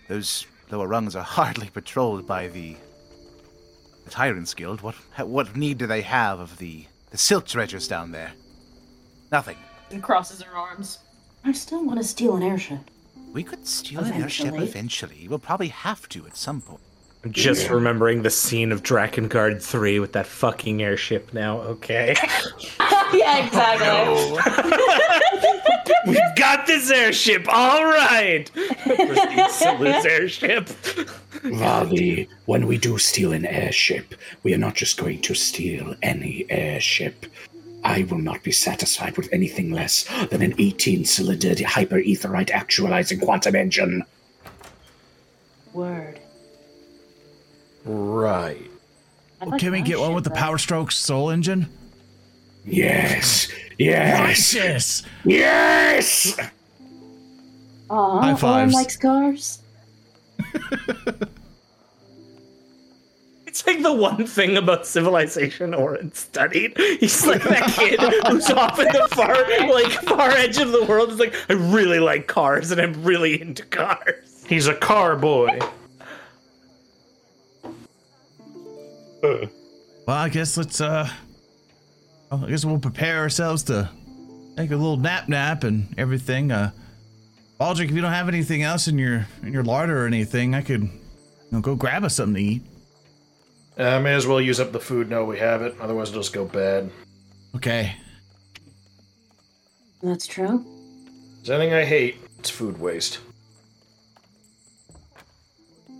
Those lower rungs are hardly patrolled by the the Tyrants Guild. What what need do they have of the the silt dredgers down there? Nothing. And crosses her arms. I still want to steal an airship. We could steal an airship Eventually. eventually. We'll probably have to at some point. I'm just remembering the scene of Drakengard 3 with that fucking airship now, okay? yeah, exactly. We've got this airship, all right! Proceeds to lose airship. Vali, when we do steal an airship, we are not just going to steal any airship. I will not be satisfied with anything less than an 18 cylinder hyperetherite actualizing quantum engine. Word. Right. I'd like Can we get one with the back. Power Stroke Soul Engine? Yes, yes, Righteous! yes! Aw, High Owen fives. likes cars. It's like the one thing about civilization Oran studied. He's like that kid who's off in the far, like far edge of the world. Is like, I really like cars and I'm really into cars. He's a car boy. Well, I guess let's uh, I guess we'll prepare ourselves to take a little nap, nap, and everything. Uh, Baldric, if you don't have anything else in your in your larder or anything, I could, you know, go grab us something to eat. I Uh, may as well use up the food now we have it, otherwise it'll just go bad. Okay. That's true. There's anything I hate, it's food waste.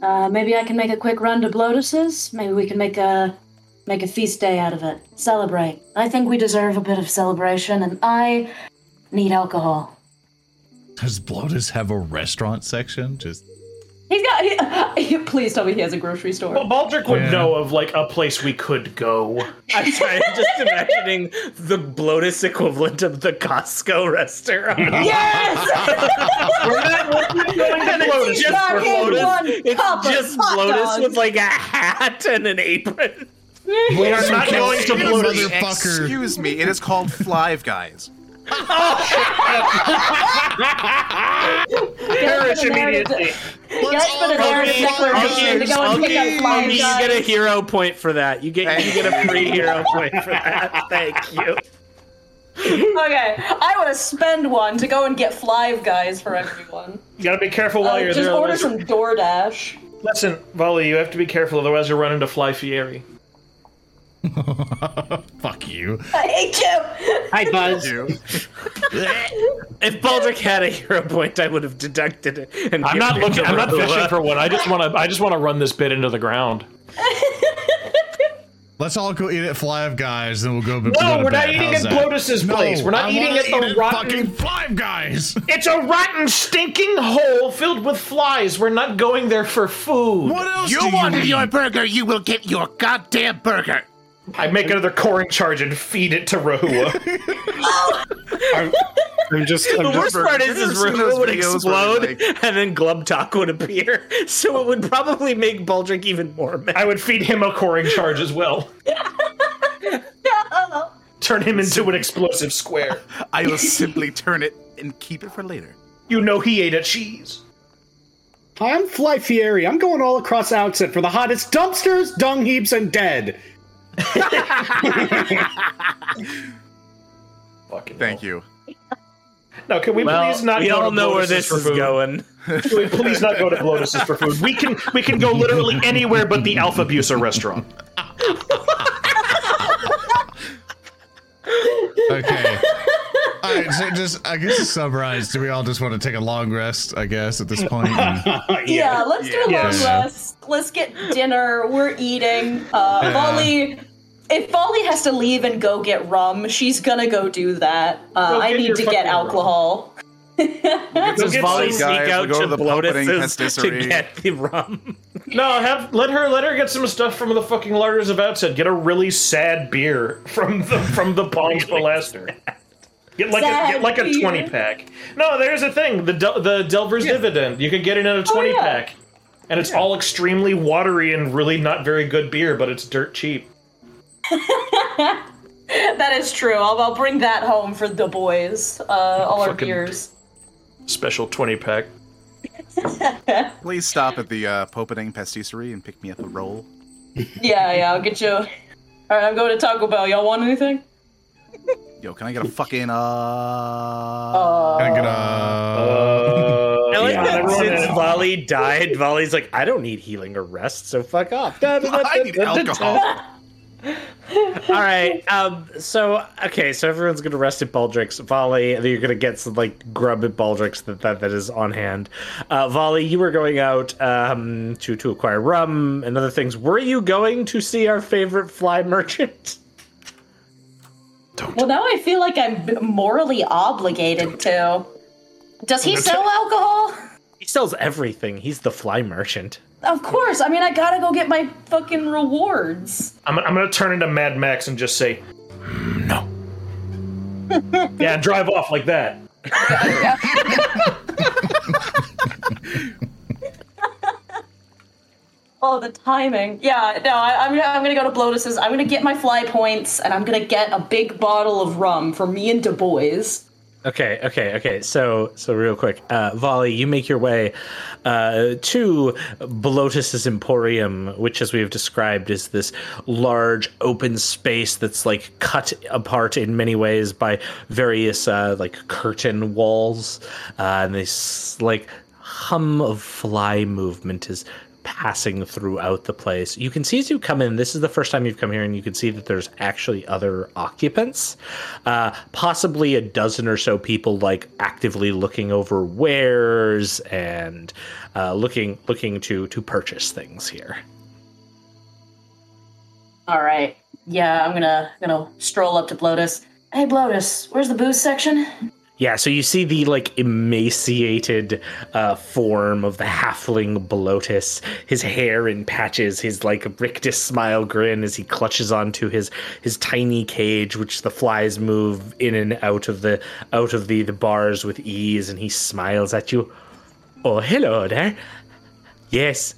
Uh, maybe I can make a quick run to Blotus's. Maybe we can make a make a feast day out of it. Celebrate. I think we deserve a bit of celebration, and I need alcohol. Does Blotus have a restaurant section? Just He's got. He, please tell me he has a grocery store. Well, Baldric would Yeah. know of like a place we could go. I'm sorry, I'm just imagining the Blotus equivalent of the Costco restaurant. yes! We're not, we're not going to And it's just Back for Blotus. It's just hot Blotus with like a hat and an apron. We are not going to Excuse Lotus. me. Excuse me, it is called Flive Guys. Perish immediately. That's been an Aaron Okay, Stickler I'll mission to go I'll and pick give- up Flying you get a hero point for that. You get you get a free hero point for that. Thank you. Okay, I want to spend one to go and get Flive Guys for everyone. You gotta be careful while Uh, you're just there. Just order otherwise- some DoorDash. Listen, Valli, you have to be careful, otherwise you'll run into Fly Fieri. fuck you. I hate you. Hi, Buzz. If Baldric had a hero point, I would have deducted it. And I'm not looking. I'm not fishing for one. I just want to. I just want to run this bit into the ground. Let's all go eat at Five Guys, then we'll go. No, go to we're not bed. eating How's at that? Blotus's place. We're not I eating at the eat rotten- fucking Five Guys. It's a rotten, stinking hole filled with flies. We're not going there for food. What else You do wanted you your eat? burger, you will get your goddamn burger. I make another coring charge and feed it to Rehua. I'm, I'm just. I'm The just worst part is, Have you is ever seen those Rahula would explode, like- and then Glubtalk would appear. So it would probably make Baldric even more mad. I would feed him a coring charge as well. no. Turn him into an explosive square. I will simply turn it and keep it for later. You know he ate a cheese. I'm Fly Fieri. I'm going all across Outset for the hottest dumpsters, dung heaps, and dead. Fucking Thank you. No, can we well, please not we go all to know where this for is food? going. Can we please not go to Blotus's for food? We can we can go literally anywhere but the Alpha Busa restaurant. Okay. All right. So just, I guess to summarize, do we all just want to take a long rest? I guess at this point. And- Yeah, let's do a long Yes. rest. Let's get dinner. We're eating. Uh, Yeah. Valli. If Valli has to leave and go get rum, she's gonna go do that. Uh, Go I need to get fucking rum. alcohol. Does get Valli sneak guys, out we'll go to to the opening Blotus's to get the rum? No, have let her let her get some stuff from the fucking larders of Outset. Get a really sad beer from the from the Bonds Balaster. Get like a get like a beer. twenty pack. No, there's a thing. The Del- the Delver's Dividend. You can get it in a twenty yeah. pack, and it's all extremely watery and really not very good beer, but it's dirt cheap. That is true. I'll, I'll bring that home for the boys. Uh, all our beers. Special twenty pack. Please stop at the uh, Popening Pastisserie and pick me up a roll. Yeah, yeah. I'll get you. All right, I'm going to Taco Bell. Y'all want anything? Yo, can I get a fucking uh? Uh, Can I get a- I like yeah, that since had- Valli died, Valli's like, I don't need healing or rest, so fuck off. I need alcohol. All right. Um. So okay. So everyone's gonna rest at Baldric's. Valli, you're gonna get some like grub at Baldric's that that, that is on hand. Uh, Valli, you were going out um to to acquire rum and other things. Were you going to see our favorite fly merchant? well, now I feel like I'm morally obligated to. Does he sell alcohol? He sells everything. He's the fly merchant. Of course. I mean, I gotta go get my fucking rewards. I'm, I'm gonna turn into Mad Max and just say, "Mm, no. yeah, and drive off like that. Oh, the timing. Yeah, no, I, I'm, I'm gonna go to Blotus's. I'm gonna get my fly points, and I'm gonna get a big bottle of rum for me and Du Bois. Okay, okay, okay. So, so real quick, uh, Valli, you make your way uh, to Blotus's Emporium, which, as we have described, is this large open space that's like cut apart in many ways by various uh, like curtain walls, uh, and this like hum of fly movement is passing throughout the place. You can see as you come in, this is the first time you've come here, and you can see that there's actually other occupants, uh, possibly a dozen or so people, like actively looking over wares and uh, looking looking to to purchase things here. All right. Yeah, I'm gonna gonna stroll up to Blotus. Hey, Blotus, where's the booze section? Yeah, so you see the like emaciated uh, form of the halfling Blotus, his hair in patches, his like rictus smile grin as he clutches onto his his tiny cage, which the flies move in and out of the out of the the bars with ease, and he smiles at you. Oh, hello there. Yes,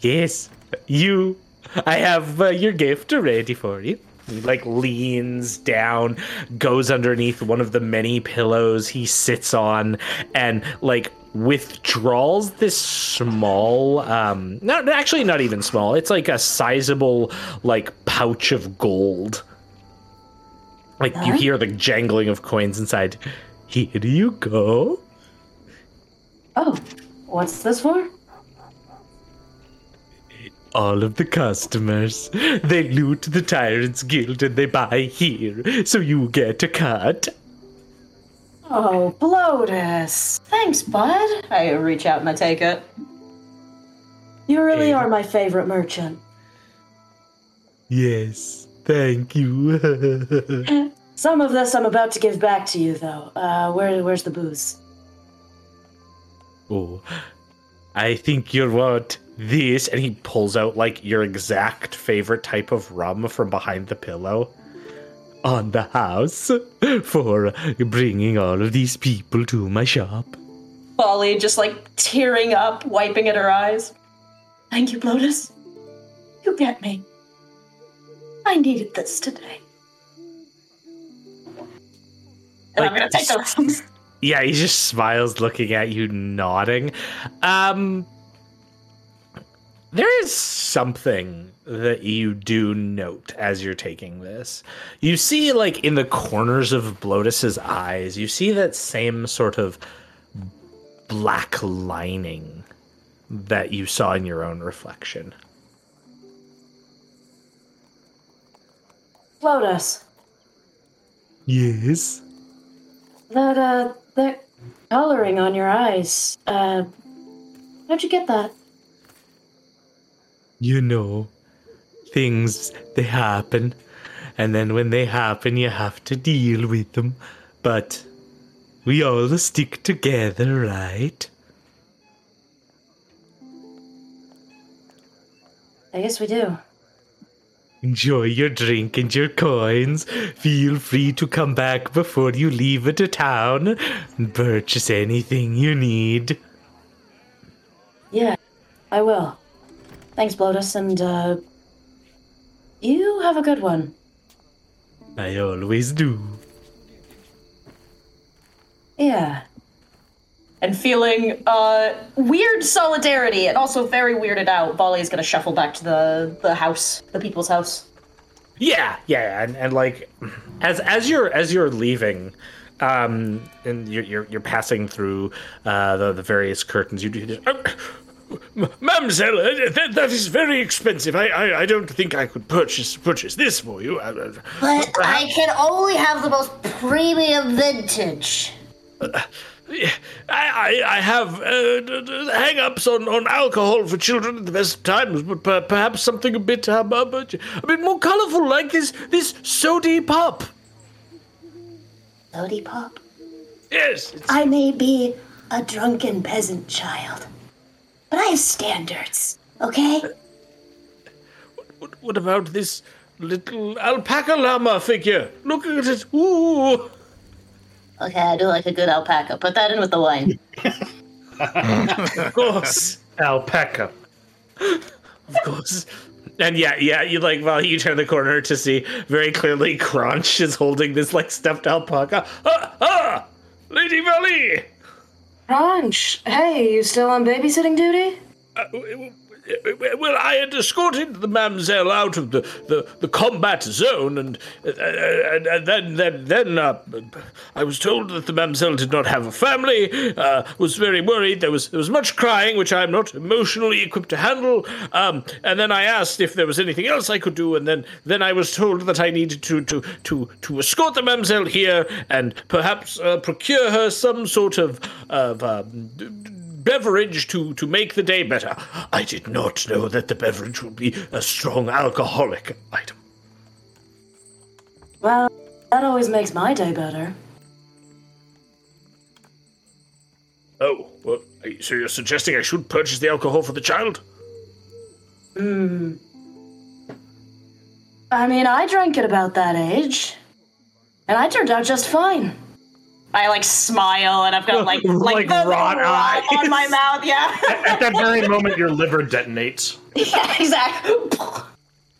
yes, you. I have uh, your gift ready for you. He like leans down, goes underneath one of the many pillows he sits on, and like withdraws this small um not actually not even small it's like a sizable like pouch of gold. Like you hear the jangling of coins inside. Here you go. Oh, what's this for? All of the customers they loot the tyrants guild and they buy here so you get a cut Oh, Blotus. Thanks, bud. I reach out and I take it. You really are my favorite merchant. yes thank you Some of this I'm about to give back to you, though. Uh, where, where's the booze? Oh, I think you want this. And he pulls out like your exact favorite type of rum from behind the pillow on the house for bringing all of these people to my shop. Polly just like tearing up, wiping at her eyes. Thank you, Blotus. You get me. I needed this today. And I'm gonna take the. Yeah, he just smiles looking at you, nodding. Um, there is something that you do note as you're taking this. You see, like, in the corners of Blotus's eyes, you see that same sort of black lining that you saw in your own reflection. Blotus. Yes. That, uh, that coloring on your eyes, uh, how'd you get that? You know, things they happen, and then when they happen, you have to deal with them. But we all stick together, right? I guess we do. Enjoy your drink and your coins. Feel free to come back before you leave the town and purchase anything you need. Yeah, I will. Thanks, Blotus, and, uh, you have a good one. I always do. Yeah. And feeling uh, weird solidarity and also very weirded out, Valli is going to shuffle back to the, the house, the people's house. Yeah, yeah, and, and like as as you're as you're leaving, um, and you're you're, you're passing through uh, the the various curtains, you do. Mademoiselle, uh, that, that is very expensive. I, I, I don't think I could purchase purchase this for you. Uh, uh, But I can only have the most premium vintage. I, I, I have uh, d- hang-ups on, on alcohol for children at the best of times, but per- perhaps something a bit um, a bit a bit more colourful, like this this sody pop. Sody pop. Yes, it's- I may be a drunken peasant child, but I have standards, okay? What, what about this little alpaca llama figure? Look at it. Ooh. Okay, I do like a good alpaca. Put that in with the wine. of course. Alpaca. Of course. And yeah, yeah, you like while you turn the corner to see very clearly Crunch is holding this like stuffed alpaca. Ah, ah! Lady Valli! Crunch, hey, you still on babysitting duty? Uh, well, I had escorted the mamselle out of the, the, the combat zone, and, uh, and, and then then then uh, I was told that the mamselle did not have a family. Uh, was very worried. There was there was much crying, which I am not emotionally equipped to handle. Um, and then I asked if there was anything else I could do, and then then I was told that I needed to to to to escort the mamselle here and perhaps uh, procure her some sort of of. Um, beverage to, to make the day better. I did not know that the beverage would be a strong alcoholic item. Well, that always makes my day better. Oh, well, so you're suggesting I should purchase the alcohol for the child? Hmm. I mean, I drank at about that age, and I turned out just fine. I like smile and I've got like like, Like the rot rot eyes. on my mouth. Yeah, At that very moment, your liver detonates. yeah, exactly.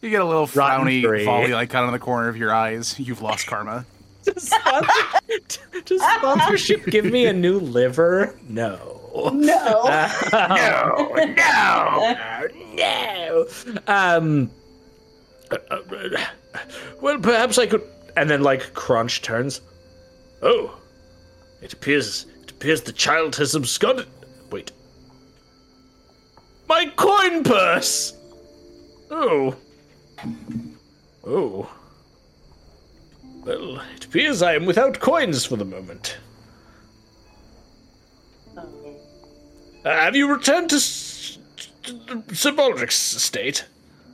You get a little Rotten frowny three. Valli like out of the corner of your eyes. You've lost karma. Does sponsorship give me a new liver? No. No. no, no, no. Um. Uh, uh, well, perhaps I could. And then, like, Crunch turns. Oh, it appears. It appears the child has absconded. Wait. My coin purse. Oh. Oh. Well, it appears I am without coins for the moment. Uh, have you returned to S- Sir Baldric's estate?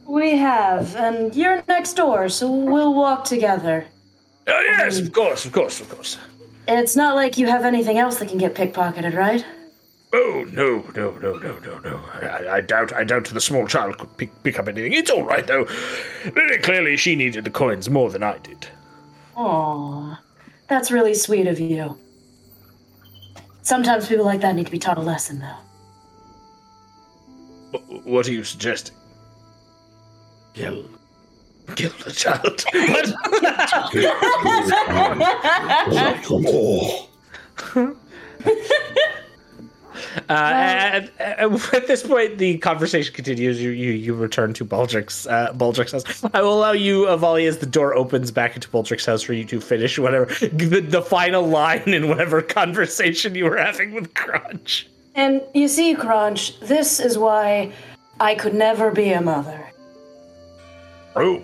We have, and you're next door, so we'll walk together. Oh, yes, of course, of course, of course. It's not like you have anything else that can get pickpocketed, right? Oh no, no, no, no, no, no! I, I doubt, I doubt the small child could pick, pick up anything. It's all right though. Very clearly, she needed the coins more than I did. Aw, that's really sweet of you. Sometimes people like that need to be taught a lesson, though. What are you suggesting? Kill, kill the child. What? Uh, and, and at this point, the conversation continues. You you, you return to Baldric's uh, Baldric's house. I will allow you, Avali, as the door opens back into Baldric's house for you to finish whatever the, the final line in whatever conversation you were having with Crunch. And you see, Crunch, this is why I could never be a mother. Oh,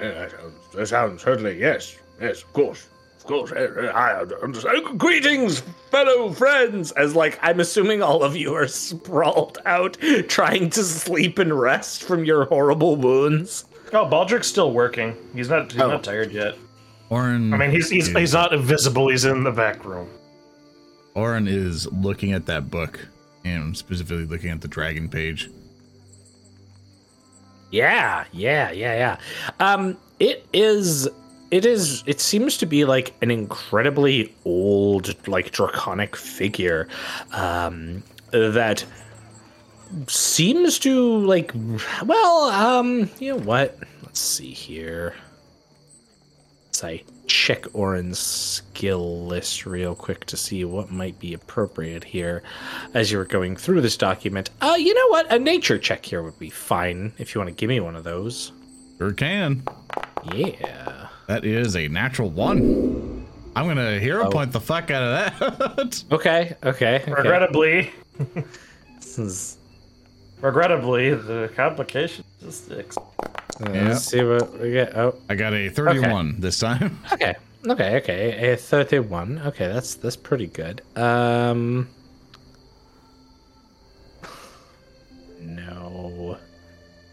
yeah, that sounds, that sounds certainly yes, yes, of course, of course. I understand. Greetings, fellow friends, as like I'm assuming all of you are sprawled out, trying to sleep and rest from your horrible wounds. Oh, Baldric's still working. He's not. He's not oh. tired yet. Oran. I mean, he's he's he's not invisible. He's in the back room. Oran is looking at that book and specifically looking at the dragon page. Yeah, yeah, yeah, yeah. Um, it is. It is. It seems to be like an incredibly old, like draconic figure, um, that seems to like. Well, um, you know what? Let's see here. I check Oran's skill list real quick to see what might be appropriate here as you were going through this document. Uh, you know what? A nature check here would be fine if you want to give me one of those. Sure can. Yeah. That is a natural one. I'm gonna hero point the fuck out of that. Okay, okay. okay. Regrettably, This is- regrettably, the complication just six. Uh, Let's see what we get. Oh, I got a 31 this time. okay. Okay, okay. A 31. Okay, that's that's pretty good. Um No.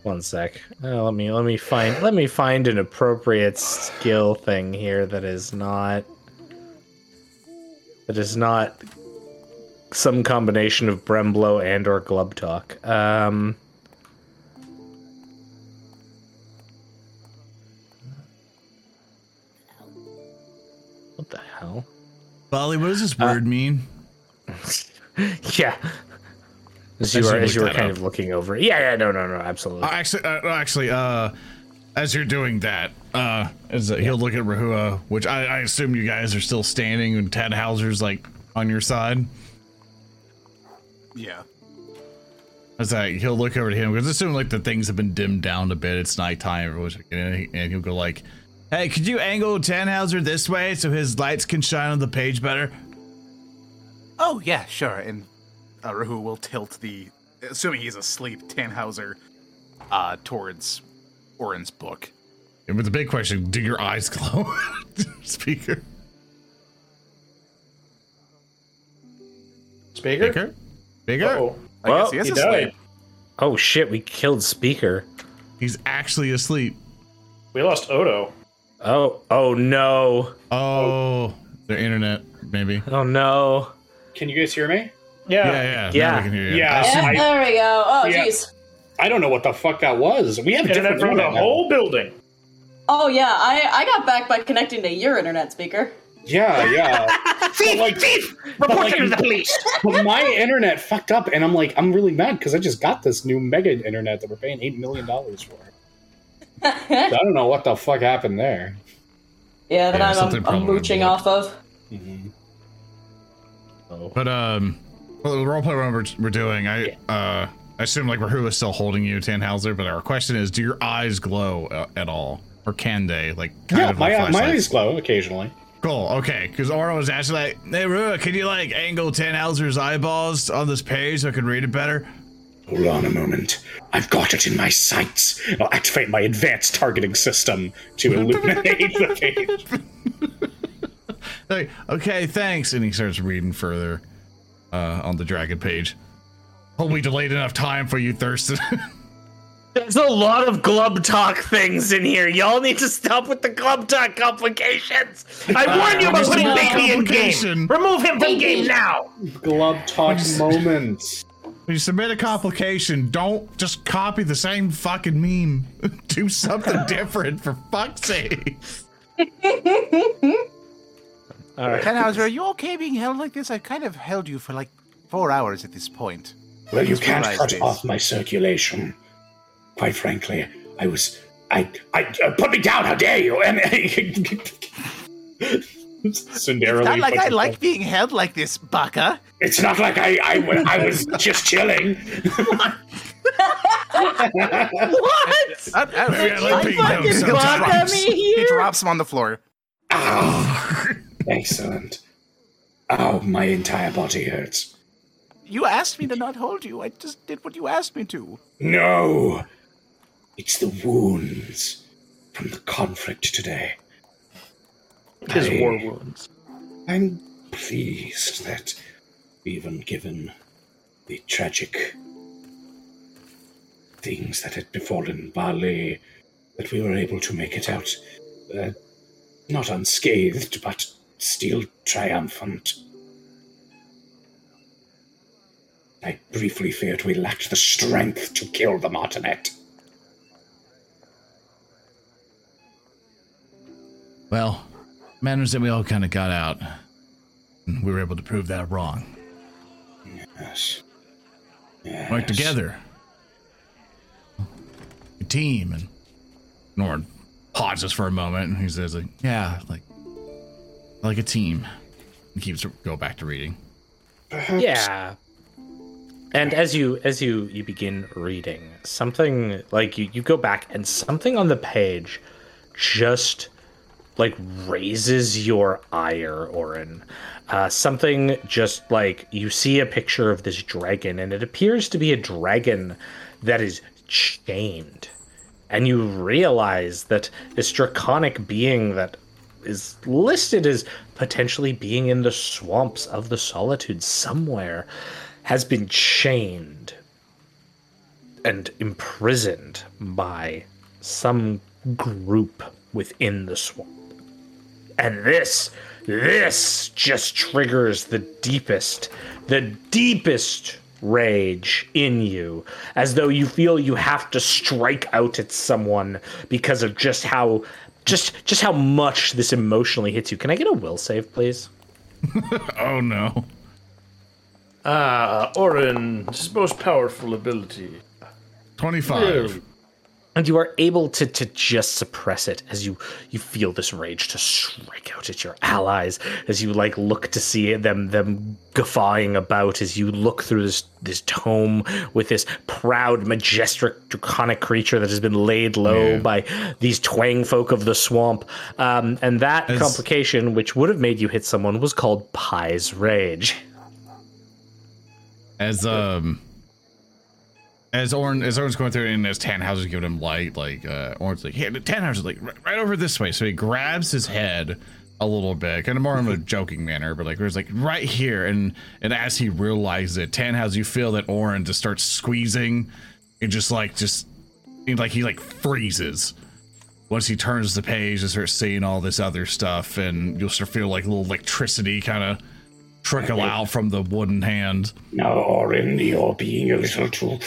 One sec. Uh, let me let me find let me find an appropriate skill thing here that is not that is not some combination of Bremblow and or Glub Talk. Um hell? Bolly, what does this word mean? Yeah. As you should were, as you were kind up. of looking over. it. Yeah, yeah, no, no, no, absolutely. Uh, actually, uh, actually, uh, as you're doing that, uh, as uh, he'll look at Rehua, which I, I assume you guys are still standing, and Tannhauser's like on your side. Yeah. As I, he'll look over to him because assume like the things have been dimmed down a bit. It's nighttime, and and he'll go like, "Hey, could you angle Tannhauser this way so his lights can shine on the page better?" Oh yeah, sure. And uh, Rahu will tilt the, assuming he's asleep, Tannhauser, uh, towards Oran's book. And with the big question, do your eyes glow? Speaker. Speaker? Bigger? Bigger? Uh-oh. I guess he is he asleep. died. Oh shit, we killed Speaker. He's actually asleep. We lost Odo. Oh, oh no. Oh, their internet, maybe. Oh no. Can you guys hear me? Yeah. Yeah, yeah. Yeah. Now we can hear you. Yeah. I assume- Yeah, there we go. Oh, Yeah. jeez. I don't know what the fuck that was. We have Internet different from the internet now. whole building. Oh yeah, I I got back by connecting to your internet speaker. Yeah, yeah. Thief! like- thief! Report like- him to the police! but my internet fucked up, and I'm like, I'm really mad because I just got this new mega internet that we're paying eight million dollars for. So I don't know what the fuck happened there. Yeah, that Yeah, I'm, I'm, I'm probably mooching blocked. off of. But um, well, the roleplay one we're, we're doing, I uh, I assume like Rahu is still holding you, Tannhauser. But our question is, do your eyes glow uh, at all, or can they? Like, kind Yeah, of like my my eyes glow occasionally. Cool. Okay, because Aura was actually like, "Hey, Rahu, can you like angle Tannhauser's eyeballs on this page so I can read it better?" Hold on a moment. I've got it in my sights. I'll activate my advanced targeting system to illuminate the page. Like, okay, thanks, and he starts reading further uh, on the dragon page. Hope we delayed enough time for you, Thurston. There's a lot of glub talk things in here. Y'all need to stop with the glub talk complications. I warned you about Just putting no Baby in game! Remove him from game now! Glove talk moments. When you submit a complication, don't just copy the same fucking meme. Do something different, for fuck's sake. All right. Tannhauser, are you okay being held like this? I've kind of held you for like four hours at this point. Well, you Just can't cut this. off my circulation. Quite frankly, I was. I. I. Uh, put me down! How dare you! And Sundarily. Not like I like being held like this, Baka. it's not like I. I, I was just chilling. What? I, I, Maybe I like being held He sometimes. drops- He drops him on the floor. Oh, excellent. Oh, my entire body hurts. You asked me to not hold you. I just did what you asked me to. No! It's the wounds from the conflict today. His I- war wounds. I'm pleased that, even given the tragic things that had befallen Bali, that we were able to make it out, uh, not unscathed, but still triumphant. I briefly feared we lacked the strength to kill the Martinet. Well, matters that we all kind of got out. And we were able to prove that wrong. Yes. Yes. Work together. A team. And Norn pauses for a moment and he says, like, yeah, like, like a team. He keeps go back to reading. Yeah. And as you as you you begin reading, something like you, you go back and something on the page just like raises your ire, Oran. Uh, something just like you see a picture of this dragon, and it appears to be a dragon that is chained. And you realize that this draconic being that is listed as potentially being in the swamps of the solitude somewhere has been chained and imprisoned by some group within the swamp. And this, this just triggers the deepest, the deepest rage in you, as though you feel you have to strike out at someone because of just how, just just how much this emotionally hits you. Can I get a will save, please? Oh no. Ah, Oran's most powerful ability. 25. And you are able to to just suppress it as you you feel this rage to strike out at your allies as you like look to see them them guffawing about as you look through this this tome with this proud majestic draconic creature that has been laid low Yeah. by these twang folk of the swamp um, and that As- complication which would have made you hit someone was called pie's rage as um as Oran as Oran's going through it and as Tannhauser's giving him light, like uh Oran's like, hey, Tannhauser's like right, right over this way. So he grabs his head a little bit, kind of more in a joking manner, but like there's like right here, and and as he realizes it, Tannhauser, you feel that Oran just starts squeezing and just like just like he like freezes. Once he turns the page and starts seeing all this other stuff, and you'll start feel like a little electricity kind of trickle out from the wooden hand. No, Oran, you're being a little too.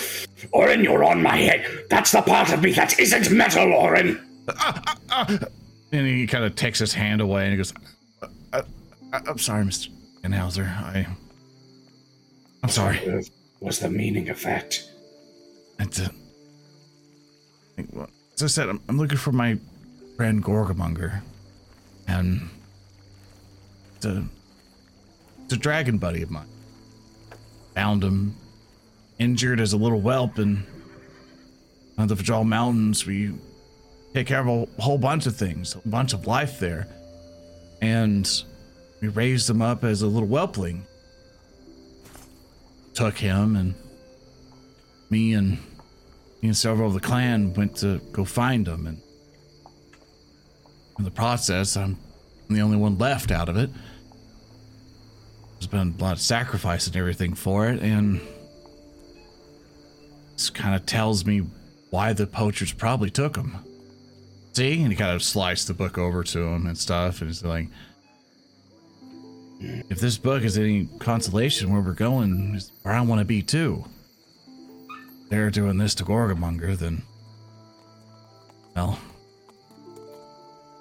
Oran, you're on my head. That's the part of me that isn't metal, Oran. Uh, uh, uh. And he kind of takes his hand away and he goes, "I, I, I'm sorry, Mr. Enhauser. I, I'm sorry. Uh, What's the meaning of that? It's, uh, well, as I said, I'm, I'm looking for my friend Gorgamonger. And it's a, it's a dragon buddy of mine. Found him injured as a little whelp in the Vajal Mountains. We take care of a whole bunch of things, a bunch of life there. And we raised him up as a little whelpling. Took him and me and me and several of the clan went to go find him and in the process I'm the only one left out of it. There's been a lot of sacrifice and everything for it, and this kind of tells me why the poachers probably took him. See? And he kind of sliced the book over to him and stuff, and he's like, if this book is any consolation where we're going, is where I want to be too. They're doing this to Gorgamonger, then. Well.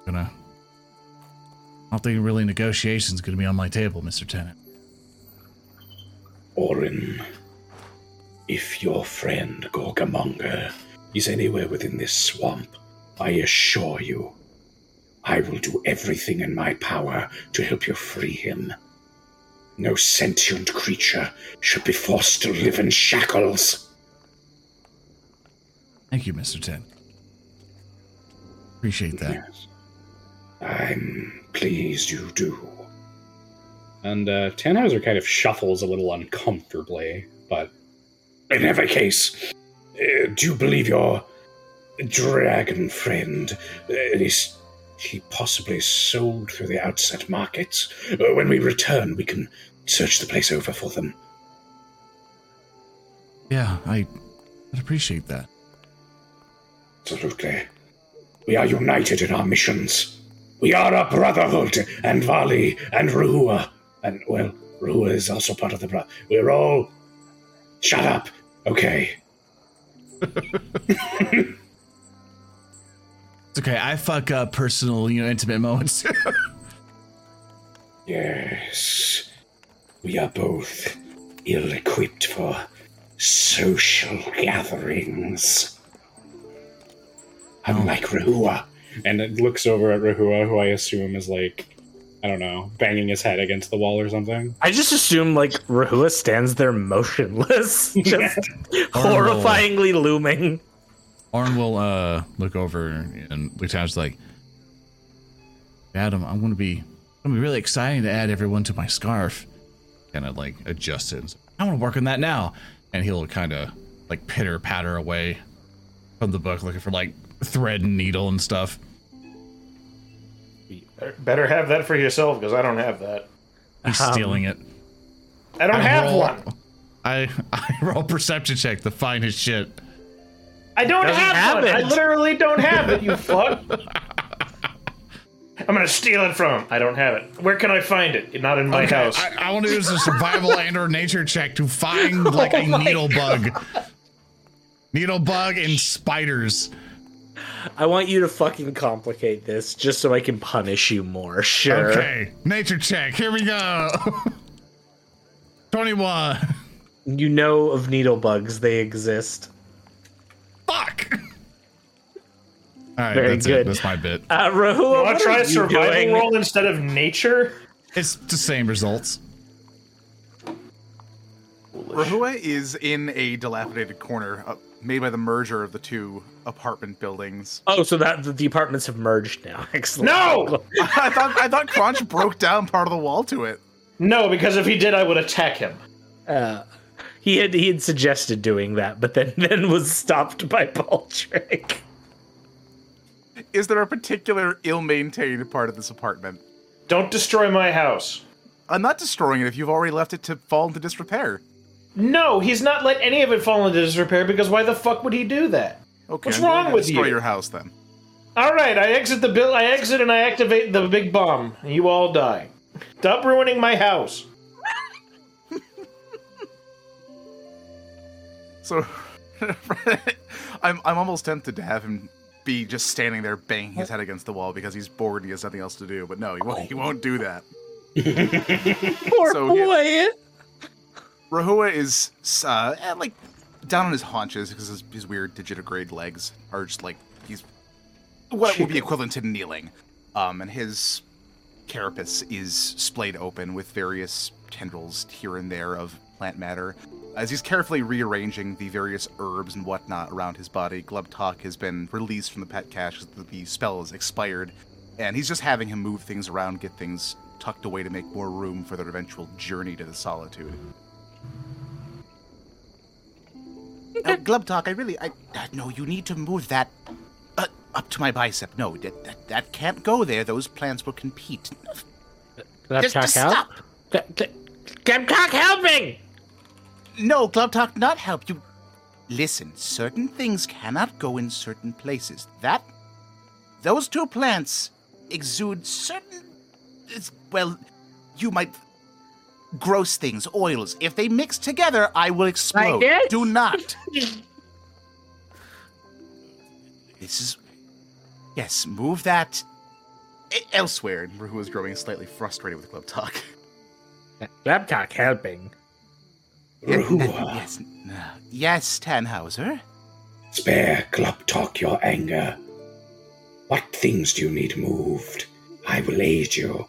Gonna. I don't think really negotiations gonna be on my table, Mr. Tennant. Oran, if your friend Gorgamonger is anywhere within this swamp, I assure you, I will do everything in my power to help you free him. No sentient creature should be forced to live in shackles. Thank you, Mr. Tennant. Appreciate that. Yes. I'm pleased you do. And uh, Tannhauser kind of shuffles a little uncomfortably, but In every case, uh, do you believe your dragon friend uh, is he possibly sold through the outset markets? Uh, when we return, we can search the place over for them. Yeah, I, I'd appreciate that. Absolutely. We are united in our missions. We are a brotherhood, and Valli and Rehua. And, well, Rehua is also part of the brother. We're all. Shut up. Okay. It's okay. I fuck up personal, you know, intimate moments. Yes. We are both ill equipped for social gatherings. Unlike oh. Rehua. and it looks over at Rehua, who I assume is like, I don't know, banging his head against the wall or something. I just assume like Rehua stands there motionless, just horrifyingly looming. Arn will uh look over and Lieutenant's like, Adam, I'm gonna be I'm gonna be really exciting to add everyone to my scarf. Kind of like adjust it. I want to work on that now, and he'll kind of like pitter patter away from the book, looking for like thread and needle and stuff. Better- Better have that for yourself because I don't have that. He's Um, stealing it. I don't have roll- one. I I roll perception check to find his shit. I don't Doesn't have, have one. I literally don't have it. You fuck. I'm gonna steal it from him. I don't have it. Where can I find it? Not in my Okay, house. I, I want to use a survival and or nature check to find like a Oh my needle bug. Needle bug and spiders. I want you to fucking complicate this just so I can punish you more. Sure. Okay, nature check. Here we go. 21. You know of needle bugs, they exist. Fuck. All right, Very that's good. It. That's my bit. Uh, Rehua, you want to try a you survival doing? roll instead of nature? It's the same results. Rehua is in a dilapidated corner uh, made by the merger of the two apartment buildings. Oh, so that the apartments have merged now. Excellent. No! I thought I thought Crunch broke down part of the wall to it. No, because if he did, I would attack him. Uh, he had he had suggested doing that, but then then was stopped by Baldric. Is there a particular ill-maintained part of this apartment? Don't destroy my house. I'm not destroying it if you've already left it to fall into disrepair. No, he's not let any of it fall into disrepair because why the fuck would he do that? Okay, What's I'm going wrong to with destroy you? Destroy your house then. All right, I exit the bill. I exit and I activate the big bomb. You all die. Stop ruining my house. So I'm I'm almost tempted to have him be just standing there banging his head against the wall because he's bored and he has nothing else to do. But no, he won't. He won't do that. Poor So he- boy. Rehua is uh, eh, like down on his haunches because his, his weird digitigrade legs are just like he's what would be equivalent to kneeling. Um, and his carapace is splayed open with various tendrils here and there of plant matter. As he's carefully rearranging the various herbs and whatnot around his body, Glubtalk has been released from the pet cache because the spell is expired, and he's just having him move things around, get things tucked away to make more room for their eventual journey to the solitude. Uh, Glubtalk, I really, I uh, no, you need to move that uh, up to my bicep. No, that, that that can't go there. Those plants will compete. Just- Glubtalk just help? stop. Glubtalk helping! No, Glubtalk, not help you. Listen, certain things cannot go in certain places. That, those two plants exude certain, well, you might gross things, oils. If they mix together, I will explode. it? Do not. this is, yes, move that elsewhere. And Rehua is growing slightly frustrated with Glubtalk. Glubtalk helping. Rehua, yes, yes, Tannhauser. spare Glubtalk your anger. What things do you need moved? I will aid you.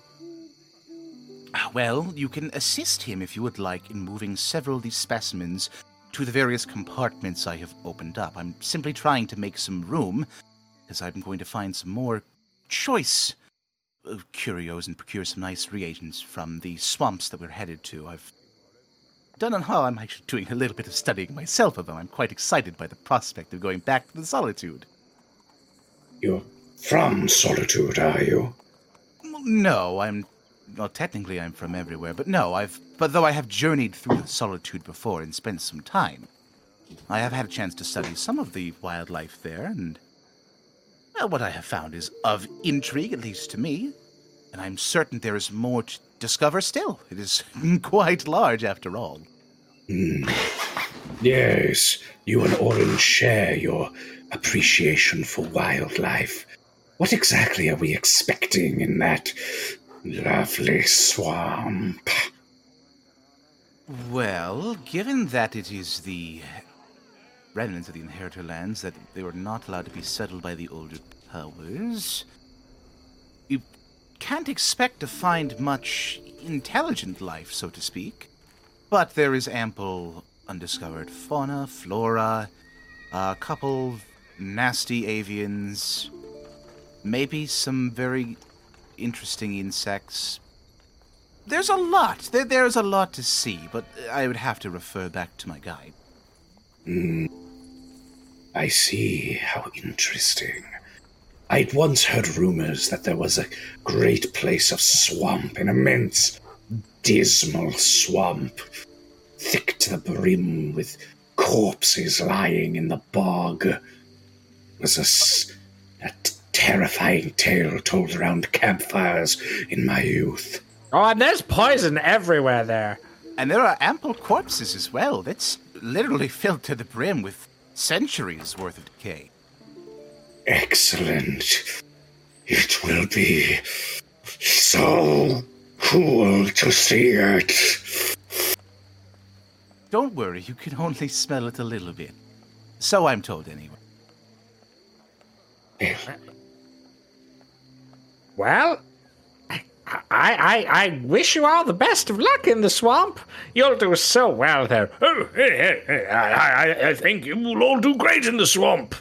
Well, you can assist him if you would like in moving several of these specimens to the various compartments I have opened up. I'm simply trying to make some room, as I'm going to find some more choice curios and procure some nice reagents from the swamps that we're headed to. I've done on how I'm actually doing a little bit of studying myself them. I'm quite excited by the prospect of going back to the solitude. You're from Solitude, are you? No, I'm. Well, technically, I'm from everywhere, but no, I've. But though I have journeyed through the solitude before and spent some time, I have had a chance to study some of the wildlife there, and. Well, what I have found is of intrigue, at least to me, and I'm certain there is more to discover still. It is quite large, after all. Hmm. Yes, you and Oran share your appreciation for wildlife. What exactly are we expecting in that lovely swamp? Well, given that it is the remnants of the inheritor lands that they were not allowed to be settled by the older powers, you can't expect to find much intelligent life, so to speak. But there is ample undiscovered fauna, flora, a couple nasty avians, maybe some very interesting insects. There's a lot. There, there's a lot to see, but I would have to refer back to my guide. Hmm. I see. How interesting. I'd once heard rumors that there was a great place of swamp, an immense, dismal swamp, thick to the brim with corpses lying in the bog. It was a, a terrifying tale told around campfires in my youth. Oh, and there's poison everywhere there. And there are ample corpses as well. That's literally filled to the brim with centuries worth of decay. Excellent. It will be so cool to see it. Don't worry, you can only smell it a little bit. So I'm told, anyway. Well, I, I, I wish you all the best of luck in the swamp. You'll do so well there. Oh, hey, hey, hey, I, I, I think you will all do great in the swamp.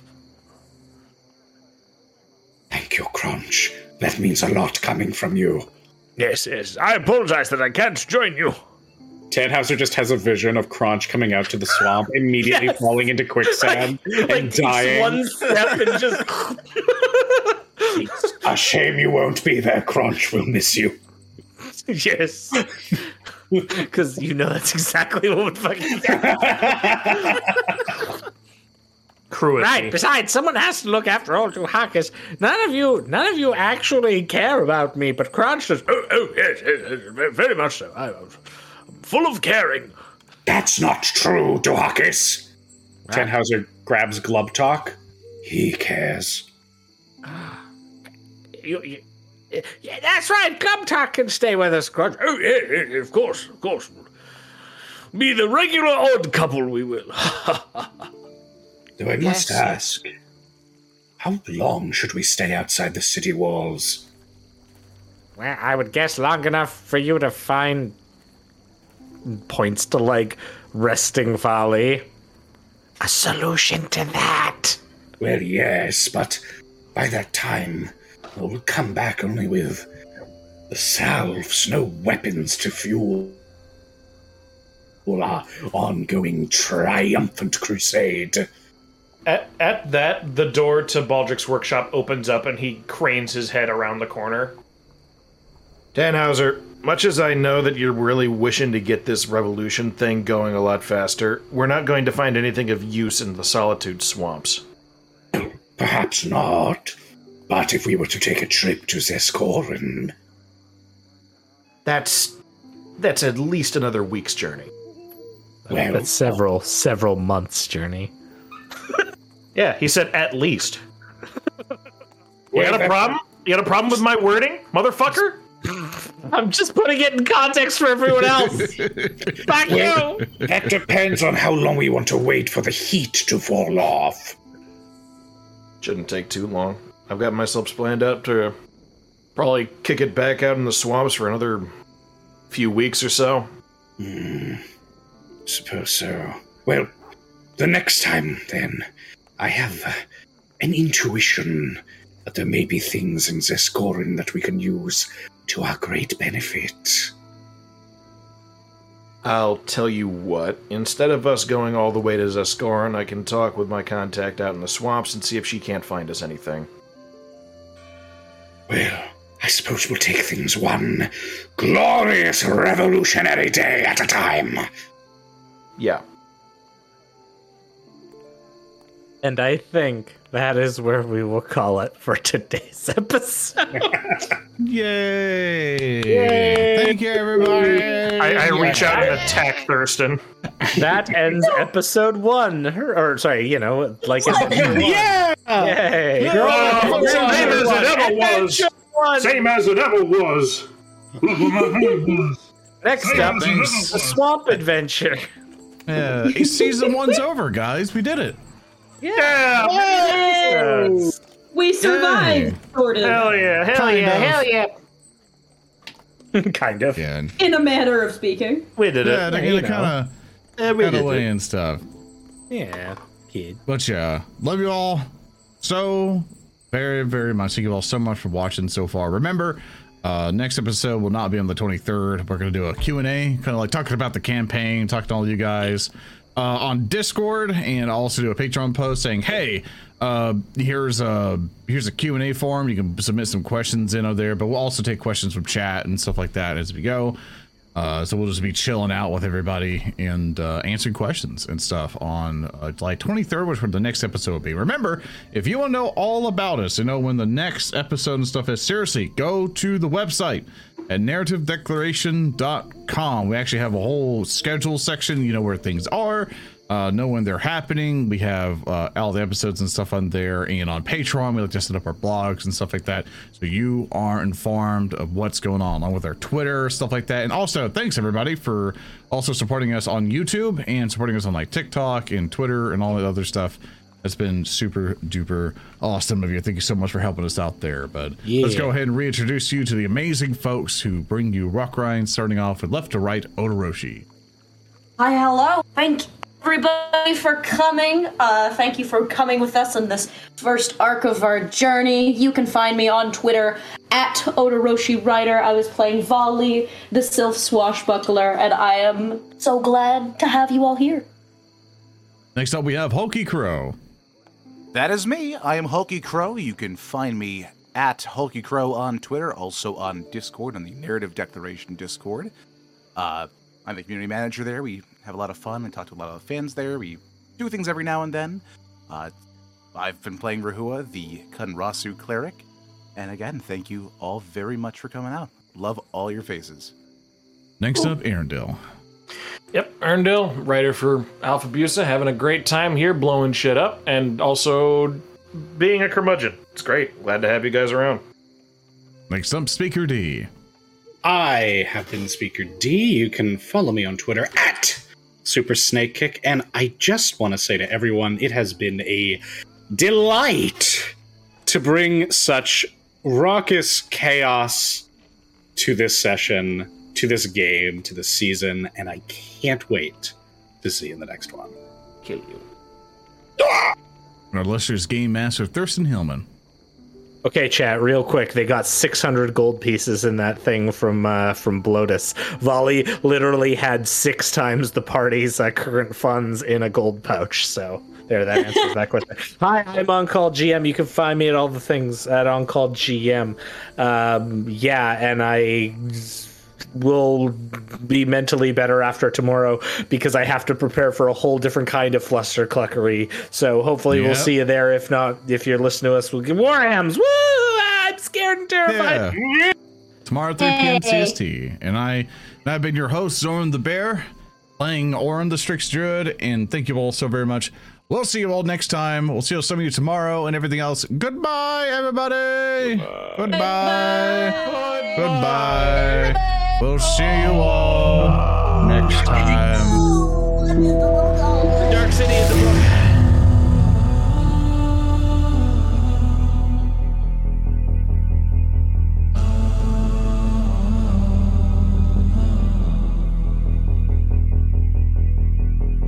Thank you, Crunch. That means a lot coming from you. Yes, yes. I apologize that I can't join you. Tannhauser just has a vision of Crunch coming out to the swamp, immediately Yes. falling into quicksand and like dying. one step and just A shame you won't be there, Crunch. We'll miss you. yes, because you know that's exactly what would fucking happen. Cruelty. Right. Besides, someone has to look after old Duhakas. None of you, none of you actually care about me, but Crunch does. Oh, oh yes, yes, yes, very much so. I, I'm full of caring. That's not true, Duhakis. Tannhauser grabs Glubtalk. He cares. Ah. You, you, yeah, that's right. Glubtalk can stay with us, Crunch. Oh, yeah, yeah, yeah, of course, of course. Be the regular odd couple we will. Though I must Yes. ask, how long should we stay outside the city walls? Well, I would guess long enough for you to find points to like resting folly. A solution to that. Well, yes, but by that time, we'll come back only with the salves, no weapons to fuel our ongoing triumphant crusade. At, at that, the door to Baldric's workshop opens up and he cranes his head around the corner. Tannhauser, much as I know that you're really wishing to get this revolution thing going a lot faster, we're not going to find anything of use in the Solitude swamps. Perhaps not, but if we were to take a trip to Zeskorin, That's that's at least another week's journey. well, That's several, several months' journey. Yeah, he said at least. You got a problem? You got a problem with my wording, motherfucker? I'm just putting it in context for everyone else. Fuck Well, you. that depends on how long we want to wait for the heat to fall off. Shouldn't take too long. I've got myself planned out to probably kick it back out in the swamps for another few weeks or so. Hmm. Suppose so. Well, the next time, then, I have uh, an intuition that there may be things in Zeskorin that we can use to our great benefit. I'll tell you what, instead of us going all the way to Zeskorin, I can talk with my contact out in the swamps and see if she can't find us anything. Well, I suppose we'll take things one glorious revolutionary day at a time. Yeah. And I think that is where we will call it for today's episode. Yay! Thank you, everybody. I, I reach out and attack Thurston. that ends episode one. Or, or, sorry, you know, like Yeah! Yay! Oh, same as it ever was. Same as it ever was. Next up, is the swamp adventure. Yeah, season one's over, guys. We did it. Yeah! Yay! We survived, sort of, Hell yeah! Hell Kind yeah! of. Hell yeah! kind of. Yeah, in a manner of speaking. We did yeah, it. to you get kind Yeah, of we kind did of way it. and stuff. Yeah, kid. But yeah, love you all so very, very much. Thank you all so much for watching so far. Remember, uh, next episode will not be on the 23rd. We're going to do a Q&A, kind of like talking about the campaign, talking to all you guys uh, on Discord, and also do a Patreon post saying, hey, uh, here's a here's a Q&A form. You can submit some questions in over there, but we'll also take questions from chat and stuff like that as we go. Uh, so we'll just be chilling out with everybody and uh, answering questions and stuff on uh, July 23rd, which where the next episode will be. Remember, if you want to know all about us and know when the next episode and stuff is, seriously, go to the website at narrativedeclaration.com. We actually have a whole schedule section, you know, where things are, uh, know when they're happening. We have uh, all the episodes and stuff on there, and on Patreon, we like to set up our blogs and stuff like that, so you are informed of what's going on, along with our Twitter stuff like that. And also, thanks everybody for also supporting us on YouTube and supporting us on like TikTok and Twitter and all that other stuff. That's been super duper awesome of you. Thank you so much for helping us out there. But let's go ahead and reintroduce you to the amazing folks who bring you Rotgrind, starting off with left to right, Odoroshi. Hi, hello. Thank everybody for coming. Uh, thank you for coming with us in this first arc of our journey. You can find me on Twitter at Odoroshirider. I was playing Valli, the Sylph Swashbuckler, and I am so glad to have you all here. Next up, we have HulkyKrow. That is me. I am HulkyKrow. You can find me at HulkyKrow on Twitter, also on Discord, on the Narrative Declaration Discord. Uh, I'm the community manager there. We have a lot of fun and talk to a lot of fans there. We do things every now and then. Uh, I've been playing Rehua, the Conrasu cleric. And again, thank you all very much for coming out. Love all your faces. Next up, Earndil. Yep, Earndil, writer for Alpha Busa, having a great time here, blowing shit up, and also being a curmudgeon. It's great. Glad to have you guys around. Next up, Speaker D. I have been Speaker D. You can follow me on Twitter at Super Snake Kick. And I just want to say to everyone, it has been a delight to bring such raucous chaos to this session, to this game, to this season, and I can't wait to see you in the next one. Kill you. Our illustrious game master, Thurston Hillman. Okay, chat, real quick. They got 600 gold pieces in that thing from uh, from Blotus. Valli literally had six times the party's uh, current funds in a gold pouch. So there, that answers that question. Hi, I'm OnCallGM. You can find me at all the things at OnCallGM. Um, yeah, and I will be mentally better after tomorrow because I have to prepare for a whole different kind of fluster cluckery. So hopefully we'll see you there. If not, if you're listening to us, we'll get Warhams. Woo! I'm scared and terrified. Tomorrow at 3 p.m. CST. And I and I've been your host, Zoran the Bear, playing Oran the Strix Druid, and thank you all so very much. We'll see you all next time. We'll see some of you tomorrow and everything else. Goodbye, everybody. Goodbye. Goodbye. We'll see you all next time.